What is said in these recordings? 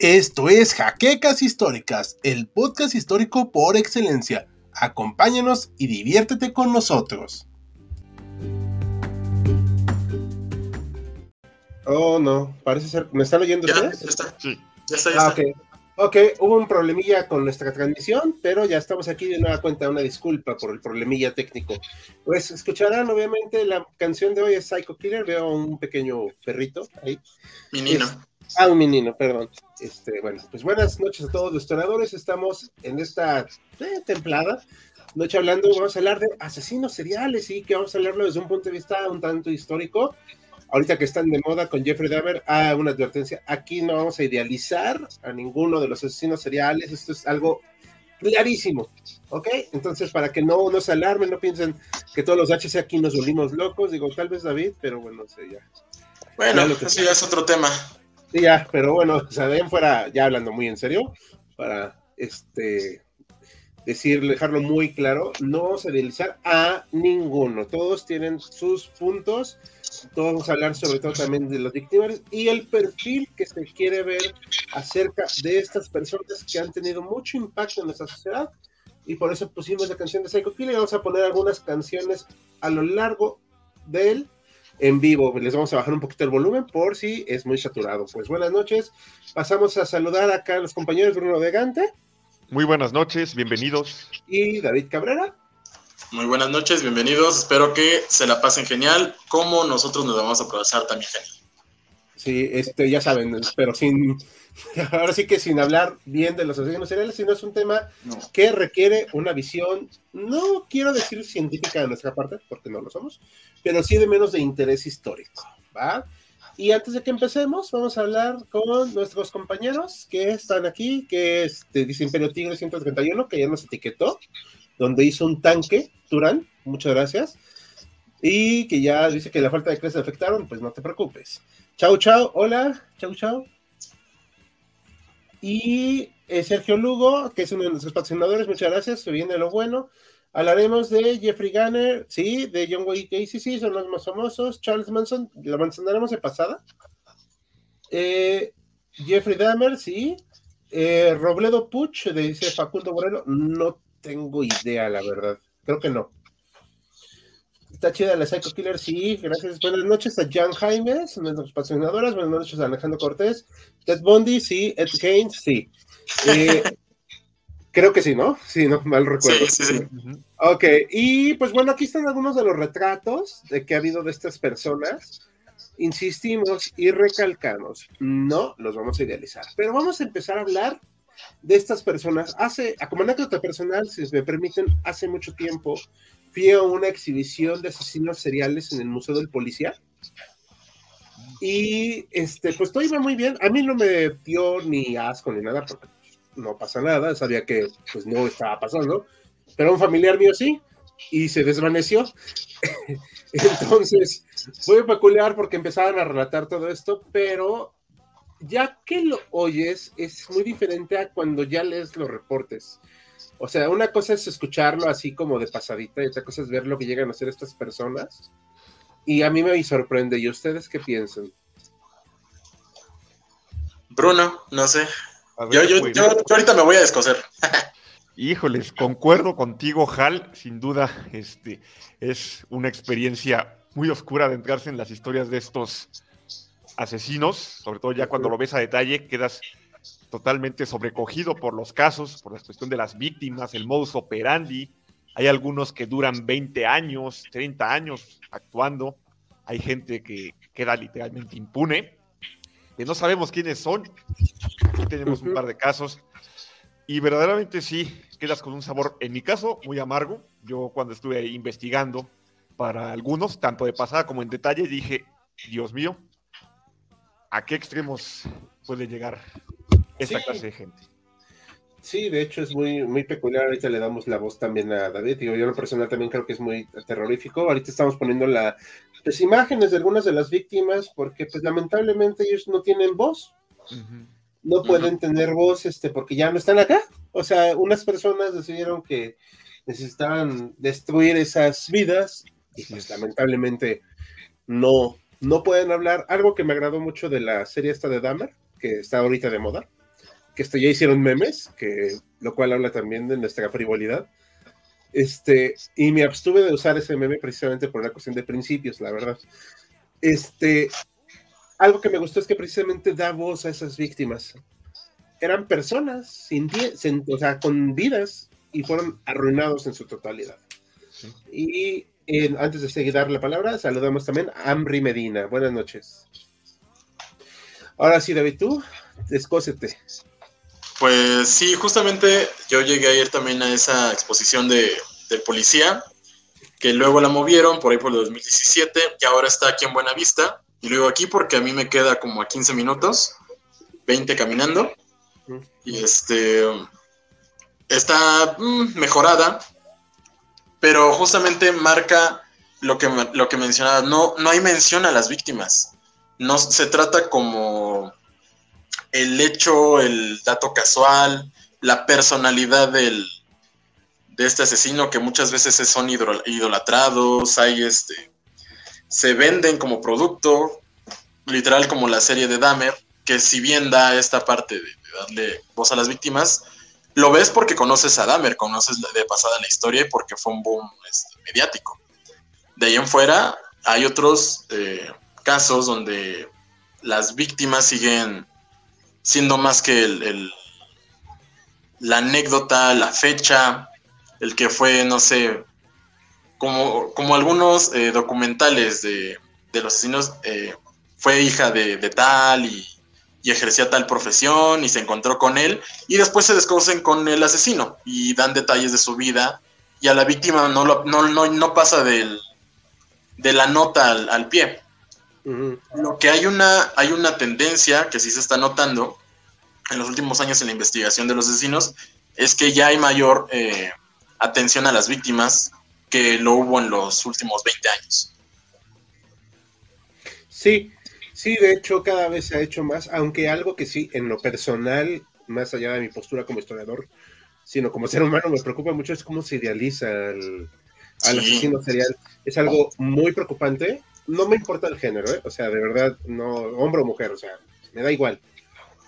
Esto es Jaquecas Históricas, el podcast histórico por excelencia. Acompáñanos y diviértete con nosotros. Oh, no, parece ser. ¿Me están oyendo Ya, ustedes? ya está. Sí. Ya está, ya Ah, está. Ok. Hubo un problemilla con nuestra transmisión, pero ya estamos aquí de nueva cuenta. Una disculpa por el problemilla técnico. Pues escucharán, obviamente, la canción de hoy es Psycho Killer. Veo un pequeño perrito ahí. Menino. Ah, un menino, perdón. Este, bueno, pues buenas noches a todos los historiadores. Estamos en esta eh, templada noche hablando, vamos a hablar de asesinos seriales, sí, que vamos a hablarlo desde un punto de vista un tanto histórico. Ahorita que están de moda con Jeffrey Dahmer, ah, una advertencia, aquí no vamos a idealizar a ninguno de los asesinos seriales, esto es algo clarísimo, ¿ok? Entonces, para que no, no se alarmen, no piensen que todos los HC aquí nos volvimos locos, digo, tal vez David, pero bueno, no sé, ya. Bueno, ya eso ya es otro tema. Sí, ya, pero bueno, o sea, de fuera, ya hablando muy en serio, para este decir, dejarlo muy claro, no vamos a idealizar a ninguno. Todos tienen sus puntos. Todos vamos a hablar sobre todo también de los víctimas y el perfil que se quiere ver acerca de estas personas que han tenido mucho impacto en nuestra sociedad. Y por eso pusimos la canción de Psycho Killer vamos a poner algunas canciones a lo largo del en vivo. Les vamos a bajar un poquito el volumen por si es muy saturado. Pues buenas noches. Pasamos a saludar acá a los compañeros Bruno Vegante Muy buenas noches, bienvenidos. y David Cabrera. Muy buenas noches, bienvenidos. Espero que se la pasen genial, como nosotros nos vamos a pasar también genial. Sí, este, ya saben, pero sin, ahora sí que sin hablar bien de los asesinos seriales, sino es un tema No. que requiere una visión, no quiero decir científica de nuestra parte, porque no lo somos, pero sí de menos de interés histórico, ¿va? Y antes de que empecemos, vamos a hablar con nuestros compañeros que están aquí, que es, te dice Imperio Tigre 131, que ya nos etiquetó, donde hizo un tanque, Turán, muchas gracias, y que ya dice que la falta de clases afectaron, pues no te preocupes. Chau, chau, hola, chau, chau. Y eh, Sergio Lugo, que es uno de nuestros patrocinadores, muchas gracias, se viene lo bueno. Hablaremos de Jeffrey Gunner, sí, de John Wayne Gacy, sí, son los más famosos. Charles Manson, lo mencionaremos de pasada. Eh, Jeffrey Dahmer, sí. Eh, Robledo Puch, de dice Facundo Moreno, no tengo idea, la verdad. Creo que no. Está chida la Psycho Killer, sí, gracias. Buenas noches a Jan Jaimes, nuestros patrocinadoras. Buenas noches a Alejandro Cortés. Ted Bundy, sí. Ed Gaines, sí. Eh, creo que sí, ¿no? Sí, no, mal recuerdo. Sí, sí, sí. Ok, y pues bueno, aquí están algunos de los retratos de que ha habido de estas personas. Insistimos y recalcamos, no los vamos a idealizar, pero vamos a empezar a hablar de estas personas. Hace, a como anécdota personal, si me permiten, hace mucho tiempo fui a una exhibición de asesinos seriales en el Museo del Policía. Y este, pues todo iba muy bien. A mí no me dio ni asco ni nada, porque no pasa nada, sabía que pues no estaba pasando, pero un familiar mío sí, y se desvaneció. Entonces, fue peculiar porque empezaban a relatar todo esto, pero ya que lo oyes, es muy diferente a cuando ya lees los reportes. O sea, una cosa es escucharlo así como de pasadita, y otra cosa es ver lo que llegan a hacer estas personas. Y a mí me sorprende. ¿Y ustedes qué piensan? Bruno, no sé. Yo, yo, yo, yo ahorita me voy a descoser. Híjoles, concuerdo contigo, Hal. Sin duda, este es una experiencia muy oscura de entrarse en las historias de estos asesinos, sobre todo ya cuando lo ves a detalle, quedas totalmente sobrecogido por los casos, por la cuestión de las víctimas, el modus operandi. Hay algunos que duran 20 años, 30 años actuando. Hay gente que queda literalmente impune, que no sabemos quiénes son. Tenemos un par de casos. Y verdaderamente sí, quedas con un sabor, en mi caso, muy amargo. Yo cuando estuve investigando para algunos, tanto de pasada como en detalle, dije, Dios mío, ¿a qué extremos puede llegar esta Sí. clase de gente? Sí, de hecho es muy, muy peculiar. Ahorita le damos la voz también a David. Digo, yo en lo personal también creo que es muy terrorífico. Ahorita estamos poniendo la, pues, imágenes de algunas de las víctimas porque pues lamentablemente ellos no tienen voz. No pueden tener voz este, porque ya no están acá. O sea, unas personas decidieron que necesitaban destruir esas vidas y pues es. lamentablemente no, no pueden hablar. Algo que me agradó mucho de la serie esta de Dahmer, que está ahorita de moda, que esto ya hicieron memes, que, lo cual habla también de nuestra frivolidad. Este, y me abstuve de usar ese meme precisamente por una cuestión de principios, la verdad. Este, algo que me gustó es que precisamente da voz a esas víctimas. Eran personas sin, o sea, con vidas y fueron arruinados en su totalidad. Y antes de seguir dar la palabra, saludamos también a Amri Medina. Buenas noches. Ahora sí, David, tú, descósete. Pues sí, justamente yo llegué a ir también a esa exposición de, policía, que luego la movieron por ahí por el 2017 y ahora está aquí en Buenavista. Y luego aquí porque a mí me queda como a 15 minutos, 20 caminando. Y este está mm, mejorada, pero justamente marca lo que, lo que mencionaba. No, no hay mención a las víctimas. No se trata como el hecho, el dato casual, la personalidad del, de este asesino que muchas veces son idolatrados, hay este, se venden como producto, literal como la serie de Dahmer, que si bien da esta parte de, darle voz a las víctimas, lo ves porque conoces a Dahmer, conoces de pasada la historia y porque fue un boom este, mediático. De ahí en fuera hay otros eh, casos donde las víctimas siguen siendo más que el, la anécdota, la fecha, el que fue, no sé, como, como algunos eh, documentales de, los asesinos, eh, fue hija de, tal y, ejercía tal profesión y se encontró con él y después se desconocen con el asesino y dan detalles de su vida y a la víctima no, lo, no, no, pasa del, de la nota al pie. Lo que hay una, hay una tendencia que sí se está notando en los últimos años en la investigación de los asesinos es que ya hay mayor eh, atención a las víctimas que lo hubo en los últimos 20 años. Sí, sí, de hecho cada vez se ha hecho más, aunque algo que sí, en lo personal, más allá de mi postura como historiador, sino como ser humano, me preocupa mucho es cómo se idealiza al, asesino serial. Es algo muy preocupante no me importa el género, ¿eh? o sea, de verdad, no, hombre o mujer, o sea, me da igual.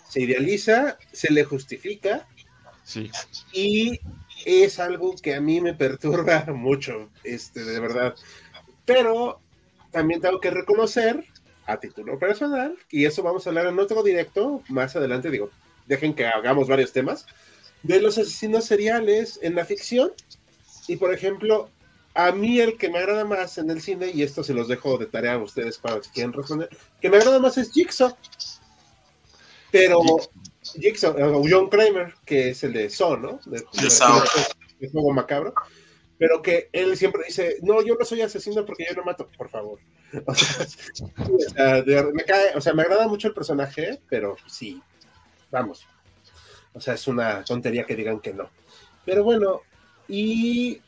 Se idealiza, se le justifica. Sí. Y es algo que a mí me perturba mucho, este, de verdad. Pero también tengo que reconocer, a título personal, y eso vamos a hablar en otro directo más adelante, digo, dejen que hagamos varios temas, de los asesinos seriales en la ficción. Y por ejemplo, a mí el que me agrada más en el cine, y esto se los dejo de tarea a ustedes para si quieren responder, que me agrada más es Jigsaw. Pero Jigsaw, o John Kramer, que es el de Saw, ¿no? De, de, juego macabro. Pero que él siempre dice, no, yo no soy asesino porque yo no mato, por favor. O sea, me cae, o sea, me agrada mucho el personaje, pero sí, vamos. O sea, es una tontería que digan que no. Pero bueno, y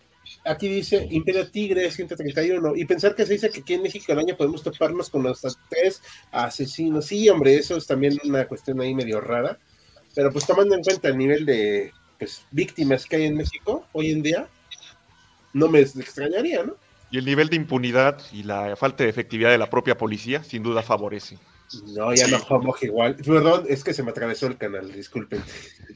aquí dice Imperio Tigre 131. Y pensar que se dice que aquí en México el año podemos toparnos con los tres asesinos. Sí, hombre, eso es también una cuestión ahí medio rara. Pero pues tomando en cuenta el nivel de pues, víctimas que hay en México hoy en día, no me extrañaría, ¿no? Y el nivel de impunidad y la falta de efectividad de la propia policía, sin duda, favorece. No, ya no jugamos igual. Perdón, es que se me atravesó el canal, disculpen.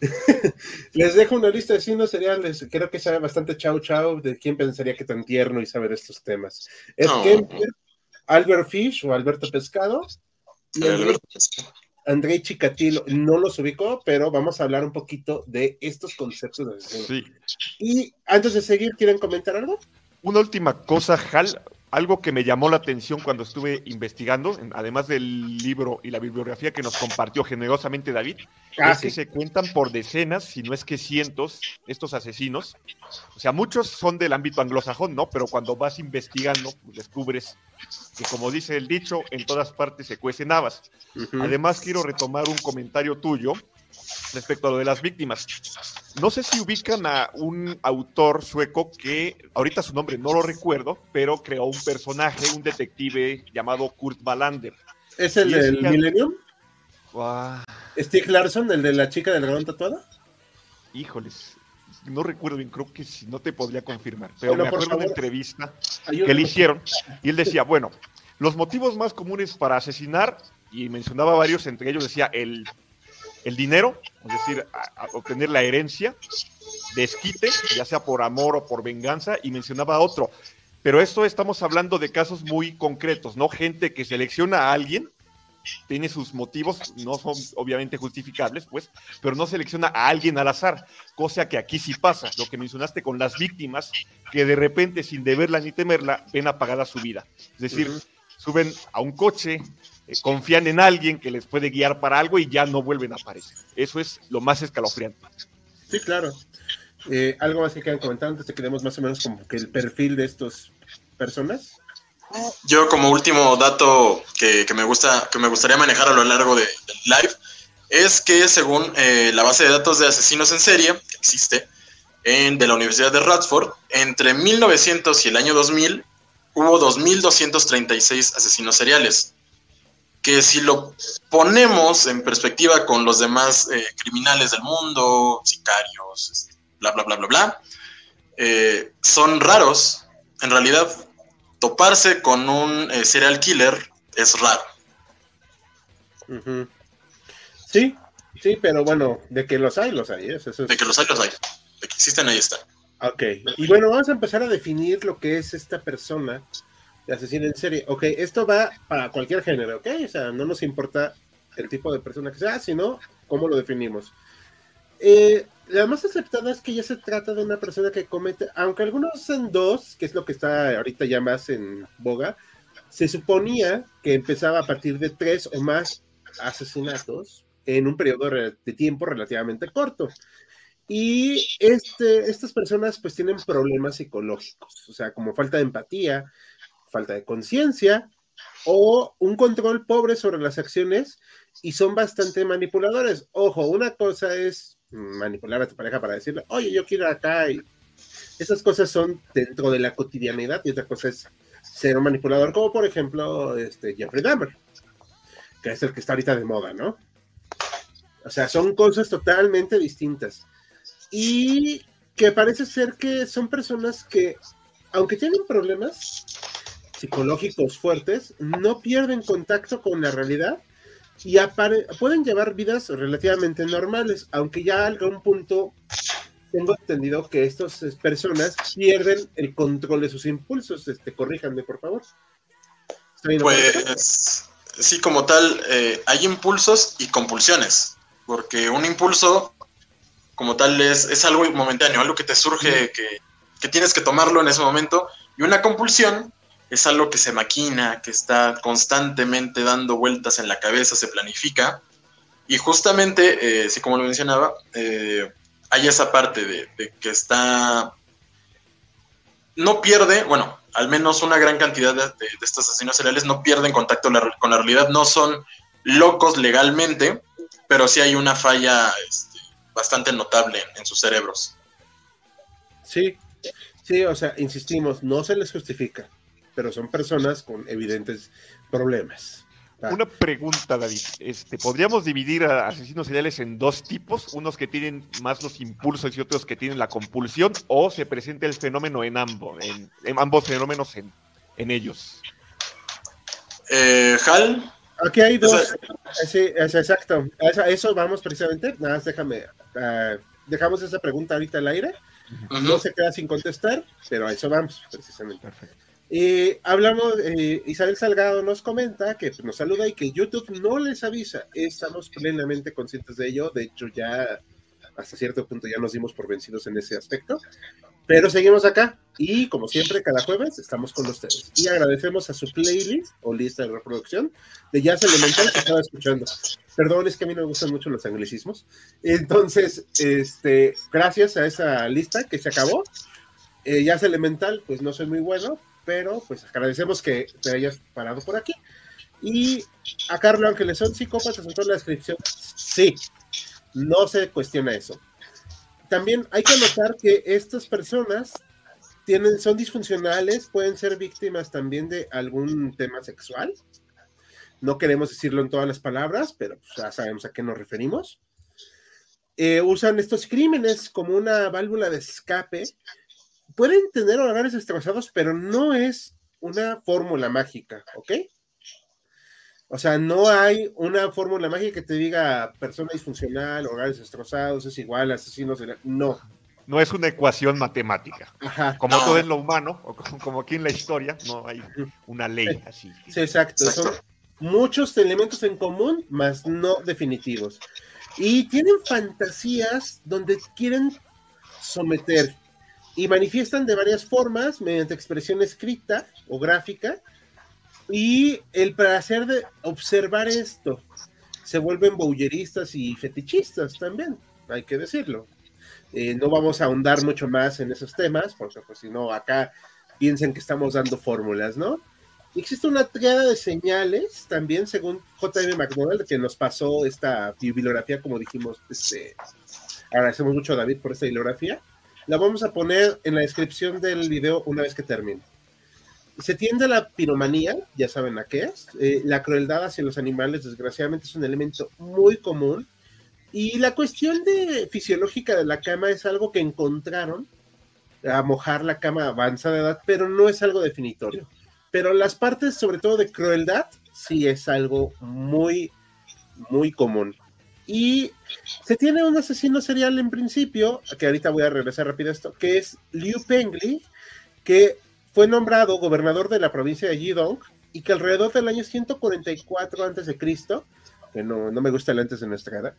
Les dejo una lista de signos seriales. Creo que sabe bastante chau chau de quién pensaría que tan tierno y saber estos temas. Ed Kemper, Albert Fish o Alberto Pescado y André, Chikatilo. No los ubicó, pero vamos a hablar un poquito de estos conceptos de Sí. Y antes de seguir, ¿quieren comentar algo? Una última cosa, Hal algo que me llamó la atención cuando estuve investigando, además del libro y la bibliografía que nos compartió generosamente David, ah, es que se cuentan por decenas, si no es que cientos, estos asesinos. O sea, muchos son del ámbito anglosajón, ¿no? Pero cuando vas investigando, pues, descubres que, como dice el dicho, en todas partes se cuecen habas. Además, quiero retomar un comentario tuyo respecto a lo de las víctimas. No sé si ubican a un autor sueco que, ahorita su nombre no lo recuerdo, pero creó un personaje, un detective llamado Kurt Wallander. ¿Es el del Millennium? ¿Steve Larson, el de la chica del dragón tatuada? Híjoles, no recuerdo bien, creo que si no te podría confirmar, pero me acuerdo de una entrevista que le hicieron y él decía, bueno, los motivos más comunes para asesinar, y mencionaba varios, entre ellos decía el el dinero, es decir, obtener la herencia, desquite, ya sea por amor o por venganza, y mencionaba otro. Pero esto estamos hablando de casos muy concretos, ¿no? Gente que selecciona a alguien, tiene sus motivos, no son obviamente justificables, pues, pero no selecciona a alguien al azar, cosa que aquí sí pasa, lo que mencionaste con las víctimas, que de repente, sin deberla ni temerla, ven apagada su vida. Es decir, suben a un coche, eh, confían en alguien que les puede guiar para algo y ya no vuelven a aparecer. Eso es lo más escalofriante. Sí, claro. Eh, ¿Algo más que quieran comentar antes de que demos más o menos como que el perfil de estas personas? Yo como último dato que, me, gusta, que me gustaría manejar a lo largo de, del live es que según eh, la base de datos de asesinos en serie que existe en, de la Universidad de Radford, entre 1900 y el año 2000 hubo 2.236 asesinos seriales. Que si lo ponemos en perspectiva con los demás eh, criminales del mundo, sicarios, este, bla, bla, bla, bla, bla, eh, son raros. En realidad, toparse con un eh, serial killer es raro. Sí, sí, pero bueno, de que los hay, los hay. De que los hay, los hay. De que existen, ahí está. Ok, y bueno, vamos a empezar a definir lo que es esta persona de asesino en serie. Ok, esto va para cualquier género, ok, o sea, no nos importa el tipo de persona que sea, sino cómo lo definimos. Eh, la más aceptada es que ya se trata de una persona que comete, aunque algunos son dos, que es lo que está ahorita ya más en boga, se suponía que empezaba a partir de tres o más asesinatos en un periodo de tiempo relativamente corto. Y este, estas personas pues tienen problemas psicológicos, o sea, como falta de empatía, falta de conciencia o un control pobre sobre las acciones y son bastante manipuladores. Ojo, una cosa es manipular a tu pareja para decirle, oye, yo quiero acá y esas cosas son dentro de la cotidianidad y otra cosa es ser un manipulador, como por ejemplo este Jeffrey Dahmer, que es el que está ahorita de moda, ¿no? O sea, son cosas totalmente distintas y que parece ser que son personas que, aunque tienen problemas psicológicos fuertes, no pierden contacto con la realidad y pueden llevar vidas relativamente normales, aunque ya a algún punto tengo entendido que estas personas pierden el control de sus impulsos. Este, corríjanme, por favor. Pues sí, como tal, eh, hay impulsos y compulsiones, porque un impulso como tal es, es algo momentáneo, algo que te surge, que, tienes que tomarlo en ese momento, y una compulsión es algo que se maquina, que está constantemente dando vueltas en la cabeza, se planifica, y justamente, eh, sí como lo mencionaba, eh, hay esa parte de, que está, no pierde, bueno, al menos una gran cantidad de, de estos asesinos seriales no pierden contacto con la realidad, no son locos legalmente, pero sí hay una falla este, bastante notable en, sus cerebros. Sí, sí, o sea, insistimos, no se les justifica, pero son personas con evidentes problemas. Ah. Una pregunta, David. Este, ¿Podríamos dividir a asesinos seriales en dos tipos? Unos que tienen más los impulsos y otros que tienen la compulsión, o se presenta el fenómeno en ambos, en, ambos fenómenos en, en ellos. Eh, Hal, Aquí hay dos. Sí, es exacto. eso vamos precisamente. Nada más déjame. Ah, dejamos esa pregunta ahorita al aire. No se queda sin contestar, pero a eso vamos, precisamente. Y hablamos, eh, Isabel Salgado nos comenta que nos saluda y que YouTube no les avisa. Estamos plenamente conscientes de ello. De hecho, ya hasta cierto punto ya nos dimos por vencidos en ese aspecto. Pero seguimos acá y como siempre cada jueves estamos con ustedes. Y agradecemos a su playlist o lista de reproducción de Jazz Elemental que estaba escuchando. Perdón, es que a mí no me gustan mucho los anglicismos. Entonces, este, gracias a esa lista que se acabó. Eh, Jazz Elemental, pues no soy muy bueno, pero pues agradecemos que te hayas parado por aquí. Y a Carlos Ángeles, ¿son psicópatas en toda la descripción? Sí, no se cuestiona eso también hay que notar que estas personas tienen, son disfuncionales, pueden ser víctimas también de algún tema sexual. No queremos decirlo en todas las palabras, pero pues, ya sabemos a qué nos referimos. Eh, usan estos crímenes como una válvula de escape. Pueden tener hogares destrozados, pero no es una fórmula mágica, ¿ok? O sea, no hay una fórmula mágica que te diga persona disfuncional, hogares destrozados, es igual, asesinos, no. No es una ecuación matemática. Como todo en lo humano, o como, aquí en la historia, no hay una ley así. Sí, exacto. Son muchos elementos en común, más no definitivos. Y tienen fantasías donde quieren someter y manifiestan de varias formas, mediante expresión escrita o gráfica, y el placer de observar esto. Se vuelven bowleristas y fetichistas también, hay que decirlo. Eh, no vamos a ahondar mucho más en esos temas, porque pues si no, acá piensen que estamos dando fórmulas, ¿no? Existe una triada de señales también, según J.M. McDonald, que nos pasó esta bibliografía, como dijimos, este, agradecemos mucho a David por esta bibliografía. La vamos a poner en la descripción del video una vez que termine. Se tiende a la piromanía, ya saben a qué es. Eh, la crueldad hacia los animales, desgraciadamente, es un elemento muy común. Y la cuestión de fisiológica de la cama es algo que encontraron a mojar la cama avanzada de edad, pero no es algo definitorio. Pero las partes, sobre todo de crueldad, sí es algo muy, muy común. Y se tiene un asesino serial en principio, que ahorita voy a regresar rápido a esto, que es Liu Pengli, que fue nombrado gobernador de la provincia de Yidong y que alrededor del año 144 a.C., que no, me gusta el antes de nuestra edad,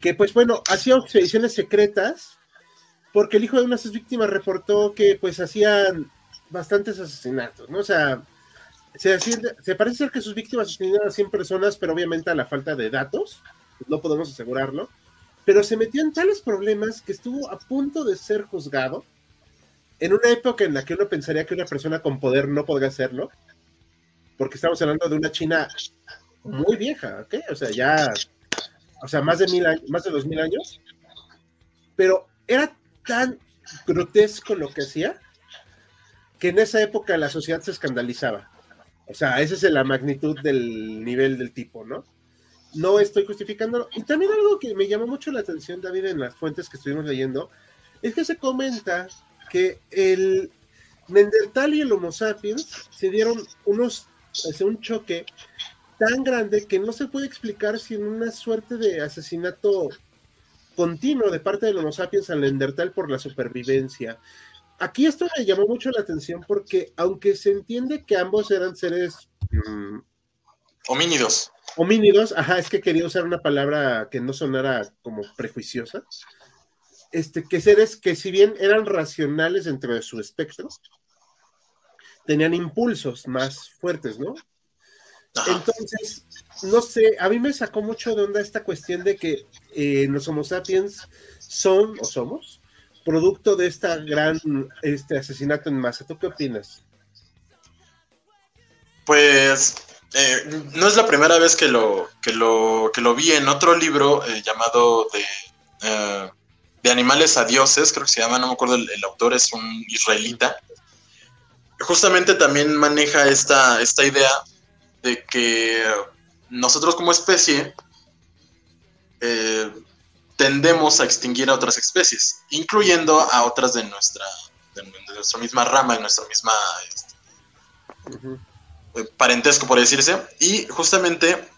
que pues bueno, hacía expediciones secretas porque el hijo de una de sus víctimas reportó que pues hacían bastantes asesinatos, ¿no? O sea, se, se parece ser que sus víctimas asesinaban a 100 personas, pero obviamente a la falta de datos, no podemos asegurarlo, pero se metió en tales problemas que estuvo a punto de ser juzgado en una época en la que uno pensaría que una persona con poder no podría hacerlo, porque estamos hablando de una China muy vieja, ¿ok? O sea, ya, o sea, más de mil años, más de dos mil años, pero era tan grotesco lo que hacía que en esa época la sociedad se escandalizaba. O sea, esa es la magnitud del nivel del tipo, ¿no? No estoy justificándolo. Y también algo que me llamó mucho la atención, David, en las fuentes que estuvimos leyendo, es que se comenta que el Neandertal y el Homo sapiens se dieron unos, un choque tan grande que no se puede explicar sin una suerte de asesinato continuo de parte del Homo sapiens al Neandertal por la supervivencia. Aquí esto me llamó mucho la atención porque aunque se entiende que ambos eran seres mm, homínidos. Homínidos, ajá, es que quería usar una palabra que no sonara como prejuiciosa este, que seres que si bien eran racionales dentro de su espectro, tenían impulsos más fuertes, ¿no? Entonces, no sé, a mí me sacó mucho de onda esta cuestión de que eh, los Homo sapiens son o somos producto de esta gran este asesinato en masa. ¿Tú qué opinas? Pues eh, no es la primera vez que lo, que lo, que lo vi en otro libro eh, llamado de de animales a dioses, creo que se llama, no me acuerdo, el, autor es un israelita. Justamente también maneja esta, esta idea de que nosotros como especie eh, tendemos a extinguir a otras especies, incluyendo a otras de nuestra, de, nuestra misma rama, de nuestra misma este, parentesco, por decirse. Y justamente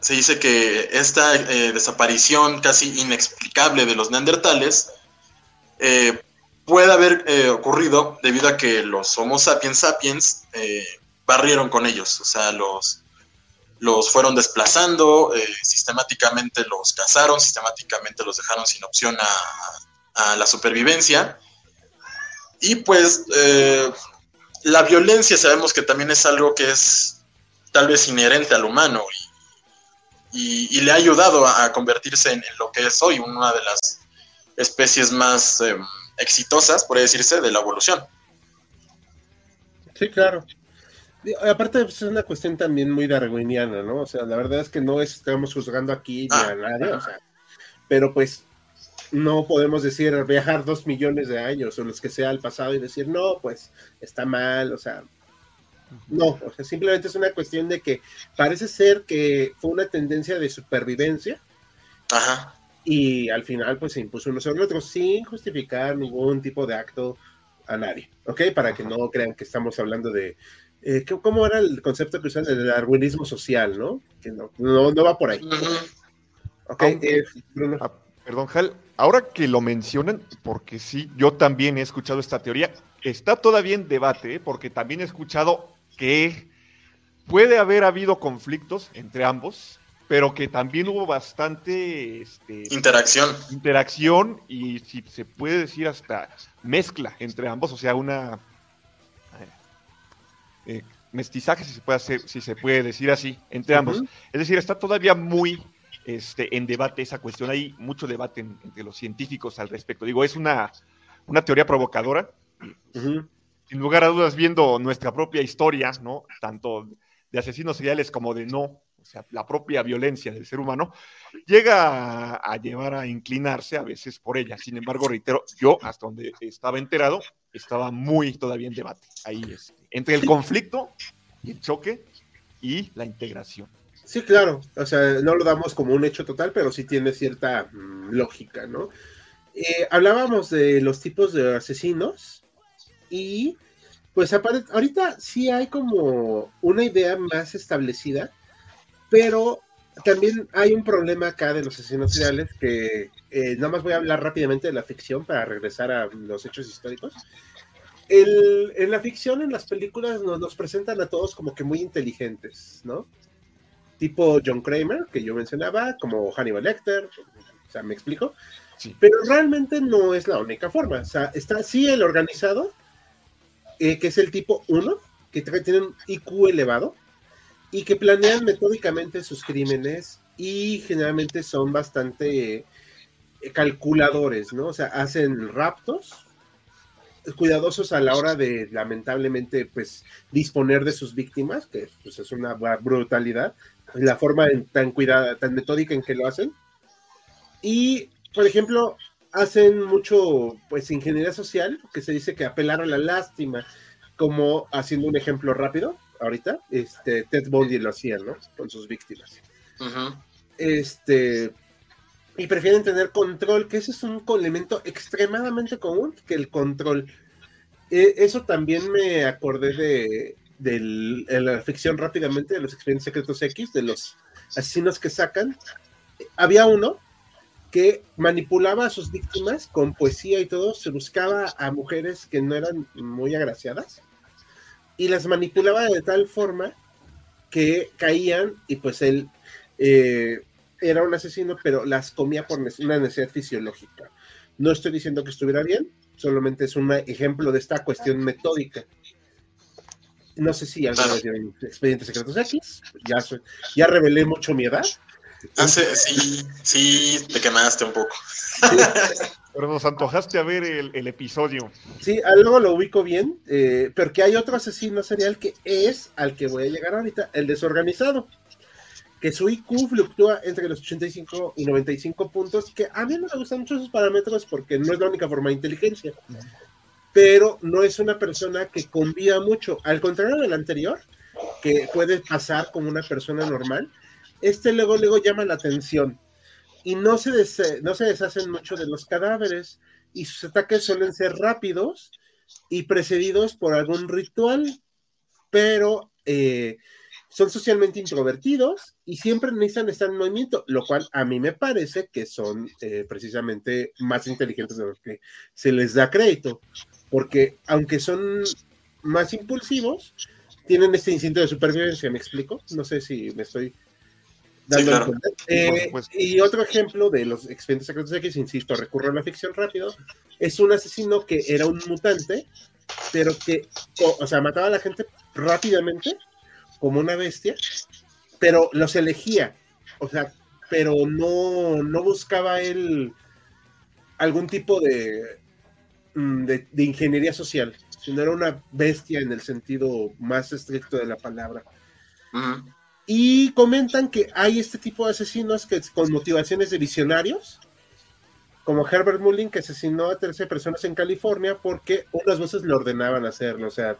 se dice que esta eh, desaparición casi inexplicable de los neandertales eh, puede haber eh, ocurrido debido a que los Homo sapiens sapiens barrieron con ellos, o sea, los, los fueron desplazando, sistemáticamente los cazaron, sistemáticamente los dejaron sin opción a, a la supervivencia. Y pues la violencia sabemos que también es algo que es tal vez inherente al humano y, le ha ayudado a, convertirse en, lo que es hoy, una de las especies más em, exitosas, por decirse, de la evolución. Sí, claro. aparte pues, es una cuestión también muy darwiniana, ¿no? O sea, la verdad es que no estamos juzgando aquí ni a ah. nadie, o sea, pero pues no podemos decir viajar dos millones de años o los que sea al pasado y decir, no, pues está mal, o sea, no, o sea, simplemente es una cuestión de que parece ser que fue una tendencia de supervivencia. Ajá. Y al final, pues se impuso uno sobre el otro sin justificar ningún tipo de acto a nadie, ¿ok? Para que no crean que estamos hablando de eh, ¿cómo era el concepto que usan del darwinismo social, no? Que no, no, va por ahí. Ok, eh, perdón, Hal, ahora que lo mencionan, porque sí, yo también he escuchado esta teoría, está todavía en debate, ¿eh? porque también he escuchado que puede haber habido conflictos entre ambos, pero que también hubo bastante este, interacción. Interacción y si se puede decir hasta mezcla entre ambos, o sea, una eh, mestizaje, si se puede hacer, si se puede decir así, entre ambos. Es decir, está todavía muy este, en debate esa cuestión. Hay mucho debate entre los científicos al respecto. Digo, es una, una teoría provocadora. Sin lugar a dudas, viendo nuestra propia historia, ¿no? Tanto de asesinos seriales como de no o sea, la propia violencia del ser humano, llega a, llevar a inclinarse a veces por ella. Sin embargo, reitero, yo hasta donde estaba enterado, estaba muy todavía en debate. Ahí es, entre el conflicto y el choque y la integración. Sí, claro, o sea, no lo damos como un hecho total, pero sí tiene cierta mm, lógica, ¿no? Eh, hablábamos de los tipos de asesinos y pues ahorita sí hay como una idea más establecida pero también hay un problema acá de los asesinos seriales que eh, nada más voy a hablar rápidamente de la ficción para regresar a los hechos históricos. en la ficción, en las películas, nos, presentan a todos como que muy inteligentes, ¿no? Tipo John Kramer, que yo mencionaba, como Hannibal Lecter, o sea, me explico. Pero realmente no es la única forma. O sea, está sí el organizado, eh, que es el tipo 1, que tiene un IQ elevado, y que planean metódicamente sus crímenes y generalmente son bastante eh, calculadores, ¿no? O sea, hacen raptos, cuidadosos a la hora de lamentablemente pues disponer de sus víctimas, que pues, es una brutalidad, la forma tan cuidada, tan metódica en que lo hacen. Y, por ejemplo, hacen mucho pues ingeniería social, que se dice que apelaron a la lástima, como haciendo un ejemplo rápido, ahorita, este, Ted Bundy lo hacía, ¿no? Con sus víctimas. Este, y prefieren tener control, que ese es un elemento extremadamente común, que el control. E, eso también me acordé de, la ficción rápidamente, de los expedientes secretos X, de los asesinos que sacan. Había uno que manipulaba a sus víctimas con poesía y todo, se buscaba a mujeres que no eran muy agraciadas y las manipulaba de tal forma que caían y pues él eh, era un asesino, pero las comía por una necesidad fisiológica. No estoy diciendo que estuviera bien, solamente es un ejemplo de esta cuestión metódica. No sé si alguna vez expedientes secretos X, ya, ya revelé mucho mi edad. sí, sí, te quemaste un poco. Pero nos antojaste a ver el, episodio. Sí, luego lo ubico bien, eh, porque hay otro asesino serial que es al que voy a llegar ahorita, el desorganizado, que su IQ fluctúa entre los 85 y 95 puntos, que a mí no me gustan mucho esos parámetros porque no es la única forma de inteligencia, pero no es una persona que convía mucho, al contrario del anterior, que puede pasar como una persona normal, este luego, luego llama la atención. Y no se, no se deshacen mucho de los cadáveres y sus ataques suelen ser rápidos y precedidos por algún ritual, pero eh, son socialmente introvertidos y siempre necesitan estar en movimiento, lo cual a mí me parece que son eh, precisamente más inteligentes de lo que se les da crédito, porque aunque son más impulsivos, tienen este instinto de supervivencia, ¿me explico? No sé si me estoy eh, y otro ejemplo de los expedientes secretos X, insisto, recurro a la ficción rápido, es un asesino que era un mutante, pero que, o, sea, mataba a la gente rápidamente, como una bestia, pero los elegía, o sea, pero no, no buscaba él algún tipo de, mm, de, ingeniería social, sino era una bestia en el sentido más estricto de la palabra. Y comentan que hay este tipo de asesinos que con motivaciones de visionarios, como Herbert Mullin, que asesinó a 13 personas en California porque unas voces le ordenaban hacerlo, o sea.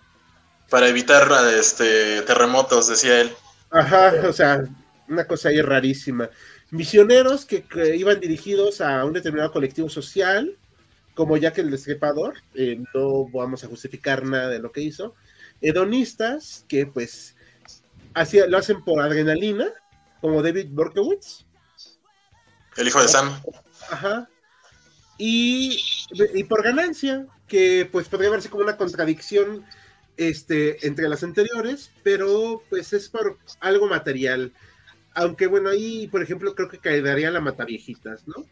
Para evitar este, terremotos, decía él. Ajá, o sea, una cosa ahí rarísima. Misioneros que, iban dirigidos a un determinado colectivo social, como Jack el Destripador, eh, no vamos a justificar nada de lo que hizo, hedonistas que pues hacía, lo hacen por adrenalina, como David Berkowitz. El hijo de Sam. Ajá. Y, y por ganancia, que pues podría verse como una contradicción este, entre las anteriores, pero pues es por algo material. Aunque bueno, ahí, por ejemplo, creo que quedaría la Mataviejitas, ¿no?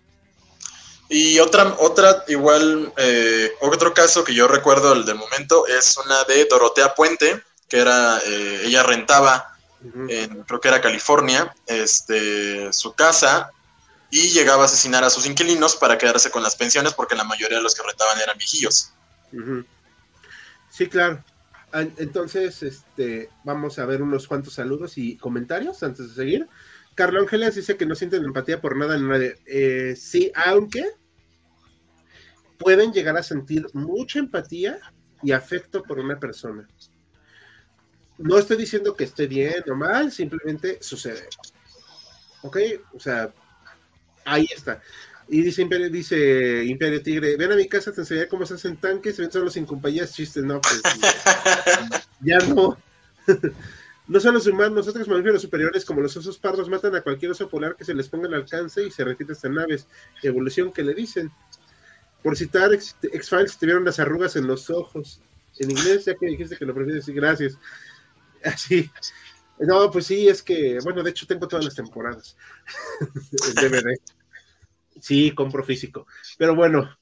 Y otra, otra igual, eh, otro caso que yo recuerdo el de momento es una de Dorotea Puente, que era, eh, ella rentaba, en, creo que era California, este, su casa y llegaba a asesinar a sus inquilinos para quedarse con las pensiones porque la mayoría de los que rentaban eran viejillos. Sí, claro. Entonces, este, vamos a ver unos cuantos saludos y comentarios antes de seguir. Carlos Ángeles dice que no sienten empatía por nada en nadie. Eh, sí, aunque pueden llegar a sentir mucha empatía y afecto por una persona. No estoy diciendo que esté bien o mal, simplemente sucede. ¿Ok? O sea, ahí está. Y dice Imperio, dice Imperio Tigre, ven a mi casa, te enseñaré cómo se hacen tanques, ven solo sin compañías, chistes, no, pues ya no. No son los humanos, otros mamíferos superiores como los osos pardos matan a cualquier oso polar que se les ponga al alcance y se repite hasta naves. Evolución que le dicen. Por citar X-Files, te vieron las arrugas en los ojos. En inglés, ya que dijiste que lo prefieres, sí, gracias. Así. No, pues sí, es que, bueno, de hecho tengo todas las temporadas. El DVD. Sí, compro físico. Pero bueno.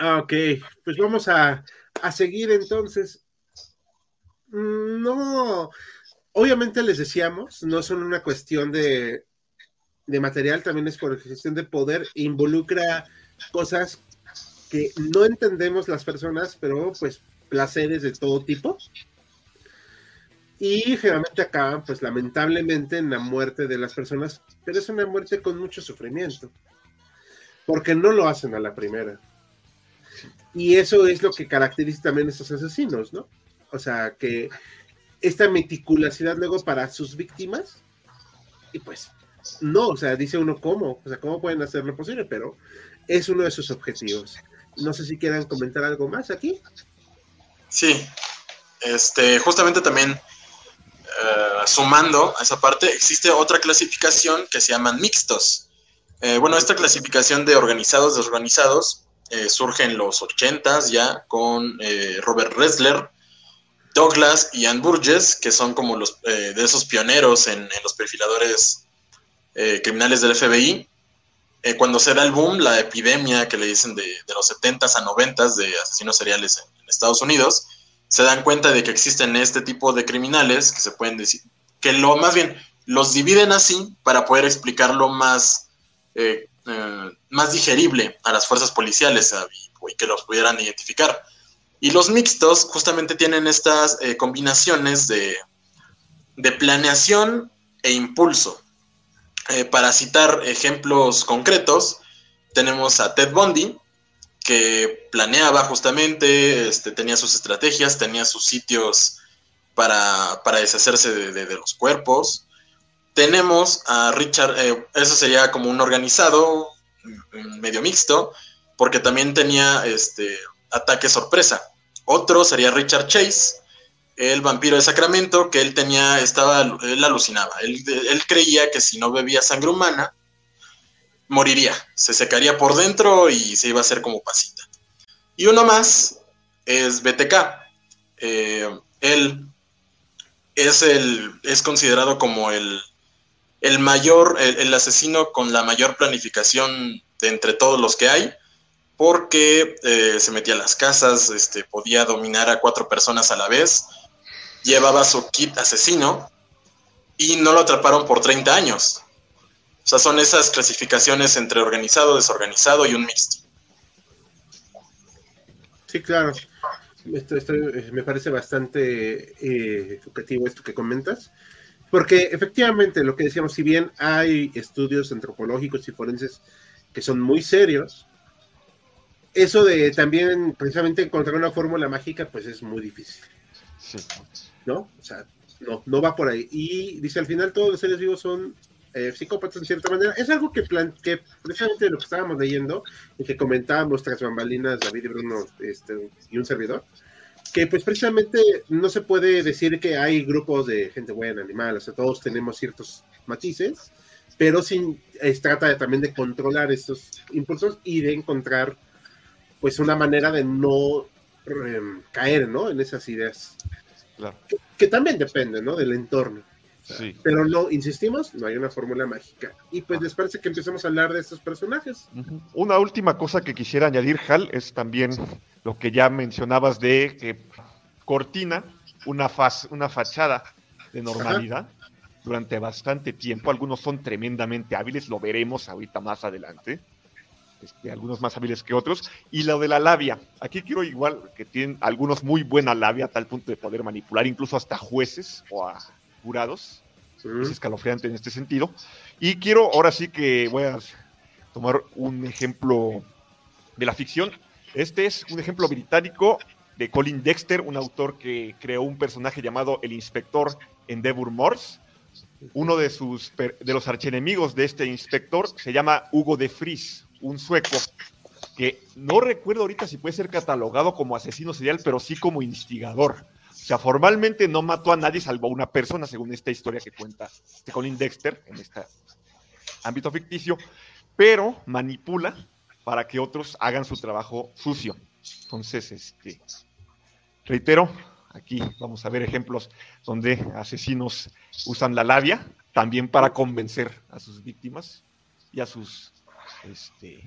Ah, ok, pues vamos a, a seguir entonces. Mm, no, obviamente les decíamos, no son una cuestión de, de material, también es por cuestión de poder, involucra cosas que no entendemos las personas, pero pues placeres de todo tipo. Y generalmente acaban, pues lamentablemente, en la muerte de las personas, pero es una muerte con mucho sufrimiento, porque no lo hacen a la primera. Y eso es lo que caracteriza también a estos asesinos, ¿no? O sea, que esta meticulosidad luego para sus víctimas, y pues no, o sea, dice uno cómo, o sea, cómo pueden hacerlo posible, pero es uno de sus objetivos. No sé si quieran comentar algo más aquí. Sí, este, justamente también eh, sumando a esa parte, existe otra clasificación que se llaman mixtos. Eh, bueno, esta clasificación de organizados, desorganizados, eh, surge en los 80 ya con Robert Ressler, Douglas y Ann Burgess, que son como los eh, de esos pioneros en, los perfiladores eh, criminales del FBI. Eh, cuando se da el boom, la epidemia que le dicen de, los 70s a 90s de asesinos seriales en, Estados Unidos, se dan cuenta de que existen este tipo de criminales que se pueden decir, que lo más bien los dividen así para poder explicarlo más, más digerible a las fuerzas policiales y que los pudieran identificar. Y los mixtos justamente tienen estas eh, combinaciones de, planeación e impulso. Eh, para citar ejemplos concretos, tenemos a Ted Bundy, que planeaba justamente, este, tenía sus estrategias, tenía sus sitios para, deshacerse de, los cuerpos. Tenemos a Richard, eh, eso sería como un organizado, medio mixto, porque también tenía este, ataque sorpresa. Otro sería Richard Chase, el vampiro de Sacramento, que él tenía, estaba, él alucinaba. Él, creía que si no bebía sangre humana, moriría. Se secaría por dentro y se iba a hacer como pasita. Y uno más es BTK. Eh, él es, el, es considerado como el, el mayor, el, asesino con la mayor planificación de entre todos los que hay porque eh, se metía a las casas, este, podía dominar a cuatro personas a la vez, llevaba su kit asesino y no lo atraparon por 30 años. O sea, son esas clasificaciones entre organizado, desorganizado y un mixto. Sí, claro. Eh, me parece bastante eh, educativo esto que comentas, porque efectivamente lo que decíamos, si bien hay estudios antropológicos y forenses que son muy serios, eso de también precisamente encontrar una fórmula mágica, pues es muy difícil. ¿No? O sea, no, no va por ahí. Y dice, al final todos los seres vivos son eh, psicópatas en cierta manera. Es algo que, plan que precisamente lo que estábamos leyendo y que comentábamos tras bambalinas David y Bruno este, y un servidor, que pues precisamente no se puede decir que hay grupos de gente buena, animal, o sea, todos tenemos ciertos matices, pero sin, trata también de controlar estos impulsos y de encontrar pues una manera de no em, caer, ¿no? En esas ideas. Claro. Que, también depende, ¿no? Del entorno. Sí. Pero no, insistimos, no hay una fórmula mágica. Y pues les parece que empecemos a hablar de estos personajes. Una última cosa que quisiera añadir, Hal, es también lo que ya mencionabas de que cortina una, faz, una fachada de normalidad durante bastante tiempo. Algunos son tremendamente hábiles, lo veremos ahorita más adelante. Este, algunos más hábiles que otros. Y lo de la labia. Aquí quiero igual que tienen algunos muy buena labia a tal punto de poder manipular incluso hasta jueces o a jurados. Es escalofriante en este sentido. Y quiero ahora sí que voy a tomar un ejemplo de la ficción este es un ejemplo británico de Colin Dexter, un autor que creó un personaje llamado el inspector Endeavour Morse. Uno de, sus, de los archenemigos de este inspector se llama Hugo de Vries, un sueco que no recuerdo ahorita si puede ser catalogado como asesino serial, pero sí como instigador. O sea, formalmente no mató a nadie salvo a una persona, según esta historia que cuenta Colin Dexter en este ámbito ficticio, pero manipula para que otros hagan su trabajo sucio. Entonces, este, reitero, aquí vamos a ver ejemplos donde asesinos usan la labia también para convencer a sus víctimas y a sus, este,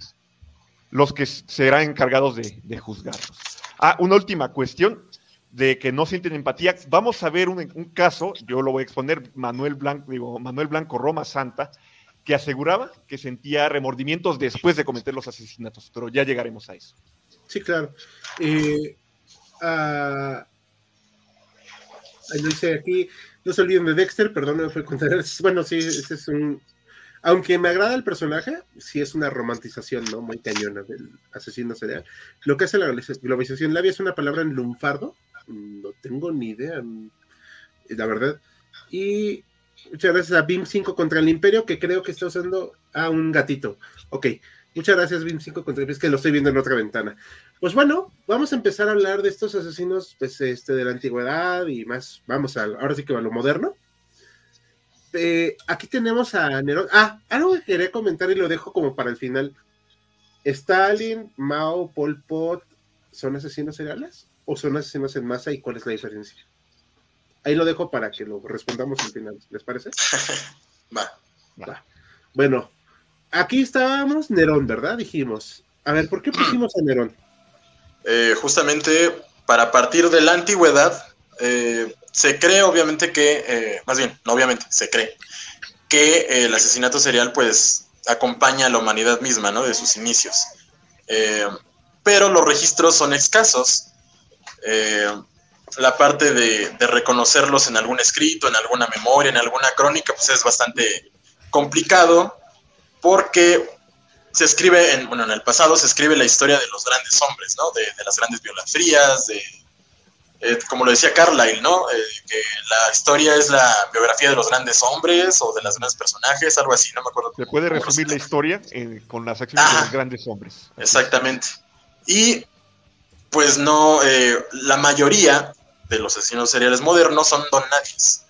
los que serán encargados de, juzgarlos. Ah, una última cuestión de que no sienten empatía. Vamos a ver un, un caso, yo lo voy a exponer, Manuel Blanco, digo, Manuel Blanco Roma Santa, que aseguraba que sentía remordimientos después de cometer los asesinatos, pero ya llegaremos a eso. Sí, claro. Eh, ah, dice aquí, no se olviden de Dexter, perdón, no fue contar. Bueno, sí, ese es un. Aunque me agrada el personaje, sí es una romantización, ¿no? Muy cañona del asesino serial. Lo que hace la globalización labia es una palabra en lunfardo. No tengo ni idea, la verdad. Y Muchas gracias a BIM5 contra el Imperio, que creo que está usando a un gatito. Ok, muchas gracias BIM5 contra el Imperio, es que lo estoy viendo en otra ventana. Pues bueno, vamos a empezar a hablar de estos asesinos pues, este, de la antigüedad y más, vamos a, ahora sí que a lo moderno. Eh, aquí tenemos a Nerón. Ah, algo que quería comentar y lo dejo como para el final. ¿Stalin, Mao, Pol Pot son asesinos seriales? ¿O son asesinos en masa y cuál es la diferencia? Ahí lo dejo para que lo respondamos al final. ¿Les parece? Va. Va. Bueno, aquí estábamos Nerón, ¿verdad? Dijimos. A ver, ¿por qué pusimos a Nerón? Eh, justamente para partir de la antigüedad, eh, se cree obviamente que, eh, más bien, no obviamente, se cree que el asesinato serial pues acompaña a la humanidad misma, ¿no? De sus inicios. pero los registros son escasos la parte de, reconocerlos en algún escrito, en alguna memoria, en alguna crónica, pues es bastante complicado porque se escribe, en, bueno, en el pasado se escribe la historia de los grandes hombres, ¿no? De, las grandes biografías, de, eh, como lo decía Carlyle, ¿no? Eh, que la historia es la biografía de los grandes hombres o de los grandes personajes, algo así, no me acuerdo. Se puede resumir la historia eh, con las acciones de los grandes hombres. Exactamente. Y pues no, la mayoría de los asesinos seriales modernos son don nadies.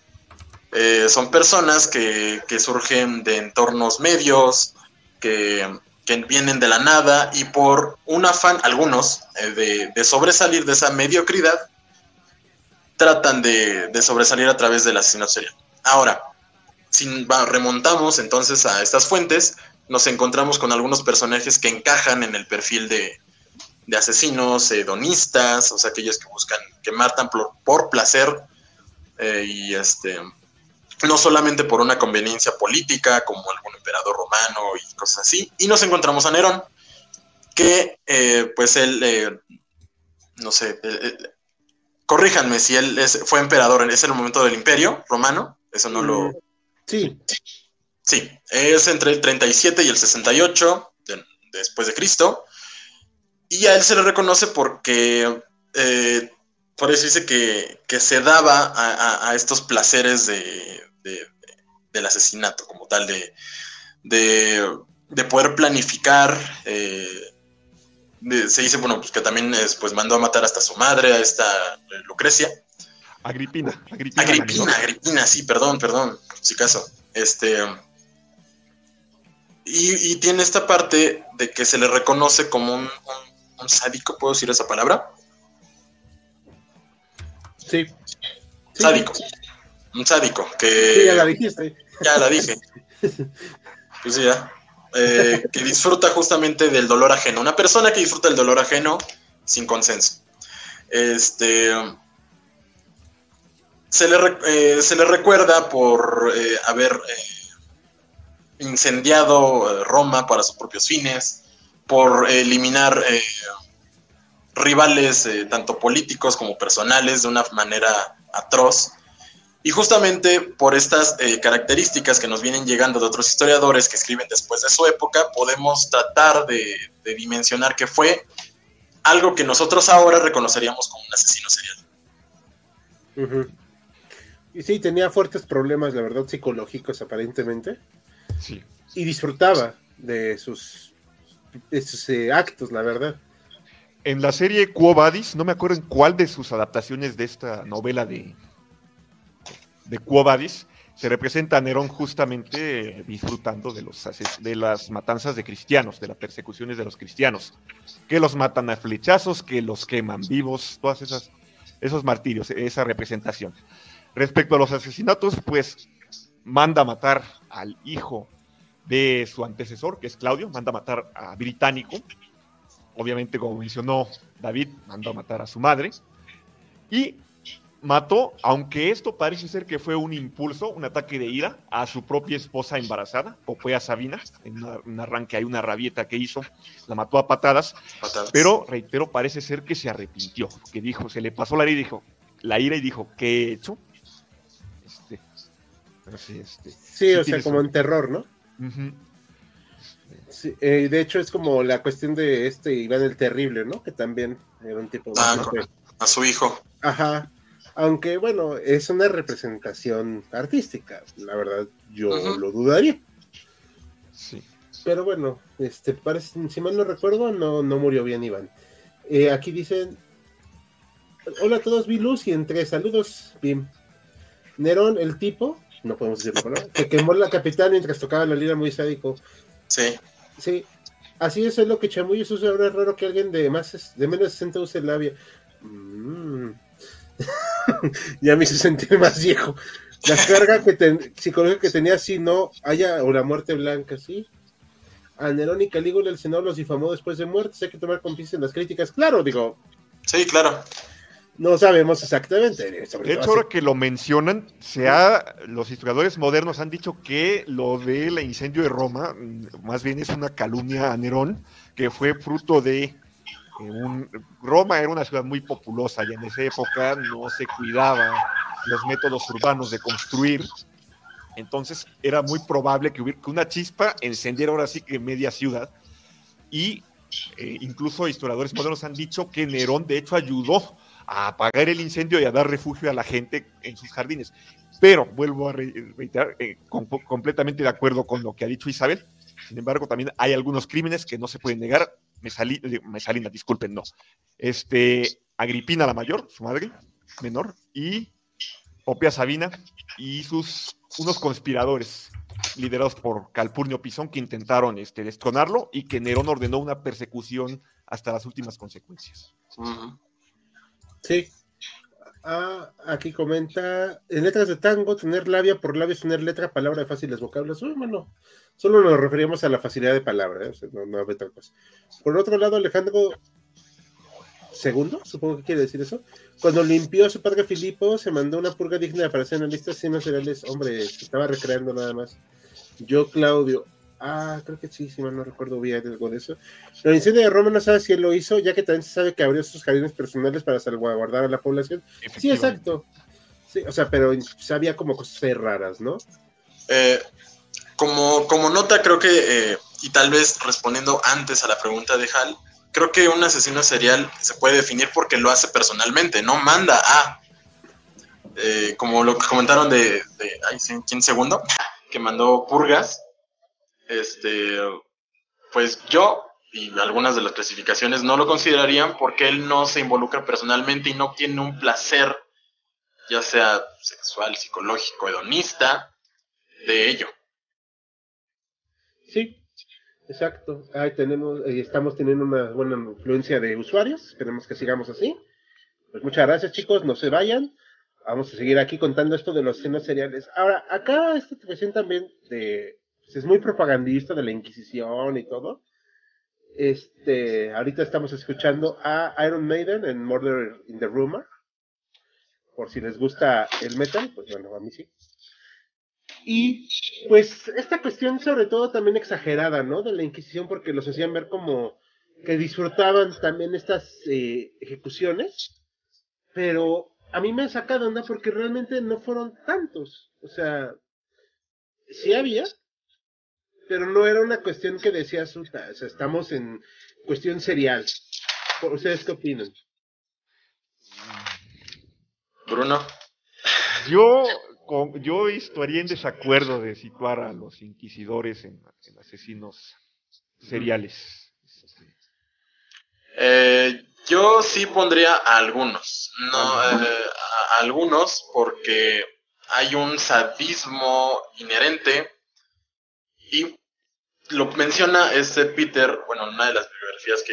Eh, son personas que, surgen de entornos medios, que, vienen de la nada y por un afán, algunos, eh, de, sobresalir de esa mediocridad, tratan de, sobresalir a través del asesinato serial. Ahora, si remontamos entonces a estas fuentes, nos encontramos con algunos personajes que encajan en el perfil de, de asesinos hedonistas, o sea, aquellos que buscan, que matan por, placer eh, y este, no solamente por una conveniencia política como algún emperador romano y cosas así. Y nos encontramos a Nerón, que eh, pues él, eh, no sé, corríjanme si él fue emperador, en ese momento del imperio romano, eso no lo... Mm, sí. Sí, es entre el 37 y el 68 después de Cristo. Y a él se le reconoce porque, eh, por eso dice que, se daba a, estos placeres de, del asesinato, como tal, de, de, poder planificar, eh, se dice, bueno, pues que también pues mandó a matar hasta su madre, a esta Lucrecia. Agripina, Agripina. Agripina, Agripina, sí, perdón, perdón, si caso. Este. Y, tiene esta parte de que se le reconoce como un, sádico, ¿puedo decir esa palabra? Sí. Sádico. Un sádico. Que, sí, ya la dijiste. Ya la dije. Pues ya. Eh, que disfruta justamente del dolor ajeno. Una persona que disfruta del dolor ajeno sin consenso. Este. Se le, eh, se le recuerda por eh, haber incendiado Roma para sus propios fines, por eliminar rivales tanto políticos como personales de una manera atroz. Y justamente por estas eh, características que nos vienen llegando de otros historiadores que escriben después de su época, podemos tratar de, dimensionar que fue algo que nosotros ahora reconoceríamos como un asesino serial. Y sí, tenía fuertes problemas, la verdad, psicológicos aparentemente. Sí. Y disfrutaba de sus, eh, actos, la verdad. En la serie Quo Vadis, no me acuerdo en cuál de sus adaptaciones de esta novela de, de Quo se representa a Nerón justamente disfrutando de, los, de las matanzas de cristianos, de las persecuciones de los cristianos, que los matan a flechazos, que los queman vivos, todas esas esos martirios, esa representación. Respecto a los asesinatos, pues manda matar al hijo de su antecesor, que es Claudio, manda matar a Británico. Obviamente, como mencionó David, mandó a matar a su madre. Y mató, aunque esto parece ser que fue un impulso, un ataque de ira a su propia esposa embarazada, Popea Sabina, en un arranque, hay una rabieta que hizo, la mató a patadas, pero reitero, parece ser que se arrepintió, que dijo, se le pasó la ira y dijo, la ira y dijo, ¿qué he hecho? Este, sí, este, sí, o sea, como en terror, ¿no? Eh, de hecho, es como la cuestión de este Iván el Terrible, ¿no? Que también era un tipo de... Ah, a su hijo. Ajá, aunque bueno, es una representación artística, la verdad yo lo dudaría. Sí. Pero bueno, este parece, si mal no recuerdo, no, no murió bien Iván. Eh, aquí dicen, hola a todos, vi luz y entre saludos, Bim. Nerón, el tipo, no podemos decirlo, ¿no? que quemó la capital mientras tocaba la lira muy sádico. Sí. Sí, así es, lo que Chamuyo eso es raro que alguien de más de menos de 60 use labia. Mm. ya me hizo sentir más viejo. La carga que psicológica que tenía, si no haya o la muerte blanca, sí. A Nerón y Calígula el Senado los difamó después de muerte. Hay que tomar con en las críticas. Claro, digo. Sí, claro. No sabemos exactamente. de hecho, ahora que lo mencionan, se los historiadores modernos han dicho que lo del incendio de Roma, mm, más bien es una calumnia a Nerón, que fue fruto de Roma era una ciudad muy populosa y en esa época no se cuidaba los métodos urbanos de construir. Entonces era muy probable que, hubiera, que una chispa encendiera ahora sí que media ciudad. Y eh, incluso historiadores modernos han dicho que Nerón de hecho ayudó a apagar el incendio y a dar refugio a la gente en sus jardines. Pero vuelvo a reiterar, eh, completamente de acuerdo con lo que ha dicho Isabel. Sin embargo, también hay algunos crímenes que no se pueden negar Mesalina, disculpen, no. Este, Agripina la mayor, su madre, menor, y Popea Sabina y sus unos conspiradores liderados por Calpurnio Pisón que intentaron este, destronarlo y que Nerón ordenó una persecución hasta las últimas consecuencias. Sí. Ah, aquí comenta, en letras de tango, tener labia por labia tener letra, palabra de fáciles vocablos. Bueno, Solo nos referimos a la facilidad de palabra, ¿eh? no, no otra cosa. Por otro lado, Alejandro segundo, supongo que quiere decir eso. Cuando limpió a su padre Filipo, se mandó una purga digna para ser analista de ciencias cereales. Hombre, se estaba recreando nada más. Yo, Claudio. Ah, creo que sí, si mal no recuerdo bien algo de eso. La incendio de Roma no sabe si él lo hizo, ya que también se sabe que abrió sus jardines personales para salvaguardar a la población. Sí, exacto. Sí, o sea, pero sabía como cosas raras, ¿no? Eh, como, como nota, creo que, eh, y tal vez respondiendo antes a la pregunta de Hal, creo que un asesino serial se puede definir porque lo hace personalmente, no manda a. Eh, como lo que comentaron de, de ay, ¿quién segundo? Que mandó purgas. Este, pues yo y algunas de las clasificaciones no lo considerarían porque él no se involucra personalmente y no obtiene un placer, ya sea sexual, psicológico, hedonista, de ello. Sí, exacto. Ahí tenemos, estamos teniendo una buena influencia de usuarios. Esperemos que sigamos así. Pues muchas gracias, chicos. No se vayan. Vamos a seguir aquí contando esto de los senos seriales. Ahora, acá esta cuestión también de, pues, es muy propagandista de la Inquisición y todo. Este, ahorita estamos escuchando a Iron Maiden en Murder in the Rumor. Por si les gusta el metal, pues bueno, a mí sí. Y pues esta cuestión sobre todo también exagerada, ¿no? De la Inquisición porque los hacían ver como que disfrutaban también estas eh, ejecuciones, pero a mí me saca de onda porque realmente no fueron tantos. O sea, sí había, pero no era una cuestión que decía o sea, estamos en cuestión serial. ¿Ustedes qué opinan? Bruno. Yo, yo estaría en desacuerdo de situar a los inquisidores en, asesinos seriales. Eh, yo sí pondría a algunos, no eh, a algunos porque hay un sadismo inherente y lo menciona este Peter, bueno, una de las bibliografías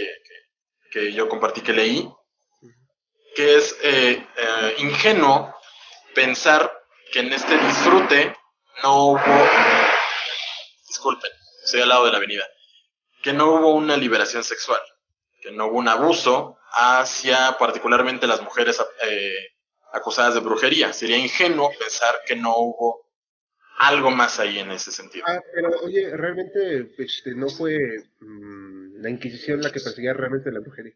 que, yo compartí que leí, que es eh, eh, ingenuo pensar que en este disfrute no hubo, disculpen, estoy al lado de la avenida, que no hubo una liberación sexual, que no hubo un abuso hacia particularmente las mujeres eh, acusadas de brujería. Sería ingenuo pensar que no hubo algo más ahí en ese sentido. Ah, pero oye, realmente este, no fue mm, la Inquisición la que perseguía realmente la brujería.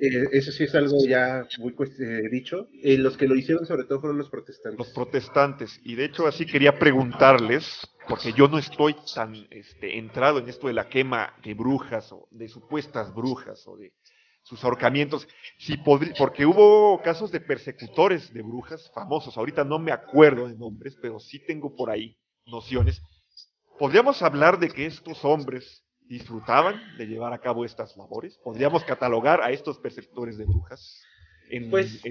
Eh, eso sí es algo ya muy eh, dicho. Eh, los que lo hicieron sobre todo fueron los protestantes. Los protestantes. Y de hecho así quería preguntarles, porque yo no estoy tan este, entrado en esto de la quema de brujas o de supuestas brujas o de sus ahorcamientos, si porque hubo casos de persecutores de brujas famosos, ahorita no me acuerdo de nombres, pero sí tengo por ahí nociones. ¿Podríamos hablar de que estos hombres disfrutaban de llevar a cabo estas labores? ¿Podríamos catalogar a estos persecutores de brujas? En, pues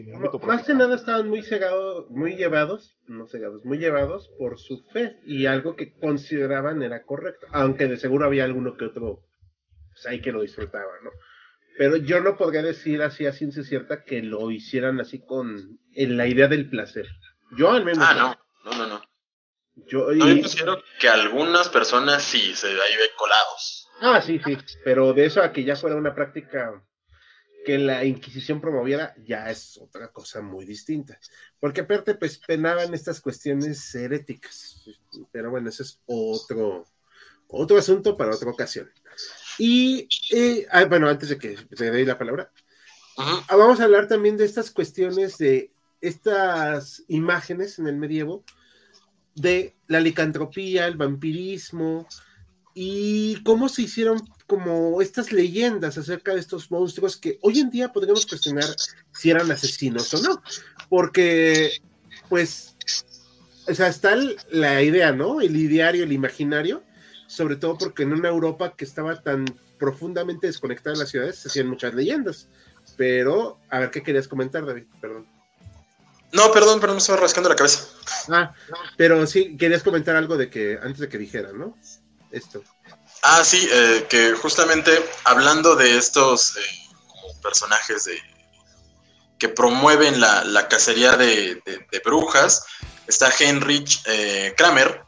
más que nada estaban muy cegados, muy llevados, no cegados, muy llevados por su fe y algo que consideraban era correcto, aunque de seguro había alguno que otro pues, ahí que lo disfrutaba, ¿no? Pero yo no podría decir así a ciencia cierta que lo hicieran así con en la idea del placer. Yo al menos. Ah, no, no, no, no. Yo, y... considero que algunas personas sí se ahí ve colados. Ah, sí, sí. Pero de eso a que ya fuera una práctica que la Inquisición promoviera, ya es otra cosa muy distinta. Porque aparte, pues penaban estas cuestiones heréticas. Pero bueno, ese es otro, otro asunto para otra ocasión. Y, eh, ah, bueno, antes de que te dé la palabra, ah, vamos a hablar también de estas cuestiones de estas imágenes en el medievo de la licantropía, el vampirismo y cómo se hicieron como estas leyendas acerca de estos monstruos que hoy en día podríamos cuestionar si eran asesinos o no, porque pues, o sea, está la idea, ¿no? El ideario, el imaginario, sobre todo porque en una Europa que estaba tan profundamente desconectada de las ciudades se hacían muchas leyendas. Pero, a ver, ¿qué querías comentar, David? Perdón. No, perdón, pero me estaba rascando la cabeza. Ah, pero sí, querías comentar algo de que, antes de que dijeran, ¿no? Esto. Ah, sí, eh, que justamente hablando de estos eh, personajes de, que promueven la, cacería de, brujas, está Heinrich eh, Kramer,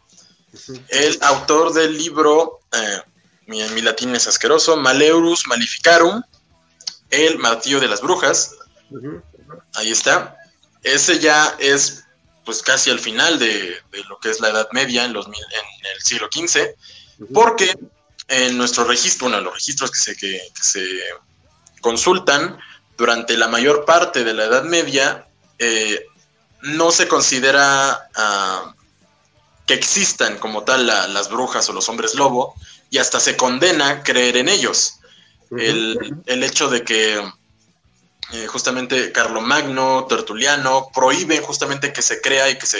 el autor del libro, eh, mi, mi, latín es asqueroso, Maleurus Maleficarum, El martillo de las brujas. Ahí está. Ese ya es pues casi al final de, lo que es la Edad Media en, los, en el siglo XV, porque en nuestro registro, uno de los registros que se, que, se consultan durante la mayor parte de la Edad Media, eh, no se considera uh, que existan como tal las brujas o los hombres lobo y hasta se condena creer en ellos. el, hecho de que eh, justamente Carlomagno, Tertuliano prohíben justamente que se crea y que se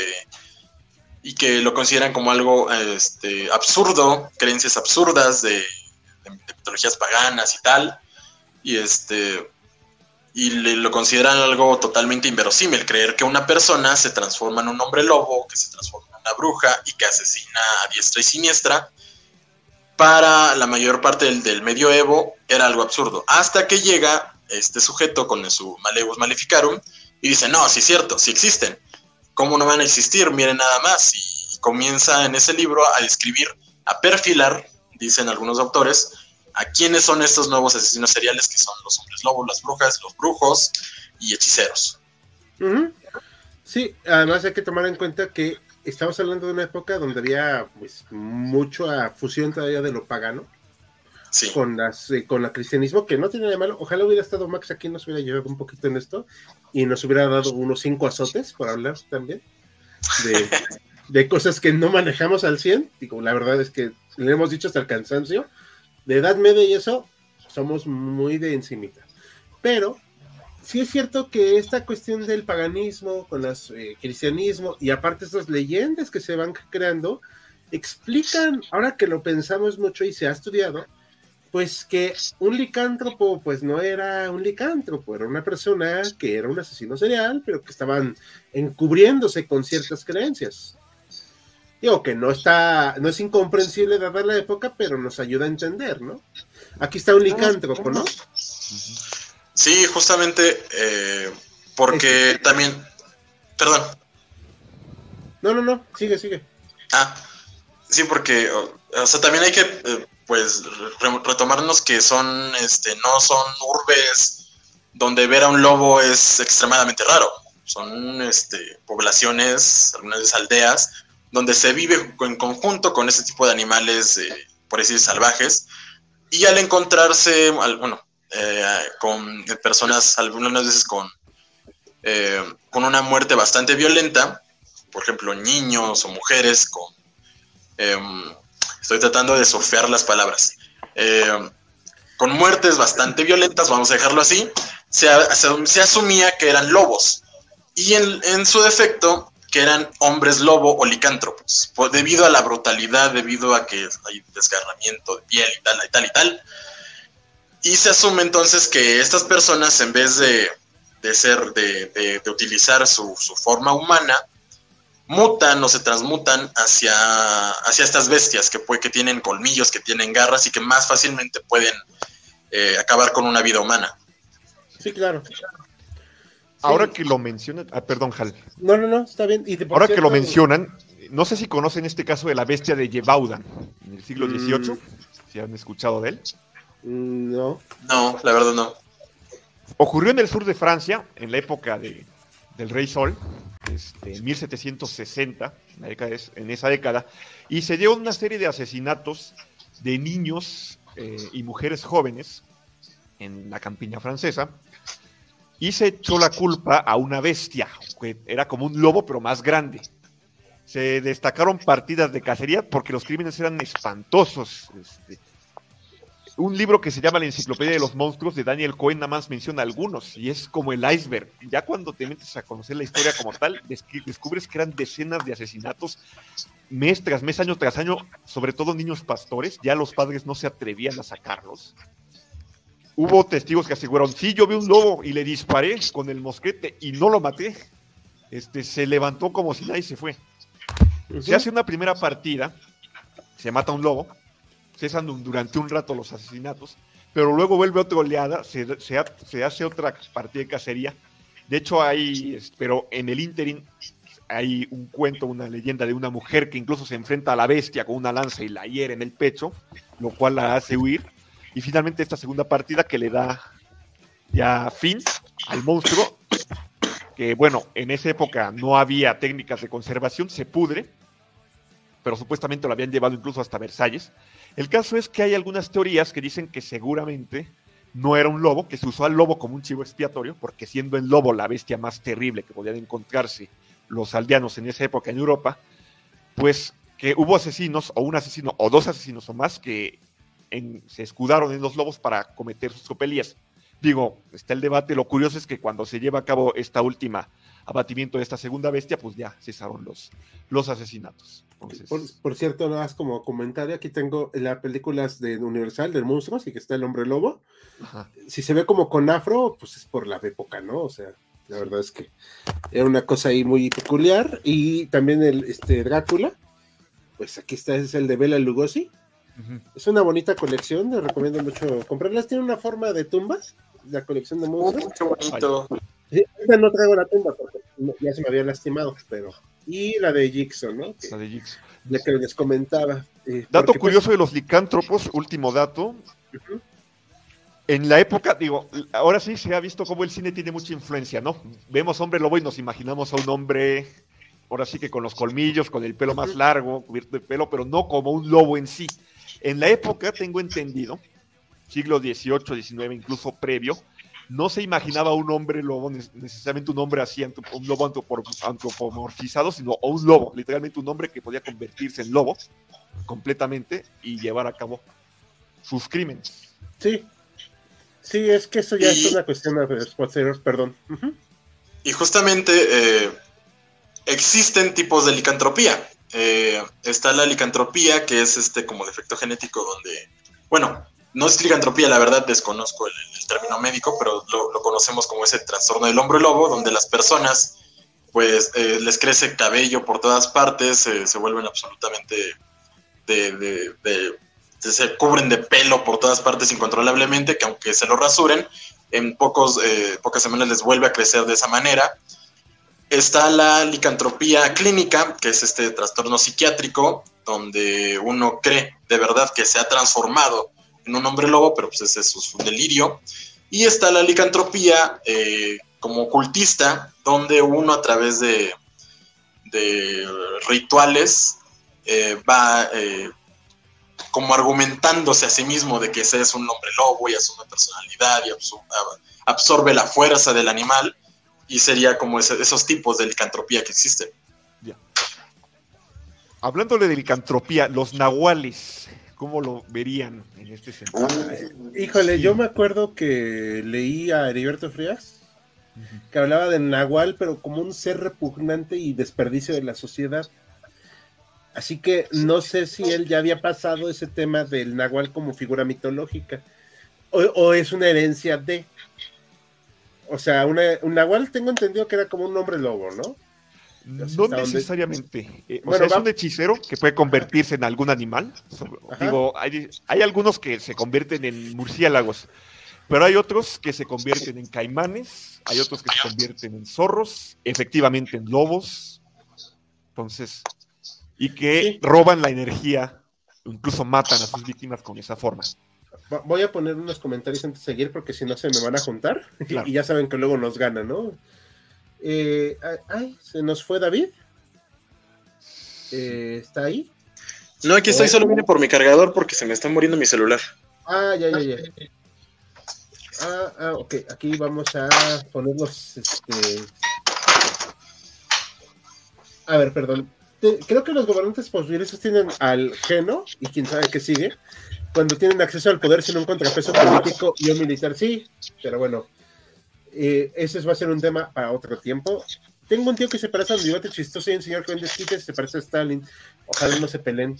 y que lo consideran como algo este, absurdo, creencias absurdas de, mitologías paganas y tal. Y este y lo consideran algo totalmente inverosímil, creer que una persona se transforma en un hombre lobo, que se transforma una bruja y que asesina a diestra y siniestra. Para la mayor parte del, del medioevo era algo absurdo, hasta que llega este sujeto con su Malevus Maleficarum y dice, no, sí es cierto, sí existen. ¿Cómo no van a existir? Miren nada más. Y comienza en ese libro a describir, a perfilar, dicen algunos autores, a quiénes son estos nuevos asesinos seriales que son los hombres lobos, las brujas, los brujos y hechiceros. Sí, además hay que tomar en cuenta que estamos hablando de una época donde había pues mucha fusión todavía de lo pagano con las eh, con el cristianismo, que no tiene nada de malo. Ojalá hubiera estado Max aquí, nos hubiera llevado un poquito en esto y nos hubiera dado unos cinco azotes por hablar también de, de cosas que no manejamos al 100. Digo, la verdad es que le hemos dicho hasta el cansancio, de Edad Media y eso, somos muy de encimita. Pero sí es cierto que esta cuestión del paganismo con el eh, cristianismo y aparte estas leyendas que se van creando, explican, ahora que lo pensamos mucho y se ha estudiado, pues que un licántropo pues no era un licántropo, era una persona que era un asesino serial, pero que estaban encubriéndose con ciertas creencias. Digo que no está, no es incomprensible dada la época, pero nos ayuda a entender, ¿no? Aquí está un licántropo, ¿no? Sí, justamente eh, porque este- también, perdón. No, no, no, sigue, sigue. Ah, sí, porque, o, sea, también hay que, eh, pues, retomarnos que son, este, no son urbes donde ver a un lobo es extremadamente raro. Son, este, poblaciones, algunas veces aldeas, donde se vive en conjunto con ese tipo de animales, eh, por decir, salvajes, y al encontrarse, bueno, eh, con personas, algunas veces con, eh, con una muerte bastante violenta, por ejemplo, niños o mujeres con... Em, estoy tratando de sofear las palabras. Em, con muertes bastante violentas, vamos a dejarlo así, se, se, asumía que eran lobos. Y en, en su defecto, que eran hombres lobo o licántropos, debido a la brutalidad, debido a que hay desgarramiento de piel y tal, y tal, y tal. Y se asume entonces que estas personas, en vez de, ser, de, utilizar su, forma humana, mutan o se transmutan hacia, hacia estas bestias que, que tienen colmillos, que tienen garras y que más fácilmente pueden eh, acabar con una vida humana. Sí, claro. Ahora que lo mencionan, ah, perdón, Hal. No, no, no, está bien. Ahora que lo mencionan, no sé si conocen este caso de la bestia de Yebaudan en el siglo XVIII, mm. si han escuchado de él. No. No, la verdad no. Ocurrió en el sur de Francia, en la época de, del Rey Sol, este, en 1760, en esa década, y se dio una serie de asesinatos de niños eh, y mujeres jóvenes en la campiña francesa, y se echó la culpa a una bestia, que era como un lobo, pero más grande. Se destacaron partidas de cacería porque los crímenes eran espantosos. Este, un libro que se llama La Enciclopedia de los Monstruos de Daniel Cohen nada más menciona algunos y es como el iceberg. Ya cuando te metes a conocer la historia como tal, descubres que eran decenas de asesinatos mes tras mes, año tras año, sobre todo niños pastores. Ya los padres no se atrevían a sacarlos hubo testigos que aseguraron, sí, yo vi un lobo y le disparé con el mosquete y no lo maté. Este, se levantó como si nadie se fue. Se hace una primera partida, se mata un lobo, cesan durante un rato los asesinatos, pero luego vuelve otra oleada, se, se, hace otra partida de cacería. De hecho, hay, pero en el interim hay un cuento, una leyenda de una mujer que incluso se enfrenta a la bestia con una lanza y la hiere en el pecho, lo cual la hace huir y finalmente esta segunda partida que le da ya fin al monstruo, que bueno, en esa época no había técnicas de conservación, se pudre, pero supuestamente lo habían llevado incluso hasta Versalles. El caso es que hay algunas teorías que dicen que seguramente no era un lobo, que se usó al lobo como un chivo expiatorio, porque siendo el lobo la bestia más terrible que podían encontrarse los aldeanos en esa época en Europa, pues que hubo asesinos, o un asesino, o dos asesinos o más, que se escudaron en los lobos para cometer sus tropelías. Digo, está el debate, lo curioso es que cuando se lleva a cabo esta última abatimiento de esta segunda bestia, pues ya cesaron los, los asesinatos. Entonces, Por, por cierto, nada más como comentario, aquí tengo las películas de Universal del monstruo, así que está el hombre lobo. ajá. Si se ve como con afro, pues es por la época, ¿no? O sea, la verdad es que era una cosa ahí muy peculiar. Y también el este Drácula, pues aquí está, es el de Bela Lugosi. Es una bonita colección, les recomiendo mucho comprarlas. Tiene una forma de tumba, la colección de monstruos. qué bonito. No traigo la tumba porque ya se me había lastimado, pero. Y la de Jigsaw, ¿no? Que, La de Jigsaw. la que les comentaba. eh, Dato porque, pues, curioso de los licántropos, último dato. En la época, digo, ahora sí se ha visto cómo el cine tiene mucha influencia, ¿no? Vemos hombre lobo y nos imaginamos a un hombre, ahora sí que con los colmillos, con el pelo más largo, cubierto de pelo, pero no como un lobo en sí. En la época, tengo entendido, siglo XVIII, XIX, incluso previo, no se imaginaba un hombre lobo, ne- necesariamente un hombre así, un lobo antropomorfizado, sino un lobo, literalmente un hombre que podía convertirse en lobo completamente y llevar a cabo sus crímenes. Sí. Sí, es que eso ya Y- es una cuestión de posterior, perdón. Y justamente eh, existen tipos de licantropía. Eh, está la licantropía, que es este como defecto genético donde, bueno, no es licantropía, la verdad desconozco el, término médico, pero lo, conocemos como ese trastorno del hombre lobo, donde las personas pues eh, les crece cabello por todas partes, se vuelven absolutamente de, de- de- de- se cubren de pelo por todas partes incontrolablemente, que aunque se lo rasuren, en pocos, eh, pocas semanas les vuelve a crecer de esa manera. Está la licantropía clínica, que es este trastorno psiquiátrico, donde uno cree de verdad que se ha transformado un hombre lobo, pero pues ese es su, delirio. Y está la licantropía eh, como ocultista, donde uno a través de, rituales eh, va eh, como argumentándose a sí mismo de que ese es un hombre lobo y asume personalidad y absorbe la fuerza del animal y sería como esos tipos de licantropía que existen. Hablándole de licantropía, los nahuales, ¿cómo lo verían en este sentido? Híjole, Sí. yo me acuerdo que leí a Heriberto Frías que hablaba del Nahual, pero como un ser repugnante y desperdicio de la sociedad. Así que no sé si él ya había pasado ese tema del Nahual como figura mitológica. O, o es una herencia de. O sea, una- un Nahual tengo entendido que era como un hombre lobo, ¿no? No necesariamente. Eh, o sea, es un hechicero que puede convertirse en algún animal. Ajá. Digo, hay, hay algunos que se convierten en murciélagos, pero hay otros que se convierten en caimanes, hay otros que se convierten en zorros, efectivamente en lobos. Entonces, y que Sí. roban la energía, incluso matan a sus víctimas con esa forma. Voy a poner unos comentarios antes de seguir porque si no se me van a juntar Claro. y ya saben que luego nos gana, ¿no? Eh, ay, ay, se nos fue David. Eh, ¿Está ahí? No, aquí estoy, solo vine por mi cargador porque se me está muriendo mi celular. Ah, ya, ya, ya. Ah, ah, ok, aquí vamos a ponerlos, este... A ver, perdón. Creo que los gobernantes posviolentos tienen al geno, y quién sabe qué sigue, cuando tienen acceso al poder sin un contrapeso político y un militar. Sí, pero bueno, eh, ese va a ser un tema para otro tiempo. Tengo un tío que se parece a un debate chistoso y un señor que vende esquites se parece a Stalin. Ojalá no se peleen.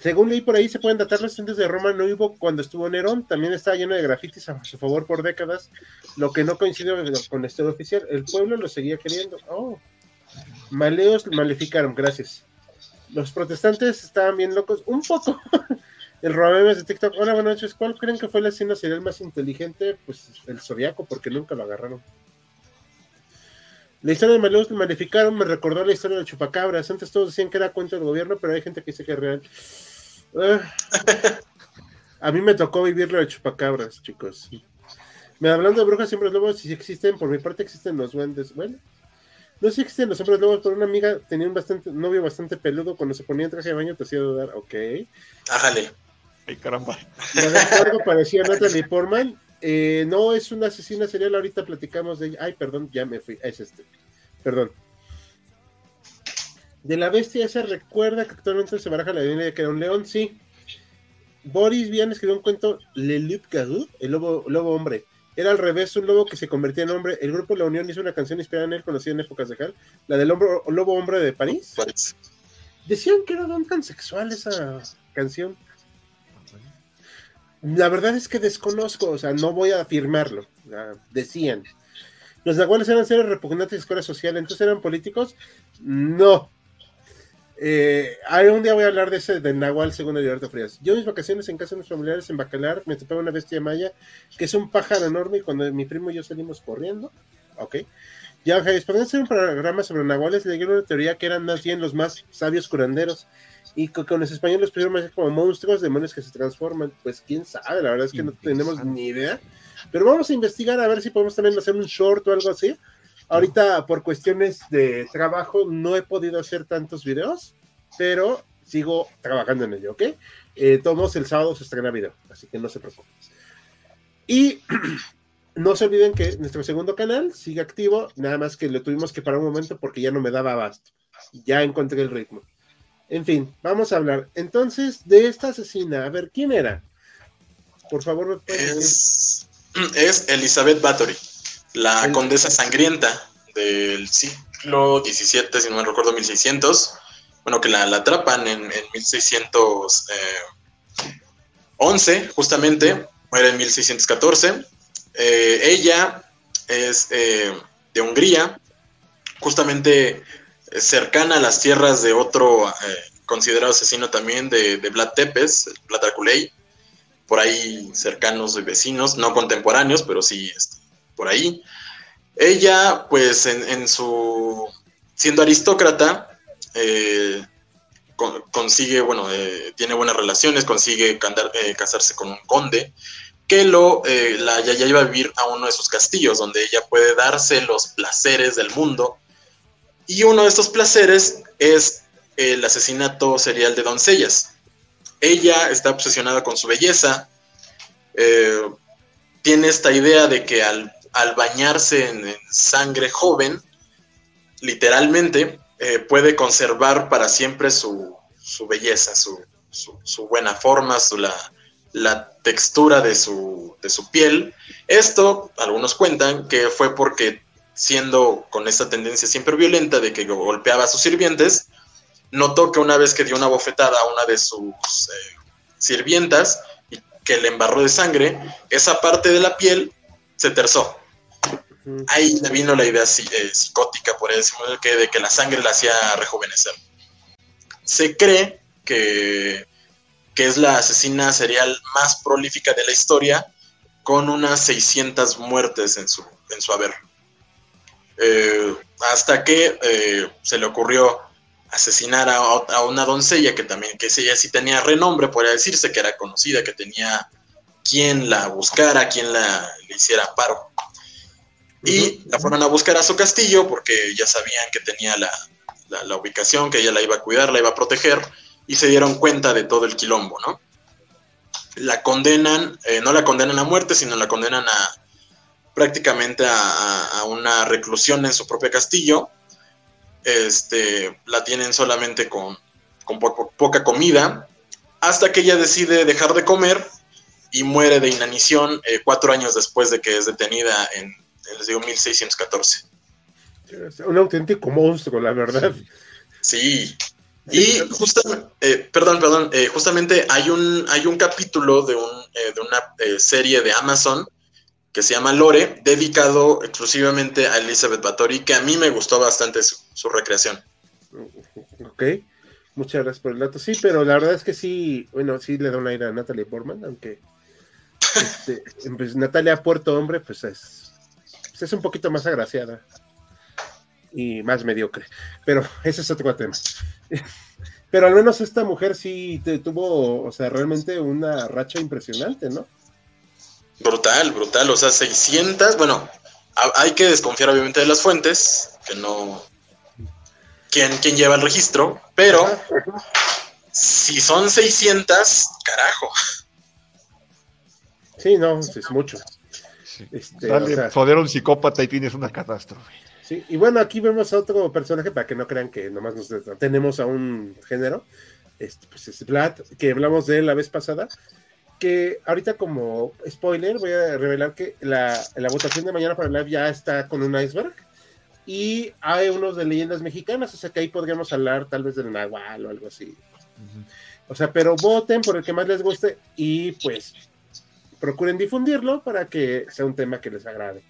Según leí por ahí, se pueden datar los centros de Roma no hubo cuando estuvo Nerón. También está lleno de grafitis a su favor por décadas, lo que no coincide con la historia oficial. El pueblo lo seguía queriendo. Oh. Maleos maleficaron, gracias. Los protestantes estaban bien locos, un poco. El robamemes de TikTok. Hola, buenas noches. ¿Cuál creen que fue el asesino serial más inteligente? Pues el zodiaco, porque nunca lo agarraron. La historia de Maleos que maleficaron me recordó la historia de Chupacabras. Antes todos decían que era cuento del gobierno, pero hay gente que dice que es real. Ah. A mí me tocó vivir lo de Chupacabras, chicos. Me hablando de brujas hombres lobos, si existen, por mi parte existen los duendes. Bueno, no sé si existen los hombres lobos, pero una amiga tenía un bastante, novio bastante peludo. Cuando se ponía en traje de baño te hacía dudar. Ok. Ájale. Ay, caramba. Algo parecía a Natalie Portman. Eh, no es una asesina serial, ahorita platicamos de ella. Ay, perdón, ya me fui. Es este. Perdón. De la bestia esa recuerda que actualmente se baraja la idea de que era un león, sí. Boris Vian escribió un cuento, Le Loup Garou, el lobo, lobo hombre. era al revés, un lobo que se convertía en hombre. El grupo La Unión hizo una canción inspirada en él, conocida en épocas de Hal, la del lobo, lobo hombre de París. Decían que era don pansexual esa canción. La verdad es que desconozco, o sea, no voy a afirmarlo. decían. ¿Los nahuales eran seres repugnantes de escuela social, entonces eran políticos? No. Eh, algún día voy a hablar de ese del Nahual según Alberto Frías. Yo mis vacaciones en casa de mis familiares en Bacalar me topaba una bestia maya que es un pájaro enorme y cuando mi primo y yo salimos corriendo, ok. Ya, Javier, podrían hacer un programa sobre nahuales. Le una teoría que eran más bien los más sabios curanderos y que con los españoles los pudieron más como monstruos, demonios que se transforman. Pues quién sabe, la verdad es que no tenemos ni idea. Pero vamos a investigar a ver si podemos también hacer un short o algo así. Ahorita, por cuestiones de trabajo, no he podido hacer tantos videos, pero sigo trabajando en ello, ¿ok? Eh, todos el sábado se estrena video, así que no se preocupen. Y no se olviden que nuestro segundo canal sigue activo, nada más que lo tuvimos que parar un momento porque ya no me daba abasto. Ya encontré el ritmo. En fin, vamos a hablar entonces de esta asesina. A ver, ¿quién era? Por favor. Es, es Elizabeth Bathory, la El- condesa sangrienta del siglo XVII, si no me recuerdo, 1600. Bueno, que la, la atrapan en, en 1611, justamente, muere en 1614. Eh, ella es eh, de Hungría, justamente eh, cercana a las tierras de otro eh, considerado asesino también de, de Vlad Tepes, Vlad Draculei, por ahí cercanos y vecinos, no contemporáneos, pero sí este, por ahí. Ella, pues en, su, siendo aristócrata, eh, con- consigue, bueno, eh, tiene buenas relaciones, consigue eh, casarse con un conde, que lo, la ya, ya lleva a vivir a uno de sus castillos, donde ella puede darse los placeres del mundo. Y uno de estos placeres es el asesinato serial de doncellas. Ella está obsesionada con su belleza, eh, tiene esta idea de que al, bañarse en, en sangre joven, literalmente, eh, puede conservar para siempre su, su belleza, su, su- su buena forma, su, la, la textura de su, de su piel. Esto, algunos cuentan que fue porque siendo con esta tendencia siempre violenta de que golpeaba a sus sirvientes, notó que una vez que dio una bofetada a una de sus eh, sirvientas y que le embarró de sangre, esa parte de la piel se terzó. Ahí le vino la idea eh, psicótica, por eso, que de que la sangre la hacía rejuvenecer. Se cree que, que es la asesina serial más prolífica de la historia, con unas 600 muertes en su, en su haber. Eh, hasta que eh, se le ocurrió asesinar a, a una doncella que también, que ella sí tenía renombre, podría decirse, que era conocida, que tenía quien la buscara, quien la le hiciera paro. Y la fueron a buscar a su castillo porque ya sabían que tenía la, la- la ubicación, que ella la iba a cuidar, la iba a proteger, y se dieron cuenta de todo el quilombo, ¿no? La condenan, eh, no la condenan a muerte, sino la condenan a prácticamente a, una reclusión en su propio castillo. Este, la tienen solamente con, con po- poca comida, hasta que ella decide dejar de comer y muere de inanición eh, cuatro años después de que es detenida en, en, les digo, 1614. Un auténtico monstruo, la verdad. Sí. Y justamente, eh, perdón, perdón, eh, justamente hay un, hay un capítulo de, un, de una eh, serie de Amazon que se llama Lore, dedicado exclusivamente a Elizabeth Bathory, que a mí me gustó bastante su, recreación. Ok, muchas gracias por el dato. Sí, pero la verdad es que sí, bueno, sí le da un aire a Natalie Portman, aunque este, pues, Natalia Puerto Hombre, pues es, pues es un poquito más agraciada y más mediocre, pero ese es otro tema. Pero al menos esta mujer sí tuvo, o sea, realmente una racha impresionante, ¿no? Brutal, brutal, o sea, 600, bueno, ha- hay que desconfiar obviamente de las fuentes, que no... ¿Quién, quién lleva el registro? Pero si son 600, carajo. Sí, no, es mucho. Sí. Este, Dale o sea, poder a un psicópata y tienes una catástrofe. Sí, y bueno, aquí vemos a otro personaje para que no crean que nomás nos tenemos a un género. Este, pues es Vlad, que hablamos de él la vez pasada, que ahorita como spoiler voy a revelar que la, la votación de mañana para el live ya está con un iceberg y hay unos de leyendas mexicanas, o sea que ahí podríamos hablar tal vez del Nahual o algo así. O sea, pero voten por el que más les guste y pues procuren difundirlo para que sea un tema que les agrade.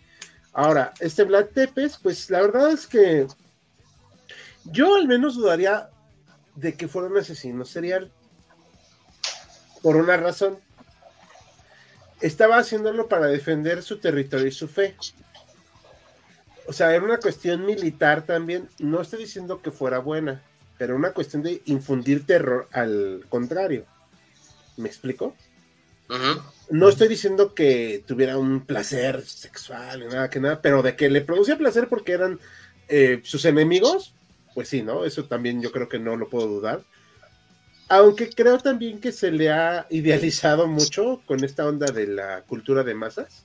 Ahora, este Vlad Tepes, pues la verdad es que yo al menos dudaría de que fuera un asesino serial. Por una razón. Estaba haciéndolo para defender su territorio y su fe. O sea, era una cuestión militar también. No estoy diciendo que fuera buena, pero una cuestión de infundir terror al contrario. ¿Me explico? No estoy diciendo que tuviera un placer sexual ni nada que nada, pero de que le producía placer porque eran eh, sus enemigos, pues sí, ¿no? Eso también yo creo que no lo puedo dudar. Aunque creo también que se le ha idealizado mucho con esta onda de la cultura de masas.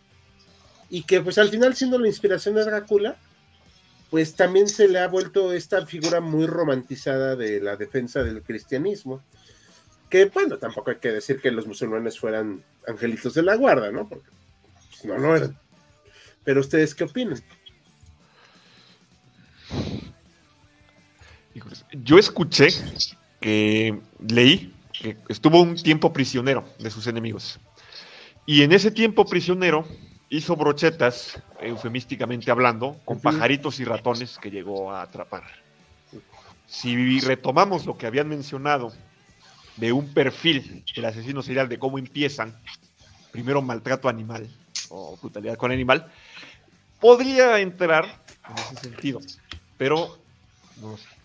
Y que pues al final siendo la inspiración de Drácula, pues también se le ha vuelto esta figura muy romantizada de la defensa del cristianismo. Que bueno, tampoco hay que decir que los musulmanes fueran angelitos de la guarda, ¿no? Porque pues, no lo eran. Pero ustedes qué opinan? Yo escuché que leí que estuvo un tiempo prisionero de sus enemigos. Y en ese tiempo prisionero hizo brochetas, eufemísticamente hablando, con pajaritos y ratones que llegó a atrapar. Si retomamos lo que habían mencionado de un perfil del asesino serial, de cómo empiezan, primero maltrato animal o brutalidad con animal, podría entrar en ese sentido, pero no sé.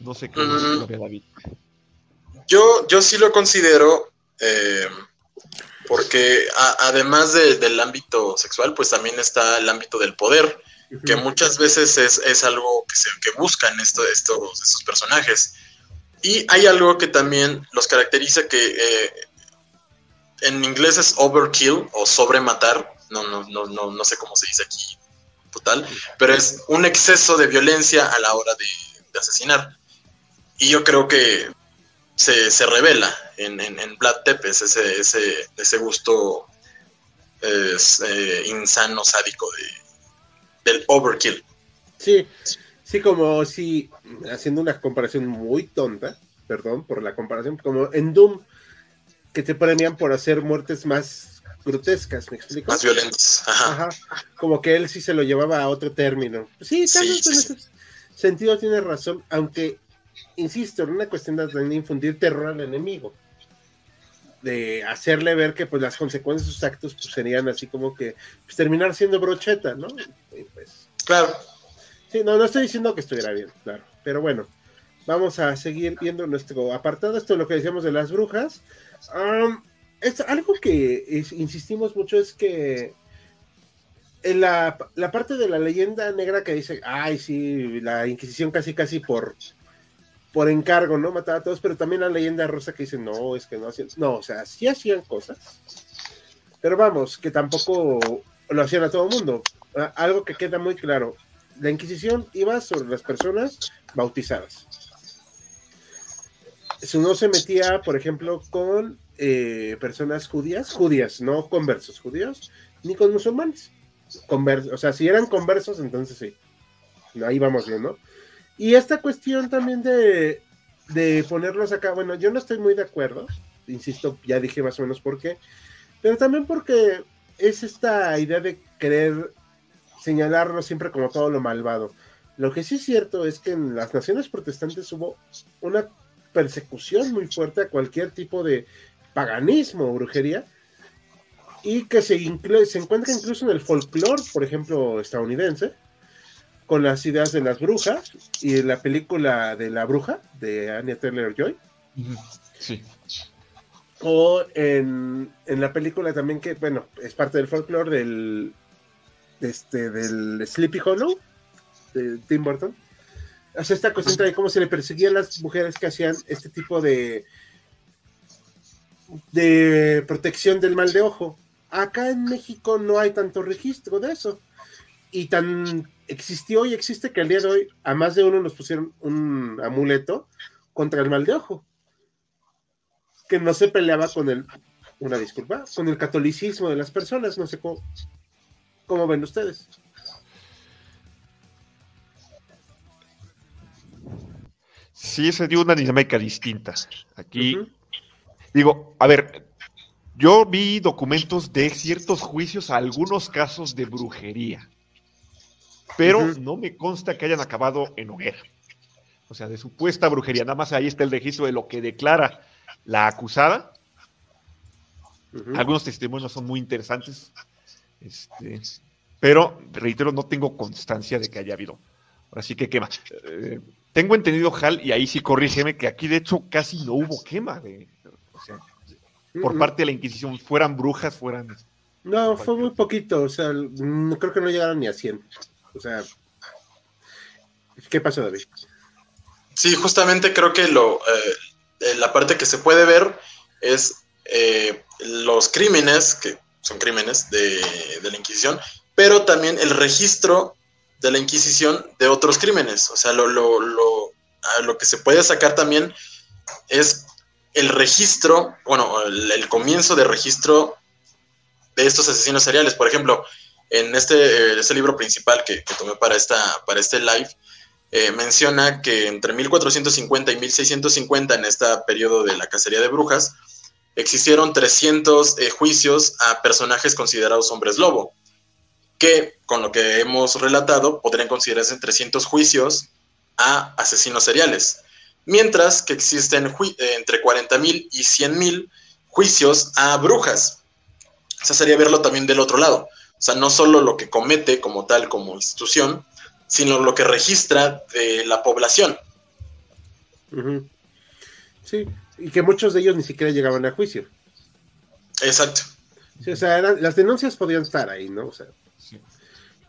No sé qué mm. David. Yo, yo sí lo considero, eh, porque además del ámbito sexual, pues también está el ámbito del poder, que muchas veces es, algo que, se, que buscan esto, estos, estos personajes. Y hay algo que también los caracteriza que eh, en inglés es overkill o sobrematar, no, no, no, no, no sé cómo se dice aquí total, pero es un exceso de violencia a la hora de asesinar. Y yo creo que se, se revela en, en, en Vlad Tepes ese, ese, ese gusto eh, insano, sádico de, del overkill. Sí, sí, como si, haciendo una comparación muy tonta, perdón por la comparación, como en Doom, que te premian por hacer muertes más grotescas, ¿me explico? Más violentas. Ajá. Como que él sí se lo llevaba a otro término. Sí, sí, sí, sí. sentido tiene razón, aunque insisto, en una cuestión de infundir terror al enemigo. De hacerle ver que pues las consecuencias de sus actos pues, serían así como que pues, terminar siendo brocheta, ¿no? pues, claro. Sí, no, no estoy diciendo que estuviera bien, claro. Pero bueno, vamos a seguir viendo nuestro apartado. Esto es lo que decíamos de las brujas. es algo que insistimos mucho es que en la, la, parte de la leyenda negra que dice, ay, sí, la Inquisición casi, casi por por encargo, ¿no? Mataba a todos, pero también la leyenda rosa que dice, no, es que no hacían, no, o sea, sí hacían cosas, pero vamos, que tampoco lo hacían a todo el mundo. Ah, algo que queda muy claro, la Inquisición iba sobre las personas bautizadas. Si no se metía, por ejemplo, con eh, personas judías, judías, no conversos judíos, ni con musulmanes. Conversos, o sea, si eran conversos, entonces sí. Ahí vamos bien, ¿no? Y esta cuestión también de, de ponerlos acá, bueno, yo no estoy muy de acuerdo, insisto, ya dije más o menos por qué, pero también porque es esta idea de querer señalarlo siempre como todo lo malvado. Lo que sí es cierto es que en las naciones protestantes hubo una persecución muy fuerte a cualquier tipo de paganismo o brujería y que se, se encuentra incluso en el folclore, por ejemplo, estadounidense, con las ideas de las brujas y la película de la bruja de Anya Taylor Joy. Sí. O en, la película también que, bueno, es parte del folclore del, este, del Sleepy Hollow de Tim Burton. O sea, esta cuestión de cómo se le perseguía a las mujeres que hacían este tipo de de protección del mal de ojo. Acá en México no hay tanto registro de eso. Y tan existió y existe que al día de hoy a más de uno nos pusieron un amuleto contra el mal de ojo. que no se peleaba con el, una disculpa, con el catolicismo de las personas, no sé cómo, cómo ven ustedes. Sí, se dio una dinámica distinta. Aquí, digo, a ver, yo vi documentos de ciertos juicios a algunos casos de brujería, pero no me consta que hayan acabado en hoguera. O sea, de supuesta brujería. Nada más ahí está el registro de lo que declara la acusada. Algunos testimonios son muy interesantes. Este, pero, reitero, no tengo constancia de que haya habido. Ahora sí que quema. Eh, tengo entendido, Hal, y ahí sí corrígeme, que aquí de hecho casi no hubo quema. De, o sea, por parte de la Inquisición, fueran brujas, fueran. No, fue muy poquito. O sea, creo que no llegaron ni a 100. O sea, ¿qué pasó, David? Sí, justamente creo que lo, eh, la parte que se puede ver es eh, los crímenes, que son crímenes de, de, la Inquisición, pero también el registro de la Inquisición de otros crímenes. O sea, lo, lo, lo, lo que se puede sacar también es el registro, bueno, el, comienzo de registro de estos asesinos seriales. Por ejemplo, en este, este libro principal que, tomé para, esta, para este live, eh, menciona que entre 1450 y 1650, en este periodo de la cacería de brujas, existieron 300 eh, juicios a personajes considerados hombres lobo, que con lo que hemos relatado podrían considerarse 300 juicios a asesinos seriales, mientras que existen eh, entre 40.000 y 100.000 juicios a brujas. O sea, sería verlo también del otro lado. O sea, no solo lo que comete como tal, como institución, sino lo que registra de la población. Sí, y que muchos de ellos ni siquiera llegaban a juicio. Exacto. Sí, o sea, las denuncias podían estar ahí, ¿no? O sea,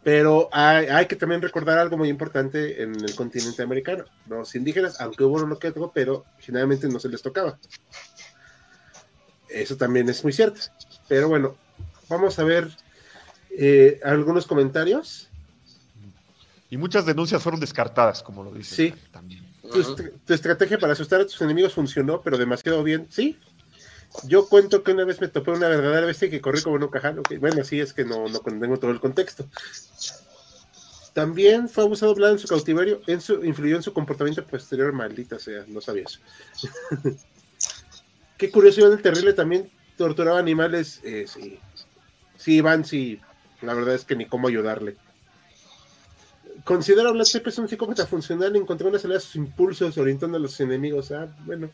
Pero hay, que también recordar algo muy importante en el continente americano. Los indígenas, aunque hubo uno que otro, pero generalmente no se les tocaba. Eso también es muy cierto. Pero bueno, vamos a ver eh, algunos comentarios. Y muchas denuncias fueron descartadas, como lo dice. Sí. También. Tu, estrategia para asustar a tus enemigos funcionó, pero demasiado bien. Sí. Yo cuento que una vez me topé una verdadera bestia que corrí como un cajal. Bueno, sí, es que no, no tengo todo el contexto. También fue abusado Vlad en su cautiverio, en su, influyó en su comportamiento posterior, maldita sea, no sabía eso. Qué curioso, Iván el Terrible también torturaba animales. Eh, sí, sí, Iván, sí, la verdad es que ni cómo ayudarle. Considera Vlad es un psicópata funcional encontró una salida a sus impulsos orientando a los enemigos. Ah, bueno.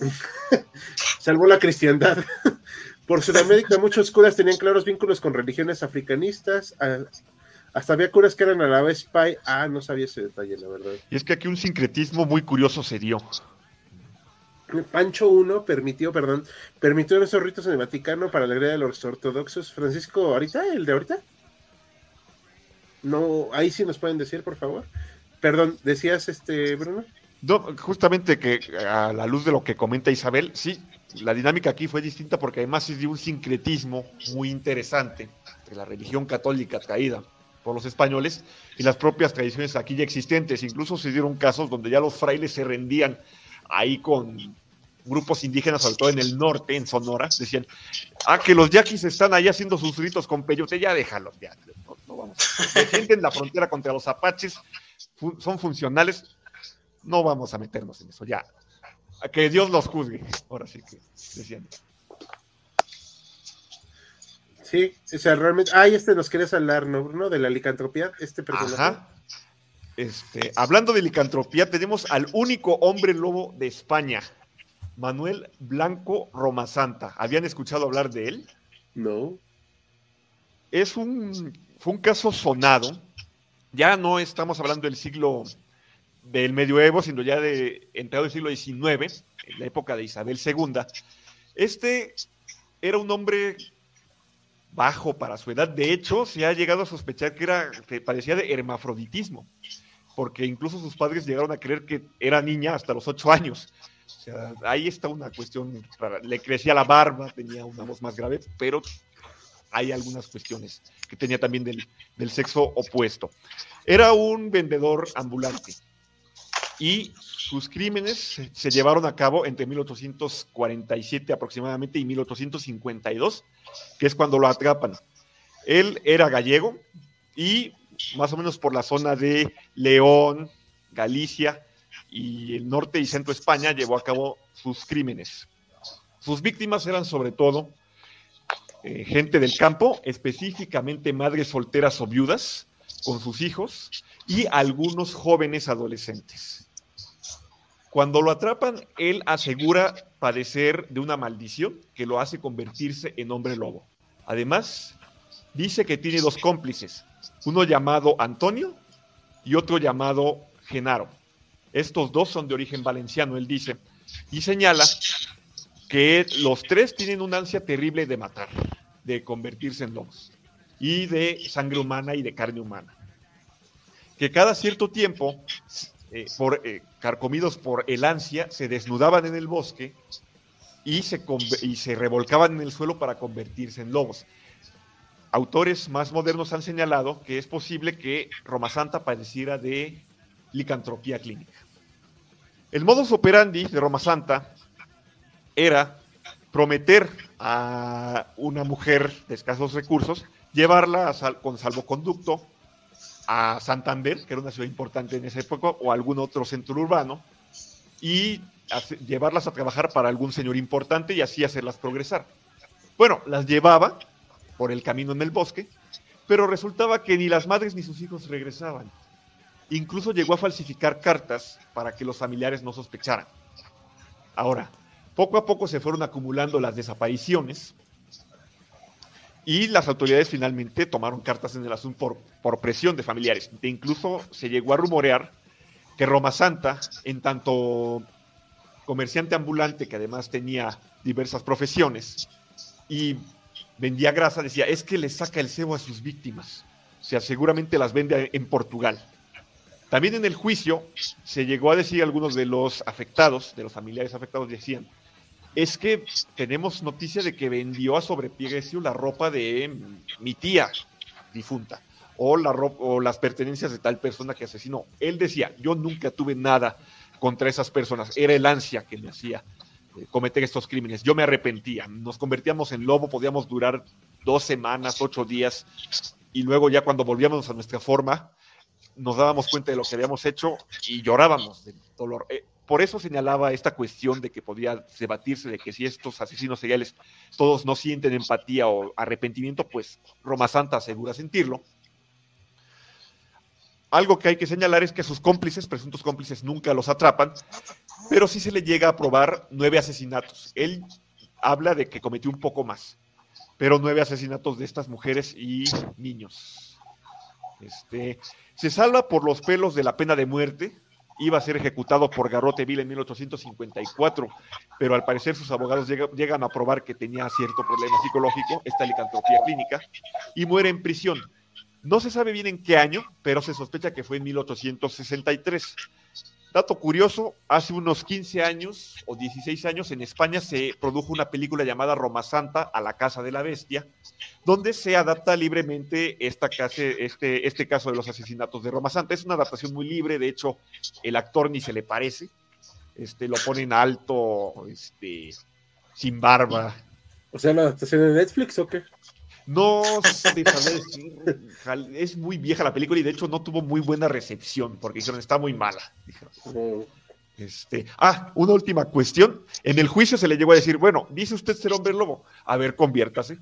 Salvó la cristiandad. Por Sudamérica, muchos curas tenían claros vínculos con religiones africanistas. Ah, hasta había curas que eran a la vez spy. Ah, no sabía ese detalle, la verdad. Y es que aquí un sincretismo muy curioso se dio. Pancho I permitió, perdón, permitió esos ritos en el Vaticano para la alegría de los ortodoxos. Francisco, ¿ahorita? ¿El de ahorita? No, ahí sí nos pueden decir, por favor. Perdón, decías este, Bruno. No, justamente que a la luz de lo que comenta Isabel, sí, la dinámica aquí fue distinta porque además se dio un sincretismo muy interesante de la religión católica traída por los españoles y las propias tradiciones aquí ya existentes. Incluso se dieron casos donde ya los frailes se rendían ahí con grupos indígenas, sobre todo en el norte, en Sonora, decían, ah, que los yaquis están ahí haciendo sus ritos con peyote, ya déjalos, ya, no, vamos. Defienden la frontera contra los apaches, son funcionales, no vamos a meternos en eso, ya. A que Dios los juzgue, ahora sí que decían. Sí, o sea, realmente, ah, este nos quieres hablar, ¿no? De la licantropía, este personaje. Ajá. Este, hablando de licantropía, tenemos al único hombre lobo de España, Manuel Blanco Romasanta. ¿Habían escuchado hablar de él? No. Es un, fue un caso sonado. Ya no estamos hablando del siglo del medioevo, sino ya de entrado del siglo XIX, en la época de Isabel II. Este era un hombre bajo para su edad. De hecho, se ha llegado a sospechar que era que parecía de hermafroditismo, porque incluso sus padres llegaron a creer que era niña hasta los ocho años ahí está una cuestión Le crecía la barba, tenía una voz más grave, pero hay algunas cuestiones que tenía también del, sexo opuesto. Era un vendedor ambulante. y sus crímenes se llevaron a cabo entre 1847 aproximadamente y 1852, que es cuando lo atrapan. Él era gallego y más o menos por la zona de León, Galicia y el norte y centro de España llevó a cabo sus crímenes. Sus víctimas eran sobre todo eh, gente del campo, específicamente madres solteras o viudas con sus hijos y algunos jóvenes adolescentes. Cuando lo atrapan, él asegura padecer de una maldición que lo hace convertirse en hombre lobo. Además, dice que tiene dos cómplices, uno llamado Antonio y otro llamado Genaro. Estos dos son de origen valenciano, él dice, y señala que los tres tienen una ansia terrible de matar, de convertirse en lobos, y de sangre humana y de carne humana. Que cada cierto tiempo, eh, por, eh, carcomidos por el ansia, se desnudaban en el bosque y se, y se revolcaban en el suelo para convertirse en lobos. Autores más modernos han señalado que es posible que Roma Santa padeciera de licantropía clínica. El modus operandi de Roma Santa era prometer a una mujer de escasos recursos, llevarla con salvoconducto a Santander, que era una ciudad importante en esa época, o algún otro centro urbano, y llevarlas a trabajar para algún señor importante y así hacerlas progresar. Bueno, las llevaba por el camino en el bosque, pero resultaba que ni las madres ni sus hijos regresaban. Incluso llegó a falsificar cartas para que los familiares no sospecharan. Ahora, poco a poco se fueron acumulando las desapariciones y las autoridades finalmente tomaron cartas en el asunto por, presión de familiares. E incluso se llegó a rumorear que Roma Santa, en tanto comerciante ambulante que además tenía diversas profesiones y vendía grasa, decía, es que le saca el cebo a sus víctimas. O sea, seguramente las vende en Portugal. También en el juicio se llegó a decir algunos de los afectados, de los familiares afectados, decían, es que tenemos noticia de que vendió a sobreprecio la ropa de mi tía difunta o, la o las pertenencias de tal persona que asesinó. Él decía, yo nunca tuve nada contra esas personas, era el ansia que me hacía cometer estos crímenes. Yo me arrepentía, nos convertíamos en lobo, podíamos durar dos semanas, ocho días, y luego ya cuando volvíamos a nuestra forma, nos dábamos cuenta de lo que habíamos hecho y llorábamos del dolor. Eh, por eso señalaba esta cuestión de que podía debatirse de que si estos asesinos seriales todos no sienten empatía o arrepentimiento, pues Roma Santa asegura sentirlo. Algo que hay que señalar es que sus cómplices, presuntos cómplices, nunca los atrapan, pero sí se le llega a probar nueve asesinatos. Él habla de que cometió un poco más, pero nueve asesinatos de estas mujeres y niños. Este, se salva por los pelos de la pena de muerte, iba a ser ejecutado por Garrote Vil en 1854, pero al parecer sus abogados llegan a probar que tenía cierto problema psicológico, esta licantropía clínica, y muere en prisión. No se sabe bien en qué año, pero se sospecha que fue en 1863. Dato curioso, hace unos 15 años o 16 años en España se produjo una película llamada Roma Santa a la Casa de la Bestia, donde se adapta libremente esta este, este caso de los asesinatos de Roma Santa. Es una adaptación muy libre, de hecho el actor ni se le parece, este, lo ponen alto, este, sin barba. O sea, la adaptación de Netflix o qué? No sé es muy vieja la película y de hecho no tuvo muy buena recepción porque dijeron está muy mala. Este, ah, una última cuestión. En el juicio se le llegó a decir, bueno, dice usted ser hombre lobo, a ver, conviértase.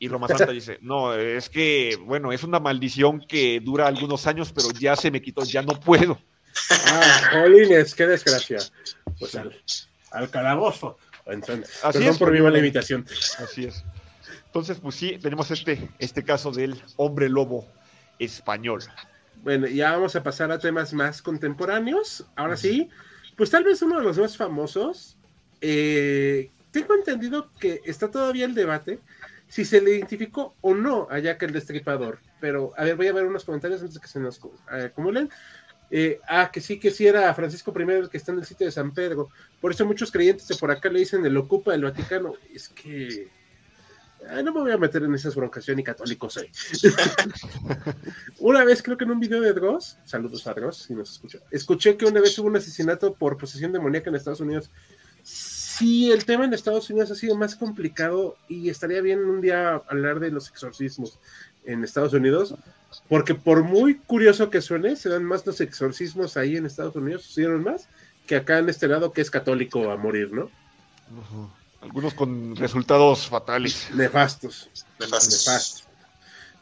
Y Roma Santa dice, no, es que, bueno, es una maldición que dura algunos años, pero ya se me quitó, ya no puedo. Ah, jolines, qué desgracia. Pues al, al calabozo. Entonces, Así es, por mi mala imitación. Así es. Entonces, pues sí, tenemos este, este caso del hombre lobo español. Bueno, ya vamos a pasar a temas más contemporáneos. Ahora sí, pues tal vez uno de los más famosos. Eh, tengo entendido que está todavía el debate si se le identificó o no a Jack el Destripador. Pero, a ver, voy a ver unos comentarios antes de que se nos acumulen. Eh, ah, que sí, que sí era Francisco I el que está en el sitio de San Pedro. Por eso muchos creyentes de por acá le dicen el ocupa del Vaticano. Es que no me voy a meter en esas broncas, yo ni católico soy. una vez, creo que en un video de Dross, saludos a Dross, si nos escucha, escuché que una vez hubo un asesinato por posesión demoníaca en Estados Unidos. Sí, el tema en Estados Unidos ha sido más complicado y estaría bien un día hablar de los exorcismos en Estados Unidos, porque por muy curioso que suene, se dan más los exorcismos ahí en Estados Unidos, sucedieron más, que acá en este lado que es católico a morir, ¿no? Algunos con resultados fatales. Nefastos. Nefastos.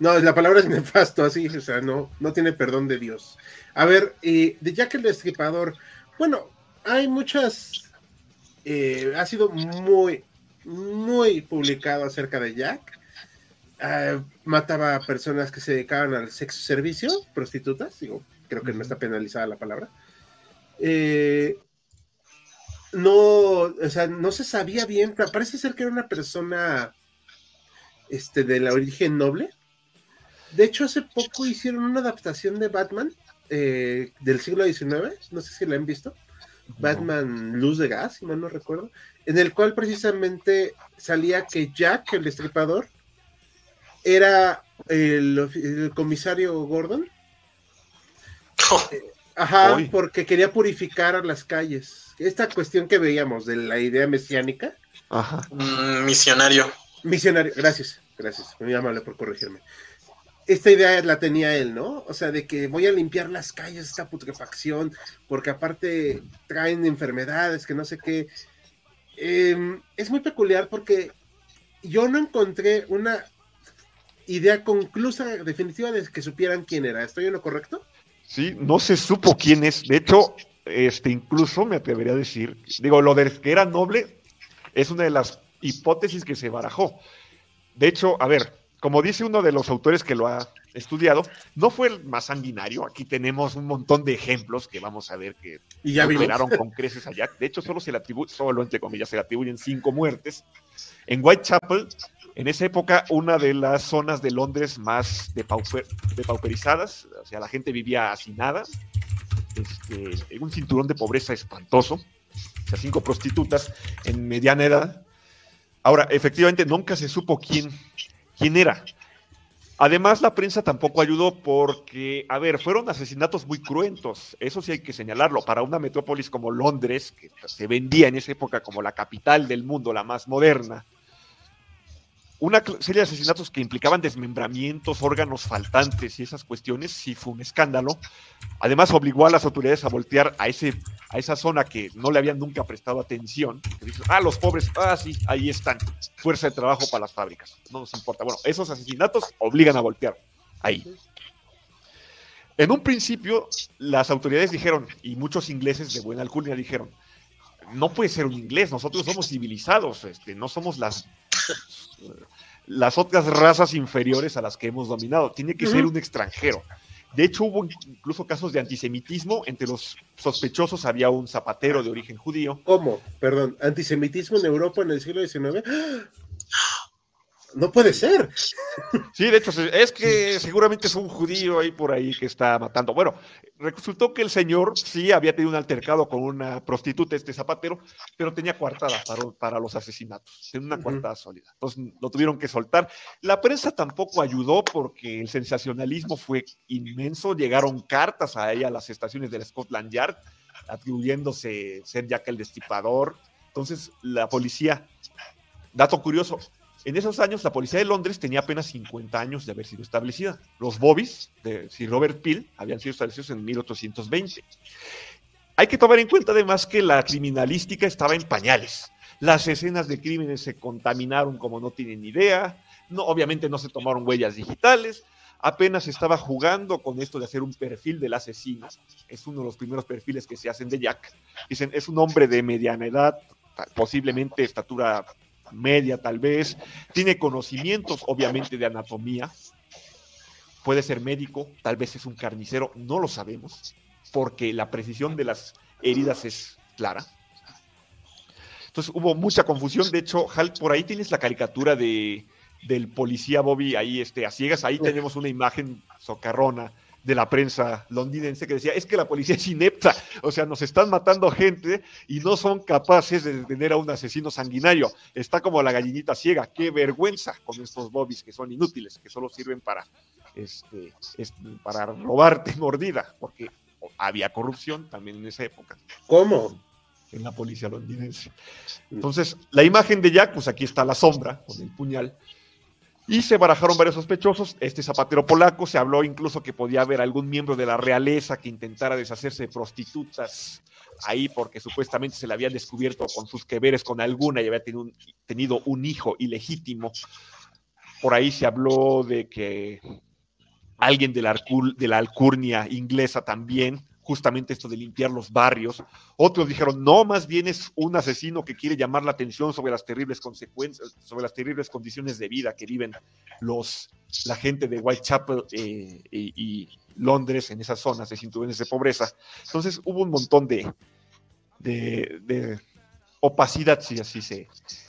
No, la palabra es nefasto, así, o sea, no, no tiene perdón de Dios. A ver, de Jack el Destripador, bueno, hay muchas, eh, ha sido muy, muy publicado acerca de Jack. Ah, mataba a personas que se dedicaban al sexo servicio, prostitutas, digo, creo que no está penalizada la palabra. Eh, no, o sea, no se sabía bien, parece ser que era una persona este, de la origen noble. De hecho, hace poco hicieron una adaptación de Batman eh, del siglo XIX, no sé si la han visto, Batman Luz de Gas, si mal no recuerdo, en el cual precisamente salía que Jack, el destripador, era el, comisario Gordon. Eh, ajá, porque quería purificar las calles esta cuestión que veíamos de la idea mesiánica. Ajá. Mm, misionario. Misionario, gracias, gracias, muy amable por corregirme. Esta idea la tenía él, ¿no? O sea, de que voy a limpiar las calles, esta putrefacción, porque aparte traen enfermedades, que no sé qué. Em, es muy peculiar porque yo no encontré una idea conclusa, definitiva, de que supieran quién era. ¿Estoy en lo correcto? Sí, no se supo quién es. De hecho, este, incluso me atrevería a decir, digo, lo de que era noble es una de las hipótesis que se barajó. De hecho, a ver, como dice uno de los autores que lo ha estudiado, no fue el más sanguinario. Aquí tenemos un montón de ejemplos que vamos a ver que y ya operaron con creces allá. De hecho, solo se le atribuye, solo entre comillas, se le atribuyen cinco muertes. En Whitechapel, en esa época, una de las zonas de Londres más depauperizadas, o sea, la gente vivía hacinada, este, un cinturón de pobreza espantoso, o sea, cinco prostitutas en mediana edad. Ahora, efectivamente, nunca se supo quién, quién era. Además, la prensa tampoco ayudó porque, a ver, fueron asesinatos muy cruentos, eso sí hay que señalarlo, para una metrópolis como Londres, que se vendía en esa época como la capital del mundo, la más moderna, una serie de asesinatos que implicaban desmembramientos, órganos faltantes y esas cuestiones, sí fue un escándalo. Además, obligó a las autoridades a voltear a, ese, a esa zona que no le habían nunca prestado atención. ah, los pobres, ah, sí, ahí están. Fuerza de trabajo para las fábricas. No nos importa. Bueno, esos asesinatos obligan a voltear ahí. En un principio, las autoridades dijeron, y muchos ingleses de buena alcurnia dijeron, no puede ser un inglés, nosotros somos civilizados, este, no somos las las otras razas inferiores a las que hemos dominado. Tiene que ser un extranjero. De hecho, hubo incluso casos de antisemitismo. Entre los sospechosos había un zapatero de origen judío. ¿Cómo? Perdón, antisemitismo en Europa en el siglo XIX. No puede ser. Sí, de hecho, es que seguramente es un judío ahí por ahí que está matando. Bueno, resultó que el señor sí había tenido un altercado con una prostituta, este zapatero, pero tenía coartada para, los asesinatos. Tenía una coartada sólida. Entonces lo tuvieron que soltar. La prensa tampoco ayudó porque el sensacionalismo fue inmenso. Llegaron cartas a ella a las estaciones del Scotland Yard atribuyéndose ser Jack el destipador. Entonces la policía, dato curioso, en esos años, la policía de Londres tenía apenas 50 años de haber sido establecida. Los Bobbies de Sir Robert Peel habían sido establecidos en 1820. Hay que tomar en cuenta además que la criminalística estaba en pañales. Las escenas de crímenes se contaminaron como no tienen idea. No, obviamente no se tomaron huellas digitales. Apenas estaba jugando con esto de hacer un perfil del asesino. Es uno de los primeros perfiles que se hacen de Jack. Dicen, es un hombre de mediana edad, posiblemente estatura media tal vez, tiene conocimientos obviamente de anatomía, puede ser médico, tal vez es un carnicero, no lo sabemos, porque la precisión de las heridas es clara. Entonces hubo mucha confusión, de hecho, Hal, por ahí tienes la caricatura de, del policía Bobby ahí este, a ciegas, ahí tenemos una imagen socarrona de la prensa londinense que decía, es que la policía es inepta, o sea, nos están matando gente y no son capaces de detener a un asesino sanguinario. Está como la gallinita ciega, qué vergüenza con estos bobbies que son inútiles, que solo sirven para, este, para robarte mordida, porque había corrupción también en esa época. ¿Cómo? En la policía londinense. Entonces, la imagen de Jack, pues aquí está la sombra con el puñal y se barajaron varios sospechosos. Este zapatero polaco se habló incluso que podía haber algún miembro de la realeza que intentara deshacerse de prostitutas ahí porque supuestamente se le habían descubierto con sus que con alguna y había tenido un, tenido un hijo ilegítimo. Por ahí se habló de que alguien de la, de la alcurnia inglesa también justamente esto de limpiar los barrios. Otros dijeron, no, más bien es un asesino que quiere llamar la atención sobre las terribles consecuencias, sobre las terribles condiciones de vida que viven los, la gente de Whitechapel eh, y, Londres en esas zonas de cinturones de pobreza. Entonces hubo un montón de, de, de opacidad, si así se,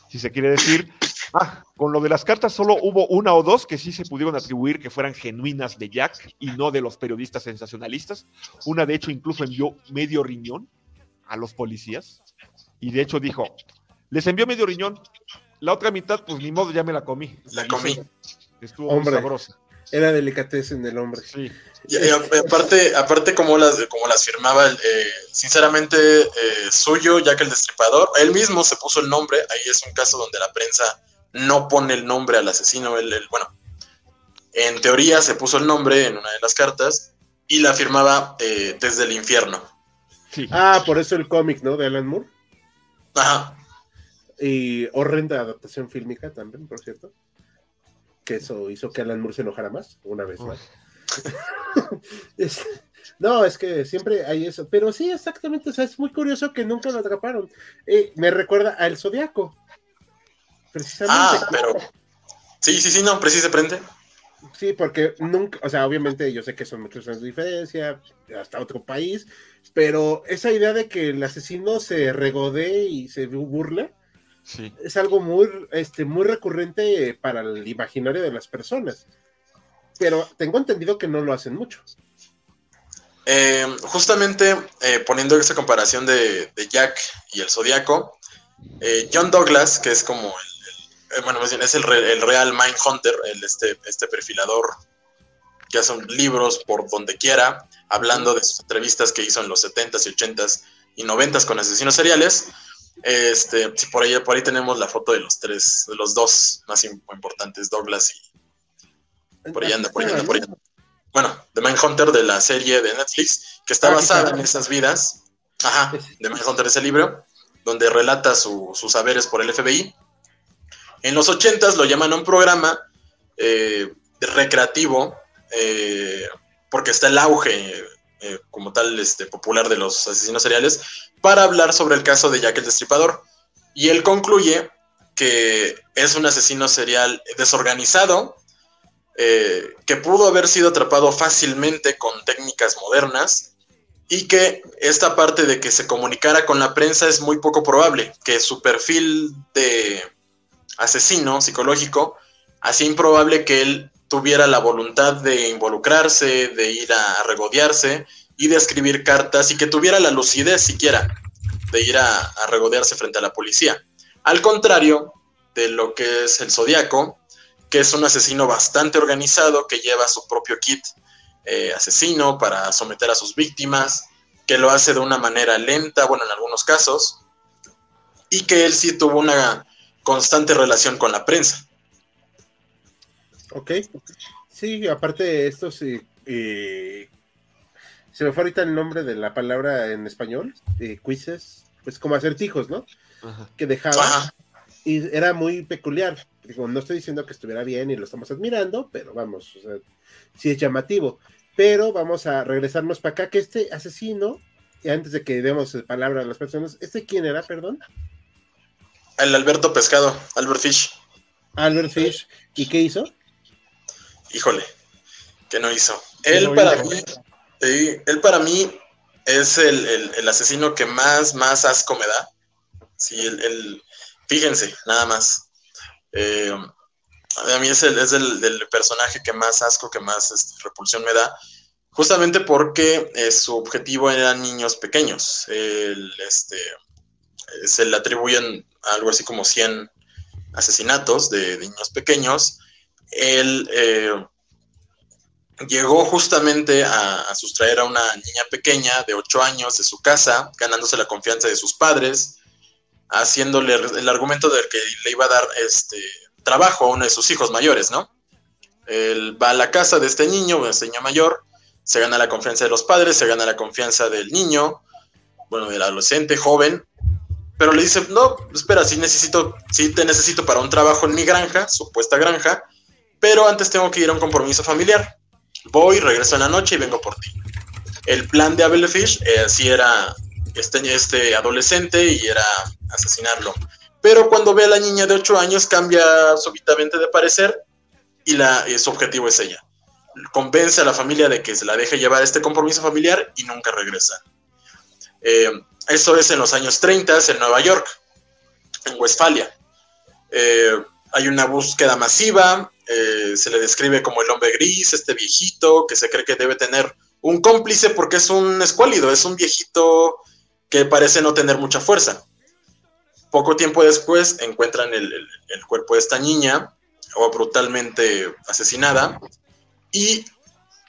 si se quiere decir. Ah, con lo de las cartas solo hubo una o dos que sí se pudieron atribuir que fueran genuinas de Jack y no de los periodistas sensacionalistas. Una de hecho incluso envió medio riñón a los policías y de hecho dijo, les envió medio riñón, la otra mitad pues ni modo ya me la comí. La comí. Estuvo muy sabrosa. Era delicatez en el hombre. Sí. Y, aparte, aparte como las, como las firmaba, eh, sinceramente eh, suyo, Jack el Destripador, él mismo se puso el nombre, ahí es un caso donde la prensa no pone el nombre al asesino, el, bueno, en teoría se puso el nombre en una de las cartas y la firmaba eh, desde el infierno. Ah, por eso el cómic, ¿no? De Alan Moore. Ajá. Y horrenda adaptación fílmica también, por cierto. Que eso hizo que Alan Moore se enojara más, una vez más. no, es que siempre hay eso. Pero sí, exactamente. O sea, es muy curioso que nunca lo atraparon. Eh, me recuerda al Zodiaco. Precisamente. Ah, pero. Sí, sí, sí, no, precisamente. Sí, porque nunca, o sea, obviamente yo sé que son muchos años de diferencia, hasta otro país, pero esa idea de que el asesino se regodee y se burle es algo muy, este, muy recurrente para el imaginario de las personas. Pero tengo entendido que no lo hacen mucho. Eh, justamente eh, poniendo esa comparación de, Jack y el Zodíaco, eh, John Douglas, que es como el eh, bueno, más bien es el, el Real Mindhunter, el, este, este perfilador que hace libros por donde quiera, hablando de sus entrevistas que hizo en los 70s y 80s y 90s con asesinos seriales. Este, por ahí, por ahí tenemos la foto de los tres, de los dos más importantes, Douglas y por ahí anda, por ahí anda, por ahí anda. Bueno, The Mindhunter de la serie de Netflix, que está ah, basada en esas vidas. Ajá, The Mindhunter es el libro, donde relata sus saberes por el FBI en los 80 lo llaman a un programa eh, recreativo, eh, porque está el auge eh, como tal este, popular de los asesinos seriales, para hablar sobre el caso de Jack el Destripador. Y él concluye que es un asesino serial desorganizado, que pudo haber sido atrapado fácilmente con técnicas modernas y que esta parte de que se comunicara con la prensa es muy poco probable, que su perfil de asesino psicológico, así improbable que él tuviera la voluntad de involucrarse, de ir a regodearse y de escribir cartas y que tuviera la lucidez siquiera de ir a, regodearse frente a la policía. Al contrario de lo que es el Zodíaco, que es un asesino bastante organizado, que lleva su propio kit eh, asesino para someter a sus víctimas, que lo hace de una manera lenta, bueno, en algunos casos, y que él sí tuvo una constante relación con la prensa. Ok. Sí, aparte de esto, sí, eh, se me fue ahorita el nombre de la palabra en español, eh, quizzes, pues como acertijos, ¿no? Que dejaba. Y era muy peculiar. Digo, no estoy diciendo que estuviera bien y lo estamos admirando, pero vamos, o sea, sí es llamativo. Pero vamos a regresarnos para acá, que este asesino, y antes de que demos palabra a las personas, ¿este quién era, perdón? El Alberto Pescado, Albert Fish. Albert Fish. ¿Y qué hizo? Híjole, ¿qué no hizo? Él para mí, él para mí es el, asesino que más, más asco me da. Sí, el, fíjense, nada más. Eh, a mí es el, es el, personaje que más asco, que más este, repulsión me da, justamente porque eh, su objetivo eran niños pequeños. este, se le atribuyen algo así como 100 asesinatos de, niños pequeños. Él eh, llegó justamente a, sustraer a una niña pequeña de 8 años de su casa, ganándose la confianza de sus padres, haciéndole el argumento de que le iba a dar este trabajo a uno de sus hijos mayores, ¿no? Él va a la casa de este niño, este niño mayor, se gana la confianza de los padres, se gana la confianza del niño, bueno, del adolescente, joven, pero le dice, no, espera, sí necesito, sí te necesito para un trabajo en mi granja, supuesta granja, pero antes tengo que ir a un compromiso familiar. Voy, regreso en la noche y vengo por ti. El plan de Abel Fish eh, era este, este adolescente y era asesinarlo. Pero cuando ve a la niña de 8 años cambia súbitamente de parecer y la, su objetivo es ella. Convence a la familia de que se la deje llevar a este compromiso familiar y nunca regresa. Eh, eso es en los años 30 en Nueva York, en Westfalia. Eh, hay una búsqueda masiva, eh, se le describe como el hombre gris, este viejito que se cree que debe tener un cómplice porque es un escuálido, es un viejito que parece no tener mucha fuerza. Poco tiempo después encuentran el, el cuerpo de esta niña, o brutalmente asesinada, y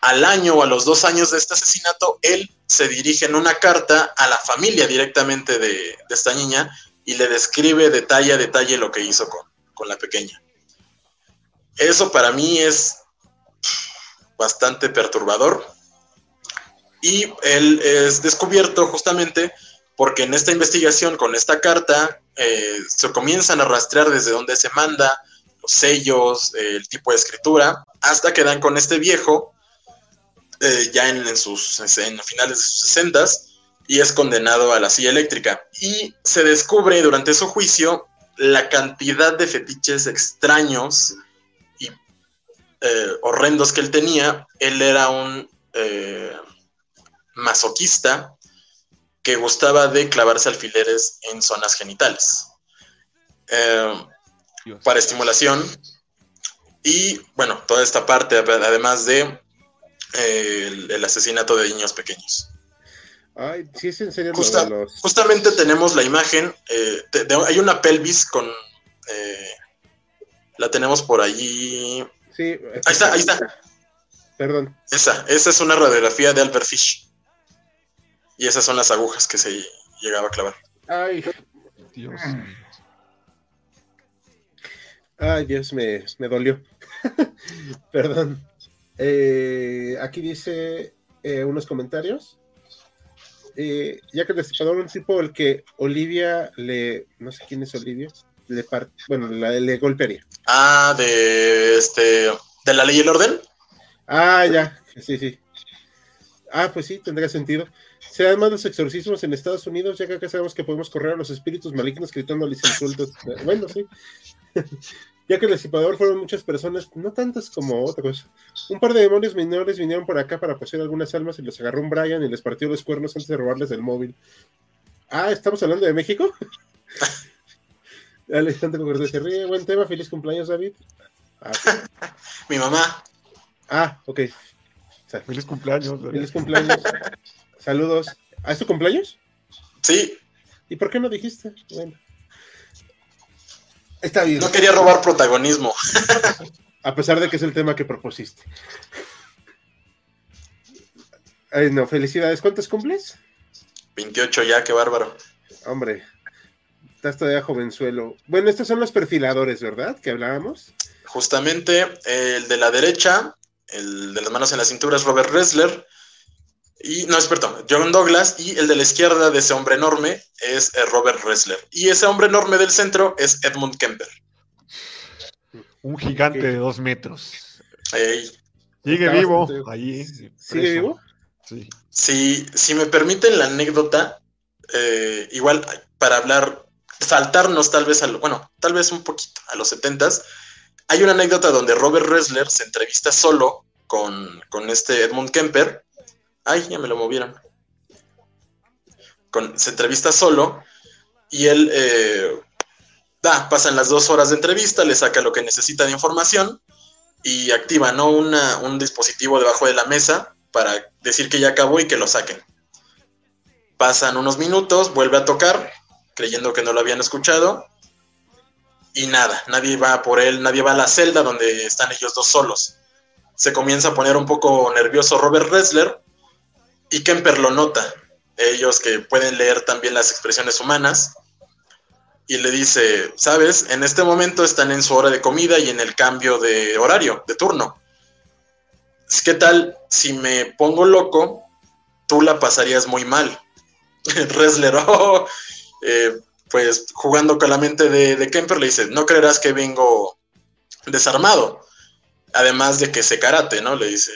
al año o a los dos años de este asesinato, él se dirige en una carta a la familia directamente de, esta niña y le describe detalle a detalle lo que hizo con, con la pequeña. Eso para mí es bastante perturbador. Y él es descubierto justamente porque en esta investigación con esta carta eh, se comienzan a rastrear desde dónde se manda, los sellos, el tipo de escritura, hasta que dan con este viejo eh, ya en, sus en finales de sus sesentas y es condenado a la silla eléctrica. Y se descubre durante su juicio la cantidad de fetiches extraños y eh, horrendos que él tenía. Él era un eh, masoquista que gustaba de clavarse alfileres en zonas genitales para estimulación. Y bueno, toda esta parte, además de el, asesinato de niños pequeños. Ay, sí es en serio. Justamente tenemos la imagen, eh, hay una pelvis con... Eh, la tenemos por allí. Sí. Ahí está, ahí está. Perdón. Esa, esa es una radiografía de Albert Fish. Y esas son las agujas que se llegaba a clavar. Ay, Dios. Ay, Dios, me, me dolió. Perdón. Eh, aquí dice eh, unos comentarios. Eh, ya que el destipador un tipo el que Olivia le, no sé quién es Olivia, le bueno, le golpearía. Ah, de este, de la ley y el orden. Ah, ya, sí, sí. Ah, pues sí, tendría sentido. Se dan más los exorcismos en Estados Unidos, ya que acá sabemos que podemos correr a los espíritus malignos gritándoles insultos. Bueno, sí ya que el disipador fueron muchas personas, no tantas como otra cosa. Un par de demonios menores vinieron por acá para poseer algunas almas y los agarró un Brian y les partió los cuernos antes de robarles el móvil. Ah, ¿estamos hablando de México? Alejandro Cortés se ríe. Buen tema. Feliz cumpleaños, David. Ah, Mi mamá. Ah, ok. Feliz cumpleaños. David. Feliz cumpleaños. Saludos. ¿A ¿Es tu cumpleaños? Sí. ¿Y por qué no dijiste? Bueno. No quería robar protagonismo. A pesar de que es el tema que propusiste. Ay, no, felicidades. ¿Cuántos cumples? 28 ya, qué bárbaro. Hombre, estás todavía jovenzuelo. Bueno, estos son los perfiladores, ¿verdad? Que hablábamos. Justamente, el de la derecha, el de las manos en la cintura es Robert Ressler. Y, no, es perdón, John Douglas. Y el de la izquierda de ese hombre enorme es eh, Robert Ressler. Y ese hombre enorme del centro es Edmund Kemper. Un gigante de dos metros. Sigue vivo. Ahí, ¿Sigue vivo? Sí. Si, si me permiten la anécdota, eh, igual para hablar, saltarnos tal vez, a bueno, tal vez un poquito a los setentas, hay una anécdota donde Robert Ressler se entrevista solo con, con este Edmund Kemper Ay, ya me lo movieron. se entrevista solo y él eh, da, pasan las dos horas de entrevista, le saca lo que necesita de información y activa ¿no? un dispositivo debajo de la mesa para decir que ya acabó y que lo saquen. Pasan unos minutos, vuelve a tocar, creyendo que no lo habían escuchado, y nada, nadie va por él, nadie va a la celda donde están ellos dos solos. Se comienza a poner un poco nervioso Robert Ressler y Kemper lo nota. Ellos que pueden leer también las expresiones humanas. Y le dice, sabes, en este momento están en su hora de comida y en el cambio de horario, de turno. ¿Qué tal si me pongo loco? Tú la pasarías muy mal. Ressler, oh, eh, pues jugando con la mente de, Kemper, le dice, no creerás que vengo desarmado. Además de que se karate, ¿no? Le dice.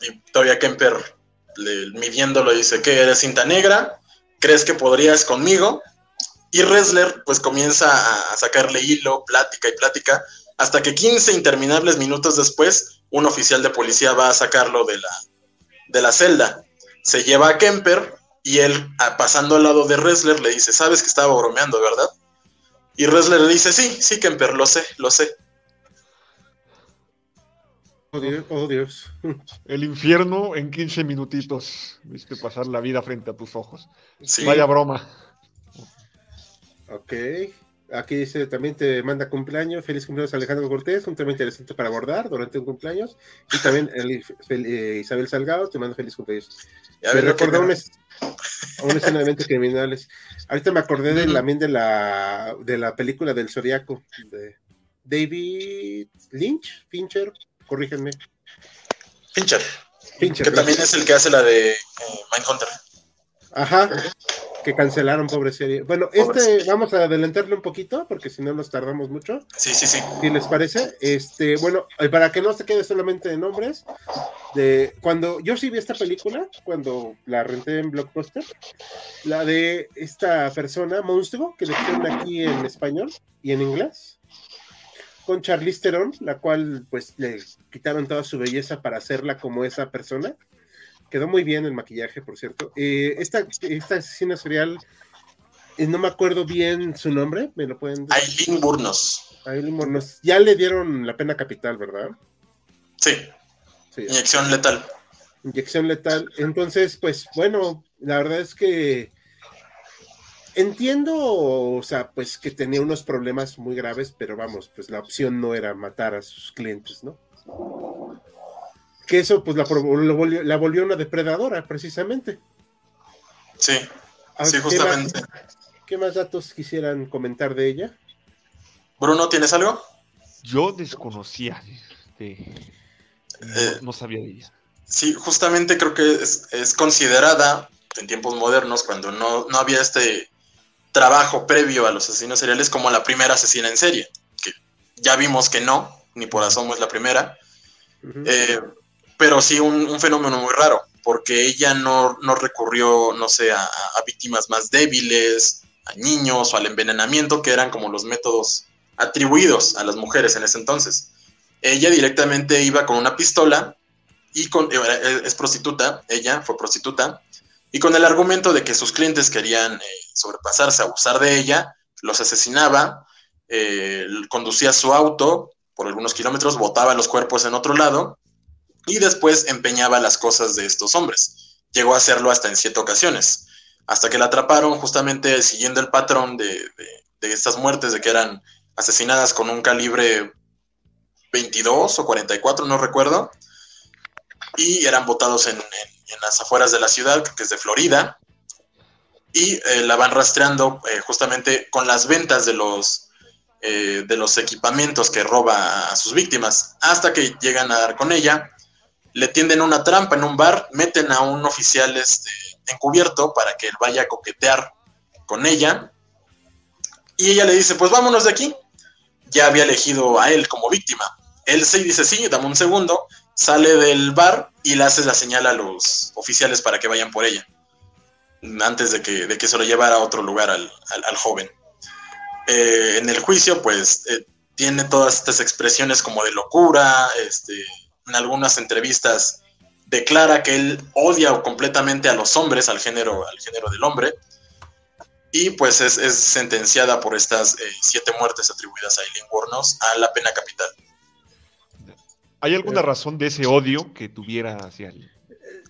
Y todavía Kemper, le, midiéndolo, dice, que eres cinta negra? ¿Crees que podrías conmigo? Y Ressler, pues comienza a sacarle hilo, plática y plática, hasta que 15 interminables minutos después, un oficial de policía va a sacarlo de la, de la celda. Se lleva a Kemper y él, pasando al lado de Ressler, le dice, sabes que estaba bromeando, ¿verdad? Y Ressler le dice, sí, sí, Kemper, lo sé, lo sé. Oh Dios, oh Dios. El infierno en 15 minutitos. Viste pasar la vida frente a tus ojos. Vaya broma. Ok. Aquí dice, también te manda cumpleaños, feliz cumpleaños Alejandro Cortés, un tema interesante para abordar durante un cumpleaños. Y también eh, Isabel Salgado te manda feliz cumpleaños. Me recordó un, un escena de criminales. Ahorita me acordé de, también de la, de la película del Zodiaco, de David Lynch, Fincher, corrígenme. Fincher. Fincher. Que también es el que hace la de eh, Mindhunter. Ajá que cancelaron, pobre serie. Bueno, este vamos a adelantarle un poquito, porque si no nos tardamos mucho. Sí, sí, sí. Si les parece, este, bueno, eh, para que no se quede solamente de nombres, de cuando yo sí vi esta película, cuando la renté en Blockbuster, la de esta persona, monstruo, que le hicieron aquí en español y en inglés, con Charlize Theron, la cual pues le quitaron toda su belleza para hacerla como esa persona Quedó muy bien el maquillaje, por cierto. Eh, esta, esta asesina serial, eh, no me acuerdo bien su nombre, ¿me lo pueden decir? Aileen Burnos. Aileen Burnos. Ya le dieron la pena capital, ¿verdad? Sí. Inyección letal. Inyección letal. Entonces, pues bueno, la verdad es que entiendo, o sea, pues que tenía unos problemas muy graves, pero vamos, pues la opción no era matar a sus clientes, ¿no? que eso pues la, volvió, una depredadora, precisamente. Sí, ah, sí, justamente. ¿qué más, datos quisieran comentar de ella? Bruno, ¿tienes algo? Yo desconocía, este, eh, no, sabía de ella. Sí, justamente creo que es, considerada en tiempos modernos, cuando no, había este trabajo previo a los asesinos seriales, como la primera asesina en serie, que ya vimos que no, ni por asomo es la primera. Pero sí un, fenómeno muy raro, porque ella no, recurrió, no sé, a, víctimas más débiles, a niños o al envenenamiento, que eran como los métodos atribuidos a las mujeres en ese entonces. Ella directamente iba con una pistola y con, eh, es prostituta, ella fue prostituta, y con el argumento de que sus clientes querían eh, sobrepasarse, abusar de ella, los asesinaba, eh, conducía su auto por algunos kilómetros, botaba los cuerpos en otro lado y después empeñaba las cosas de estos hombres. Llegó a hacerlo hasta en siete ocasiones, hasta que la atraparon justamente siguiendo el patrón de, estas muertes, de que eran asesinadas con un calibre 22 o 44, no recuerdo, y eran botados en, las afueras de la ciudad, que es de Florida, y eh, la van rastreando eh, justamente con las ventas de los, eh, de los equipamientos que roba a sus víctimas, hasta que llegan a dar con ella le tienden una trampa en un bar, meten a un oficial este, encubierto para que él vaya a coquetear con ella. Y ella le dice, pues vámonos de aquí. Ya había elegido a él como víctima. Él se dice, sí, dame un segundo, sale del bar y le hace la señal a los oficiales para que vayan por ella. Antes de que, de que se lo llevara a otro lugar al, joven. Eh, en el juicio, pues, eh, tiene todas estas expresiones como de locura, este, en algunas entrevistas declara que él odia completamente a los hombres, al género, al género del hombre, y pues es, sentenciada por estas eh, siete muertes atribuidas a Eileen Wuornos a la pena capital. ¿Hay alguna razón de ese odio que tuviera hacia él?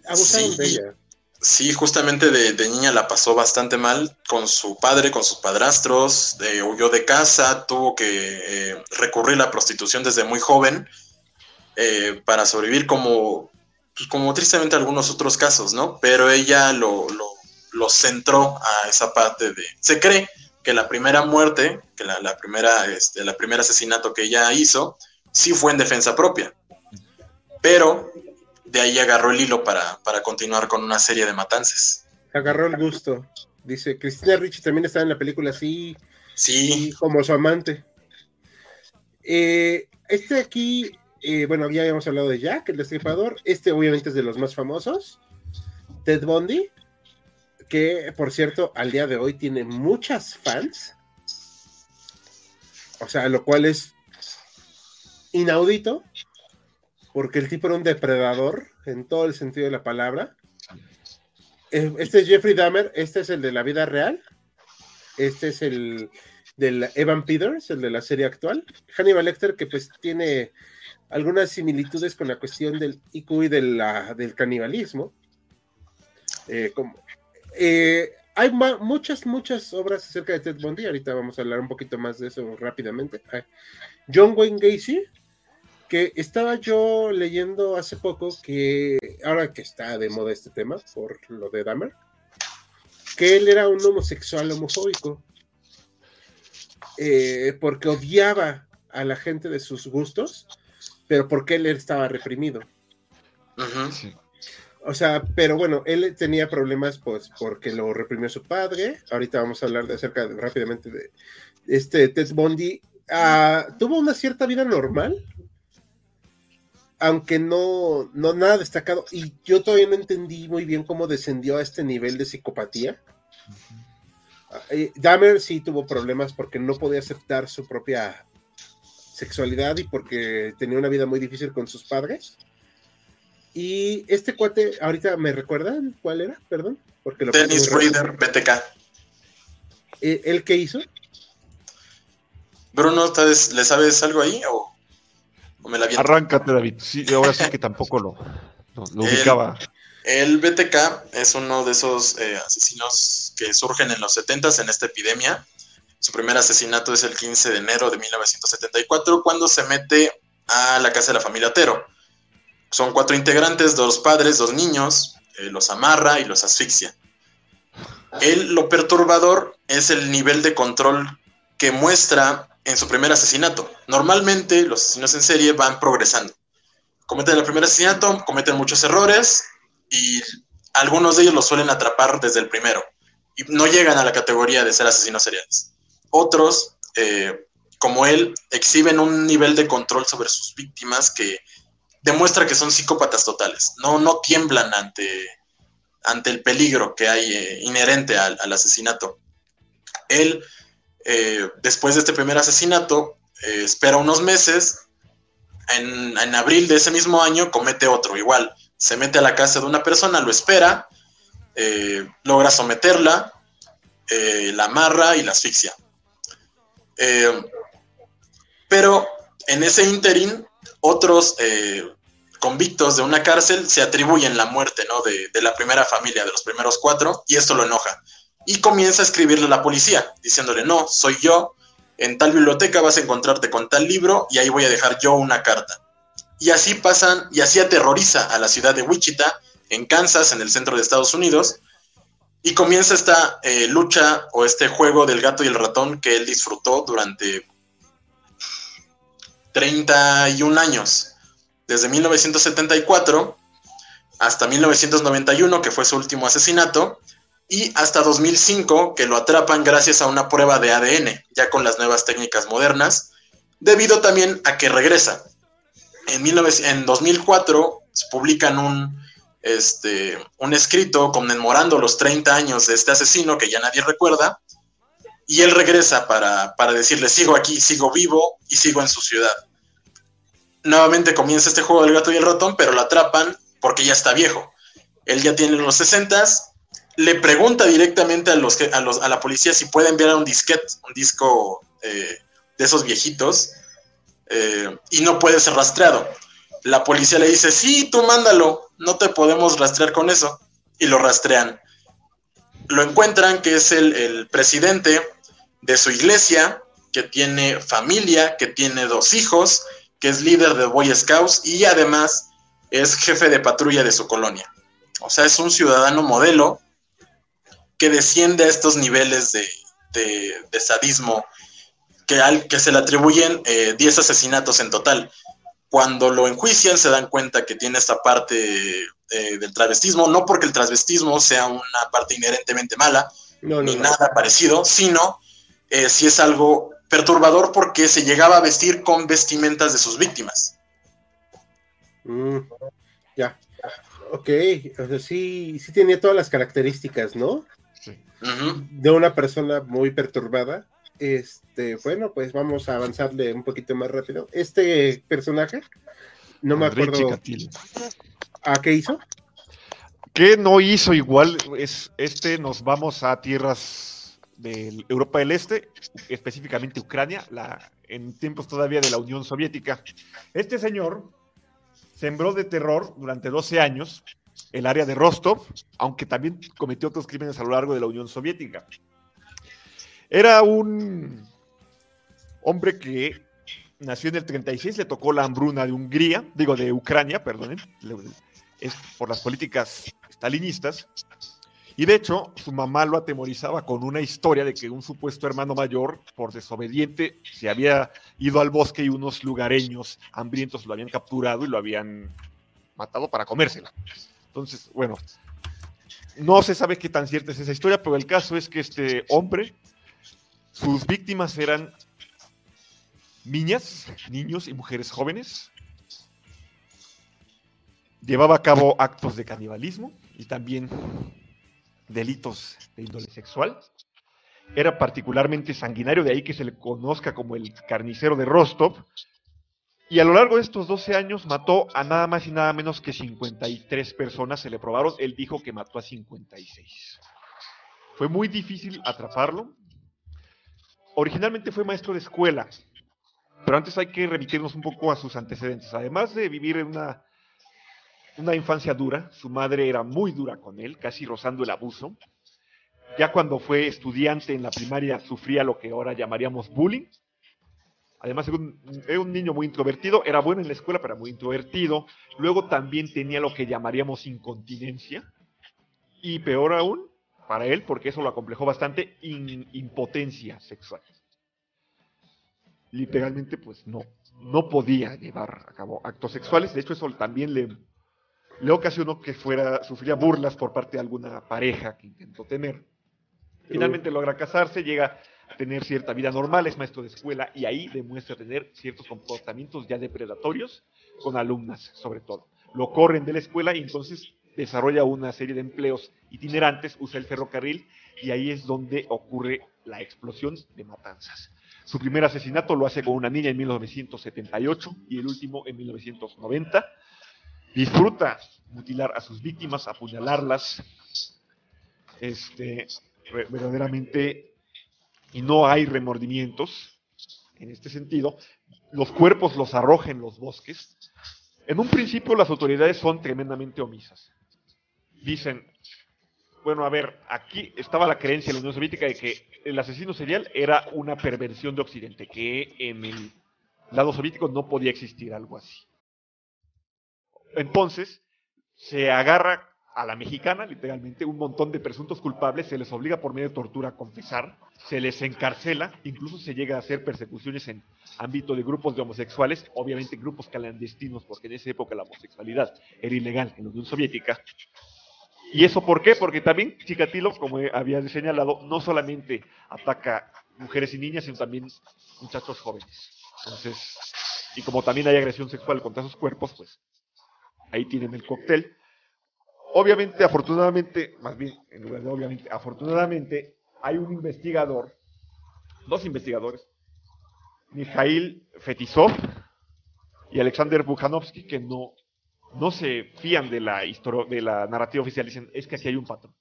abusaron Sí. de ella. Sí, justamente de, de niña la pasó bastante mal con su padre, con sus padrastros, de- huyó de casa, tuvo que eh, recurrir a la prostitución desde muy joven eh, para sobrevivir como, pues, como tristemente algunos otros casos, ¿no? Pero ella lo, lo, lo centró a esa parte de... Se cree que la primera muerte, que la, la primera, este, la primer asesinato que ella hizo, sí fue en defensa propia. Pero de ahí agarró el hilo para, para continuar con una serie de matanzas. Agarró el gusto. Dice, Cristina Ricci también está en la película así, Sí, como su amante. Eh, este aquí, eh, bueno, ya habíamos hablado de Jack, el destripador. Este obviamente es de los más famosos. Ted Bundy, que por cierto, al día de hoy tiene muchas fans. O sea, lo cual es inaudito, porque el tipo era un depredador en todo el sentido de la palabra. Eh, Este es Jeffrey Dahmer, este es el de la vida real. Este es el del Evan Peters, el de la serie actual. Hannibal Lecter, que pues tiene algunas similitudes con la cuestión del IQ y de la- del canibalismo. Eh, como- eh, hay muchas, muchas obras acerca de Ted Bundy. Ahorita vamos a hablar un poquito más de eso rápidamente. Ay. John Wayne Gacy, que estaba yo leyendo hace poco que, ahora que está de moda este tema por lo de Dahmer, que él era un homosexual homofóbico. Eh, porque odiaba a la gente de sus gustos, pero porque él estaba reprimido. ujú, Sí. O sea, pero bueno, él tenía problemas pues porque lo reprimió su padre. Ahorita vamos a hablar de acerca de- rápidamente de este Ted Bundy. Ah, tuvo una cierta vida normal, aunque no, no nada destacado. Y yo todavía no entendí muy bien cómo descendió a este nivel de psicopatía. Eh, Dahmer sí tuvo problemas porque no podía aceptar su propia sexualidad y porque tenía una vida muy difícil con sus padres. Y este cuate, ahorita me recuerdan cuál era, perdón, porque lo Dennis. Rader, BTK. Eh, ¿El qué hizo? Bruno, ¿tal vez ¿le sabes algo ahí o, o me la viento? Arráncate, David. Sí, ahora sí que tampoco lo, lo, lo El- ubicaba. El BTK es uno de esos eh, asesinos que surgen en los 70s en esta epidemia. Su primer asesinato es el 15 de enero de 1974, cuando se mete a la casa de la familia Otero. Son cuatro integrantes, dos padres, dos niños, eh, los amarra y los asfixia. Él, lo perturbador es el nivel de control que muestra en su primer asesinato. Normalmente los asesinos en serie van progresando. Cometen el primer asesinato, cometen muchos errores, y algunos de ellos los suelen atrapar desde el primero y no llegan a la categoría de ser asesinos seriales. Otros, eh, como él, exhiben un nivel de control sobre sus víctimas que demuestra que son psicópatas totales. No, no tiemblan ante, ante el peligro que hay eh, inherente al, al asesinato. Él, eh, después de este primer asesinato, eh, espera unos meses. En, en abril de ese mismo año comete otro, igual se mete a la casa de una persona, lo espera, eh, logra someterla, eh, la amarra y la asfixia. Pero en ese interín, otros convictos de una cárcel se atribuyen la muerte de, de la primera familia, de los primeros cuatro, y esto lo enoja. Y comienza a escribirle a la policía, diciéndole, no, soy yo, en tal biblioteca vas a encontrarte con tal libro y ahí voy a dejar yo una carta. Y así pasan, y así aterroriza a la ciudad de Wichita, en Kansas, en el centro de Estados Unidos, y comienza esta eh, lucha o este juego del gato y el ratón que él disfrutó durante 31 años, desde 1974 hasta 1991, que fue su último asesinato, y hasta 2005, que lo atrapan gracias a una prueba de ADN, ya con las nuevas técnicas modernas, debido también a que regresa. En, 19, en 2004 publican un, este, un escrito conmemorando los 30 años de este asesino que ya nadie recuerda, y él regresa para, para decirle, sigo aquí, sigo vivo y sigo en su ciudad. Nuevamente comienza este juego del gato y el ratón, pero lo atrapan porque ya está viejo. Él ya tiene los 60 le pregunta directamente a, los, a, los, a la policía si puede enviar un disquete, un disco eh, de esos viejitos, eh, y no puede ser rastreado. La policía le dice, sí, tú mándalo. no te podemos rastrear con eso. Y lo rastrean. Lo encuentran que es el, el presidente de su iglesia, que tiene familia, que tiene dos hijos, que es líder de Boy Scouts y además es jefe de patrulla de su colonia. O sea, es un ciudadano modelo que desciende a estos niveles de, sadismo que, al, que se le atribuyen 10 eh, asesinatos en total. Cuando lo enjuician se dan cuenta que tiene esta parte eh, del travestismo, no porque el travestismo sea una parte inherentemente mala, ni nada parecido, sino eh, si es algo perturbador porque se llegaba a vestir con vestimentas de sus víctimas. Mm, ya. Ok, o sea, sí, sí tenía todas las características, ¿no? De una persona muy perturbada. Este, bueno, pues vamos a avanzarle un poquito más rápido. Este personaje, no me acuerdo. ¿A qué hizo? ¿Qué no hizo igual? Es este, nos vamos a tierras de Europa del Este, específicamente Ucrania, la, en tiempos todavía de la Unión Soviética. Este señor sembró de terror durante 12 años el área de Rostov, aunque también cometió otros crímenes a lo largo de la Unión Soviética. Era un hombre que nació en el 36, le tocó la hambruna de Hungría, digo de Ucrania, perdón, es por las políticas stalinistas, y de hecho, su mamá lo atemorizaba con una historia de que un supuesto hermano mayor, por desobediente, se había ido al bosque y unos lugareños hambrientos lo habían capturado y lo habían matado para comérsela. Entonces, bueno, no se sabe qué tan cierta es esa historia, pero el caso es que este hombre, sus víctimas eran niñas, niños y mujeres jóvenes. Llevaba a cabo actos de canibalismo y también delitos de índole sexual. Era particularmente sanguinario, de ahí que se le conozca como el carnicero de Rostov. Y a lo largo de estos 12 años mató a nada más y nada menos que 53 personas. Se le probaron, él dijo que mató a 56. Fue muy difícil atraparlo. Originalmente fue maestro de escuela, pero antes hay que remitirnos un poco a sus antecedentes. Además de vivir en una una infancia dura, su madre era muy dura con él, casi rozando el abuso. Ya cuando fue estudiante en la primaria sufría lo que ahora llamaríamos bullying. Además era un, niño muy introvertido, era bueno en la escuela, pero muy introvertido. Luego también tenía lo que llamaríamos incontinencia. Y peor aún, para él, porque eso lo acomplejó bastante, impotencia sexual. Literalmente, pues no, no podía llevar a cabo actos sexuales. De hecho, eso también le le ocasionó que fuera, sufría burlas por parte de alguna pareja que intentó tener. Finalmente logra casarse, llega tener cierta vida normal, es maestro de escuela y ahí demuestra tener ciertos comportamientos ya depredatorios con alumnas, sobre todo. Lo corren de la escuela y entonces desarrolla una serie de empleos itinerantes, usa el ferrocarril y ahí es donde ocurre la explosión de matanzas. Su primer asesinato lo hace con una niña en 1978 y el último en 1990 disfruta mutilar a sus víctimas, apuñalarlas, este, verdaderamente, y no hay remordimientos en este sentido, los cuerpos los arroja en los bosques. En un principio las autoridades son tremendamente omisas. Dicen, bueno, a ver, aquí estaba la creencia en la Unión Soviética de que el asesino serial era una perversión de Occidente, que en el lado soviético no podía existir algo así. Entonces, se agarra a la mexicana, literalmente, un montón de presuntos culpables, se les obliga por medio de tortura a confesar, se les encarcela, incluso se llega a hacer persecuciones en ámbito de grupos de homosexuales, obviamente grupos clandestinos, porque en esa época la homosexualidad era ilegal en la Unión Soviética. ¿Y eso por qué? Porque también Chikatilo, como había señalado, no solamente ataca mujeres y niñas, sino también muchachos jóvenes. Entonces, y como también hay agresión sexual contra sus cuerpos, pues ahí tienen el cóctel. Obviamente, afortunadamente, más bien, en lugar de obviamente, afortunadamente, hay un investigador, dos investigadores, Mikhail Fetisov y Alexander Bukhanovsky, que no, no se fían de la, de la narrativa oficial, dicen, es que aquí hay un patrón.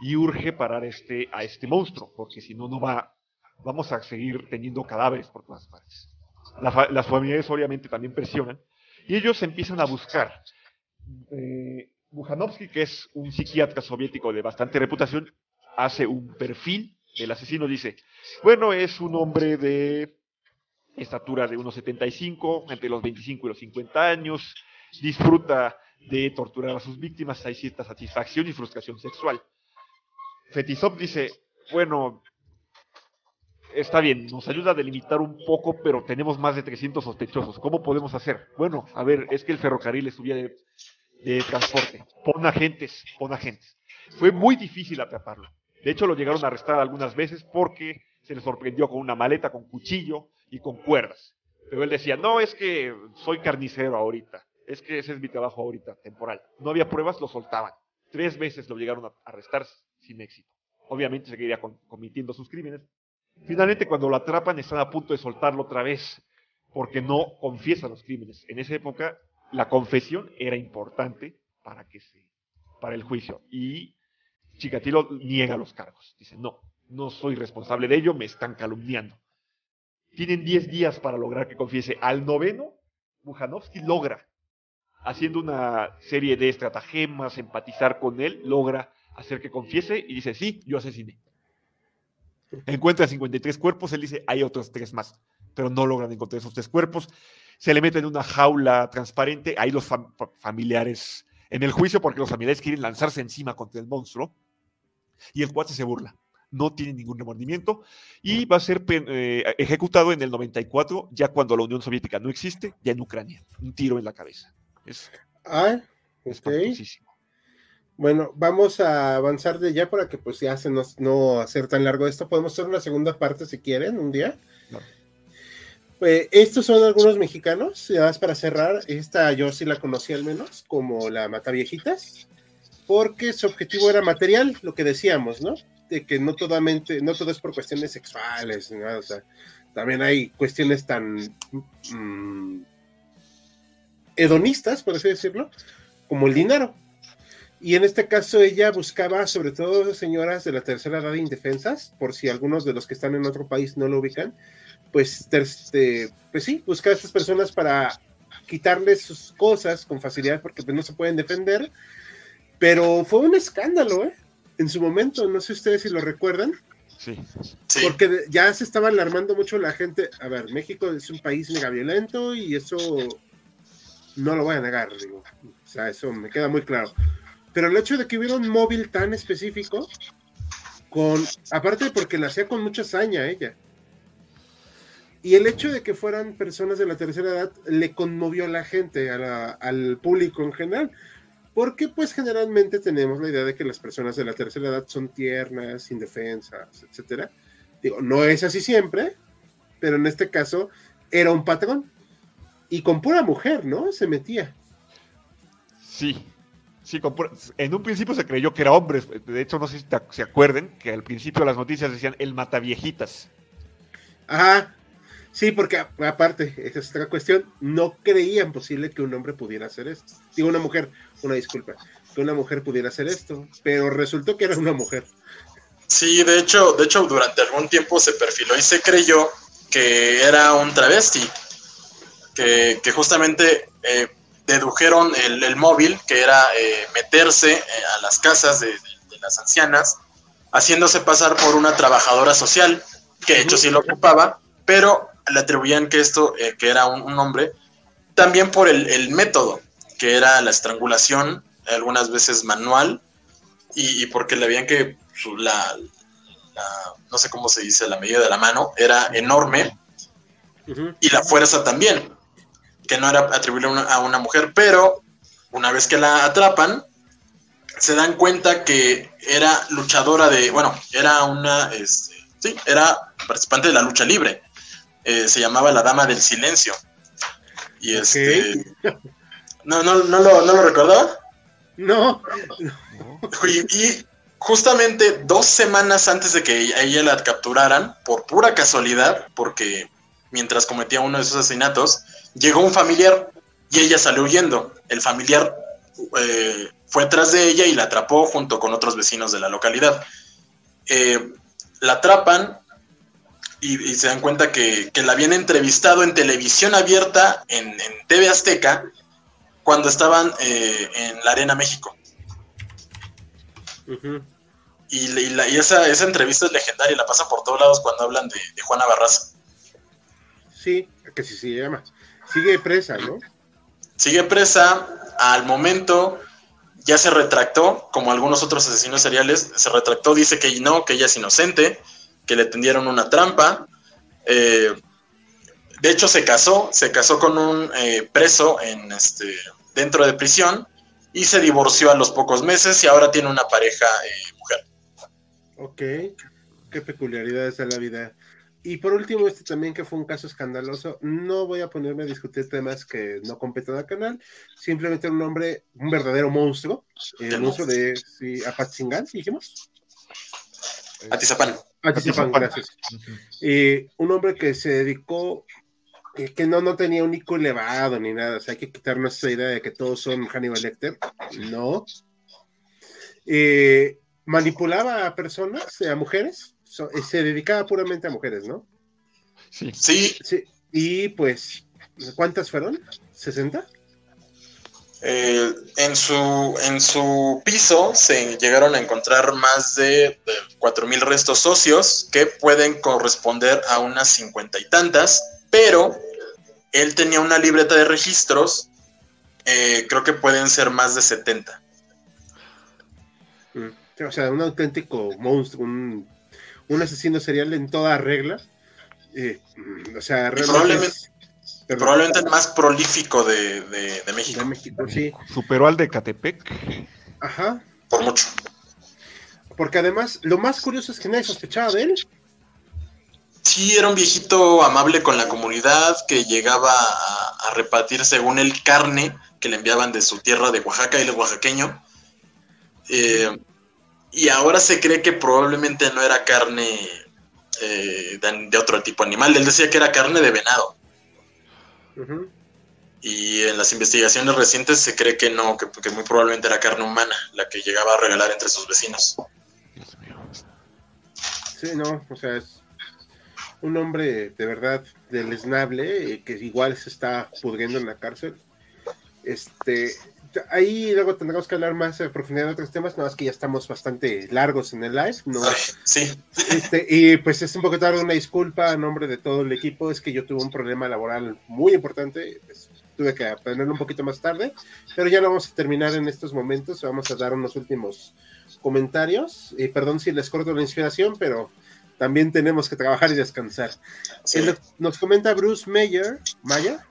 Y urge parar este, a este monstruo, porque si no, no va, vamos a seguir teniendo cadáveres por todas partes. las familias obviamente también presionan, y ellos empiezan a buscar eh, Bujanovsky, que es un psiquiatra soviético de bastante reputación, hace un perfil del asesino. Dice, bueno, es un hombre de estatura de unos 75, entre los 25 y los 50 años, disfruta de torturar a sus víctimas, hay cierta satisfacción y frustración sexual. Fetisov dice, bueno, está bien, nos ayuda a delimitar un poco, pero tenemos más de 300 sospechosos. ¿Cómo podemos hacer? Bueno, a ver, es que el ferrocarril es su vía de, transporte. Pon agentes, pon agentes. Fue muy difícil atraparlo. De hecho, lo llegaron a arrestar algunas veces porque se le sorprendió con una maleta, con cuchillo y con cuerdas. Pero él decía, no, es que soy carnicero ahorita. Es que ese es mi trabajo ahorita, temporal. No había pruebas, lo soltaban. Tres veces lo llegaron a arrestar sin éxito. Obviamente seguiría cometiendo sus crímenes, Finalmente, cuando lo atrapan, están a punto de soltarlo otra vez, porque no confiesa los crímenes. En esa época, la confesión era importante para que se, para el juicio. Y Chikatilo niega los cargos. Dice, no, no soy responsable de ello, me están calumniando. Tienen 10 días para lograr que confiese. Al noveno, Bujanovsky logra, haciendo una serie de estratagemas, empatizar con él, logra hacer que confiese y dice, sí, yo asesiné. Encuentra 53 cuerpos, él dice, hay otros tres más, pero no logran encontrar esos tres cuerpos. Se le mete en una jaula transparente, ahí los familiares en el juicio, porque los familiares quieren lanzarse encima contra el monstruo, y el cuate se burla. No tiene ningún remordimiento y va a ser eh, ejecutado en el 94, ya cuando la Unión Soviética no existe, ya en Ucrania. Un tiro en la cabeza. Es, ah, bueno, vamos a avanzar de ya para que pues ya se nos no hacer tan largo esto. Podemos hacer una segunda parte si quieren, un día. Pues, estos son algunos mexicanos, ya más para cerrar, esta yo sí la conocí al menos, como la Mataviejitas, porque su objetivo era material, lo que decíamos, ¿no? De que no, totalmente, no todo es por cuestiones sexuales, ¿no? o sea, también hay cuestiones tan mm, hedonistas, por así decirlo, como el dinero. Y en este caso ella buscaba sobre todo señoras de la tercera edad indefensas, por si algunos de los que están en otro país no lo ubican, pues, este, pues sí, buscaba a estas personas para quitarles sus cosas con facilidad porque pues, no se pueden defender. Pero fue un escándalo, ¿eh? En su momento, no sé ustedes si lo recuerdan. Sí. Porque ya se estaba alarmando mucho la gente. A ver, México es un país mega violento y eso no lo voy a negar, digo. O sea, eso me queda muy claro. Pero el hecho de que hubiera un móvil tan específico, con, aparte porque la hacía con mucha saña ella. Y el hecho de que fueran personas de la tercera edad le conmovió a la gente, al público en general. Porque pues generalmente tenemos la idea de que las personas de la tercera edad son tiernas, indefensas, etcétera. Digo, no es así siempre, pero en este caso era un patrón. Y con pura mujer, ¿no? Se metía. Sí, Sí, en un principio se creyó que era hombre. De hecho, no sé si se acuerden que al principio las noticias decían el mataviejitas. Ajá. Sí, porque aparte, esa es otra cuestión, no creían posible que un hombre pudiera hacer esto. Digo, una mujer, una disculpa, que una mujer pudiera hacer esto, pero resultó que era una mujer. Sí, de hecho, de hecho, durante algún tiempo se perfiló y se creyó que era un travesti, que, que justamente eh, dedujeron el, móvil, que era eh, meterse eh, a las casas de, las ancianas, haciéndose pasar por una trabajadora social, que de hecho sí lo ocupaba, pero le atribuían que esto, eh, que era un, hombre, también por el, método, que era la estrangulación, algunas veces manual, y, porque le veían que la, no sé cómo se dice, la medida de la mano era enorme, y la fuerza también que no era atribuible a una, mujer, pero una vez que la atrapan, se dan cuenta que era luchadora de, bueno, era una, este, sí, era participante de la lucha libre. Eh, se llamaba la Dama del Silencio. Y este... ¿No, no, no, lo, ¿No lo recordaba? No. Y, justamente dos semanas antes de que ella la capturaran, por pura casualidad, porque mientras cometía uno de esos asesinatos, llegó un familiar y ella salió huyendo. El familiar eh, fue tras de ella y la atrapó junto con otros vecinos de la localidad. Eh, la atrapan y, se dan cuenta que, la habían entrevistado en televisión abierta en, TV Azteca cuando estaban eh, en la Arena México. Y, esa, esa, entrevista es legendaria, la pasa por todos lados cuando hablan de, Juana Barraza. Sí, que sí se llama. Sigue presa, ¿no? Sigue presa. Al momento ya se retractó, como algunos otros asesinos seriales, se retractó, dice que no, que ella es inocente, que le tendieron una trampa. Eh, de hecho, se casó, se casó con un eh, preso en este, dentro de prisión y se divorció a los pocos meses y ahora tiene una pareja eh, mujer. Ok, qué peculiaridades de la vida. Y por último, este también que fue un caso escandaloso. No voy a ponerme a discutir temas que no competen al canal. Simplemente un hombre, un verdadero monstruo. El monstruo de sí, Apatzingán, dijimos. Atizapán. Atizapán, gracias. Y un hombre que se dedicó, que no, no tenía un IQ elevado ni nada. O sea, hay que quitarnos esa idea de que todos son Hannibal Lecter. No. Eh, manipulaba a personas, a mujeres, eh, se dedicaba puramente a mujeres, ¿no? Sí. Sí. Y pues, ¿cuántas fueron? ¿60? Eh, en, su, en su piso se llegaron a encontrar más de, cuatro mil restos socios que pueden corresponder a unas cincuenta y tantas, pero él tenía una libreta de registros, eh, creo que pueden ser más de 70. Mm, o sea, un auténtico monstruo, un un asesino serial en toda regla. Eh, o sea, probablemente, probablemente, el más prolífico de, México. México, sí. Superó al de Catepec. Ajá. Por mucho. Porque además, lo más curioso es que nadie sospechaba de él. Sí, era un viejito amable con la comunidad que llegaba a, repartir según el carne que le enviaban de su tierra de Oaxaca, y el oaxaqueño. Eh, y ahora se cree que probablemente no era carne eh, de, otro tipo animal. Él decía que era carne de venado. Y en las investigaciones recientes se cree que no, que, muy probablemente era carne humana la que llegaba a regalar entre sus vecinos. Sí, no, o sea, es un hombre de verdad deleznable eh, que igual se está pudriendo en la cárcel. Este, ahí luego tendremos que hablar más en profundidad de otros temas, nada más que ya estamos bastante largos en el live, ¿no? sí. Este, y pues es un poco tarde una disculpa a nombre de todo el equipo, es que yo tuve un problema laboral muy importante, pues, tuve que aprenderlo un poquito más tarde, pero ya lo vamos a terminar en estos momentos, vamos a dar unos últimos comentarios, y perdón si les corto la inspiración, pero también tenemos que trabajar y descansar. Nos comenta Bruce Mayer, Maya,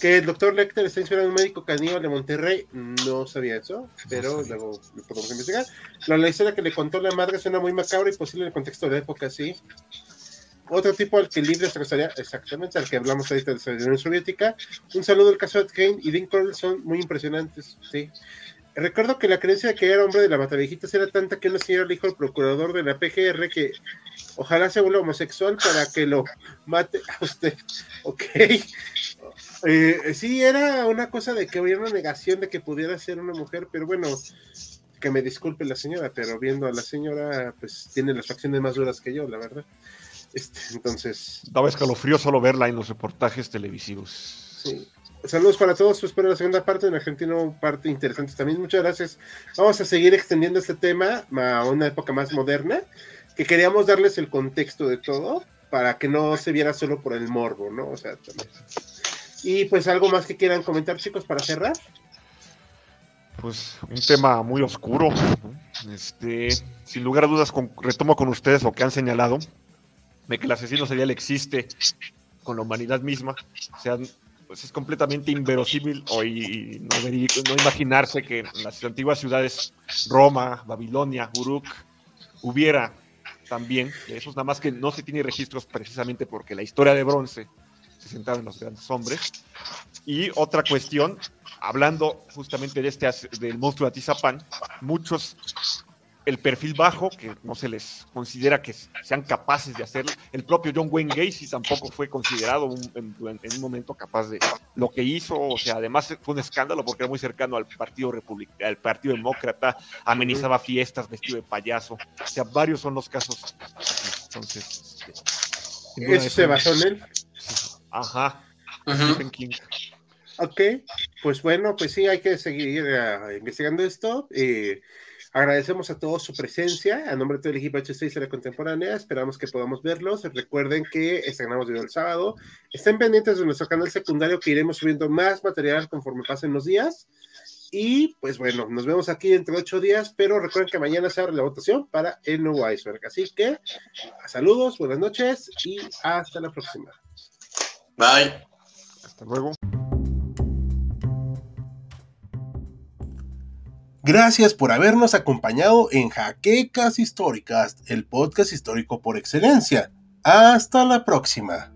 que el doctor Lecter está inspirado en un médico caníbal de Monterrey, no sabía eso, pero luego lo podemos investigar. La, historia que le contó la madre suena muy macabra y posible en el contexto de época, sí. Otro tipo al que libre se gustaría, exactamente, al que hablamos ahorita de la Unión Soviética. Un saludo al caso de Kane y Lincoln son muy impresionantes, sí. Recuerdo que la creencia de que era hombre de la Mataviejitas era tanta que una señora le dijo al procurador de la PGR que ojalá se vuelva homosexual para que lo mate a usted. Ok. Eh, sí, era una cosa de que había una negación de que pudiera ser una mujer, pero bueno, que me disculpe la señora, pero viendo a la señora, pues tiene las facciones más duras que yo, la verdad. Este, entonces. Daba escalofrío solo verla en los reportajes televisivos. Sí. Saludos para todos, espero la segunda parte en Argentino, parte interesante también. Muchas gracias. Vamos a seguir extendiendo este tema a una época más moderna, que queríamos darles el contexto de todo para que no se viera solo por el morbo, ¿no? O sea, también. Y pues algo más que quieran comentar, chicos, para cerrar. Pues un tema muy oscuro. Este, sin lugar a dudas, retomo con ustedes lo que han señalado, de que el asesino serial existe con la humanidad misma. O sea, pues es completamente inverosímil o no, imaginarse que en las antiguas ciudades, Roma, Babilonia, Uruk, hubiera también, eso es nada más que no se tiene registros precisamente porque la historia de bronce se sentaron los grandes hombres. Y otra cuestión, hablando justamente de este del monstruo de Atizapán, muchos el perfil bajo, que no se les considera que sean capaces de hacerlo. El propio John Wayne Gacy tampoco fue considerado en, un momento capaz de lo que hizo. O sea, además fue un escándalo porque era muy cercano al Partido Republicano, al Partido Demócrata, amenizaba fiestas vestido de payaso. O sea, varios son los casos. Entonces, ¿Eso se basó en él? Ajá. Ok, pues bueno, pues sí, hay que seguir uh, investigando esto. Eh, Agradecemos a todos su presencia. A nombre de todo el equipo H6 de la Contemporánea, esperamos que podamos verlos. Recuerden que estrenamos video el sábado. Estén pendientes de nuestro canal secundario que iremos subiendo más material conforme pasen los días. Y pues bueno, nos vemos aquí dentro de ocho días, pero recuerden que mañana se abre la votación para el nuevo iceberg. Así que saludos, buenas noches y hasta la próxima. Bye. Hasta luego. Gracias por habernos acompañado en Jaquecas Históricas, el podcast histórico por excelencia. Hasta la próxima.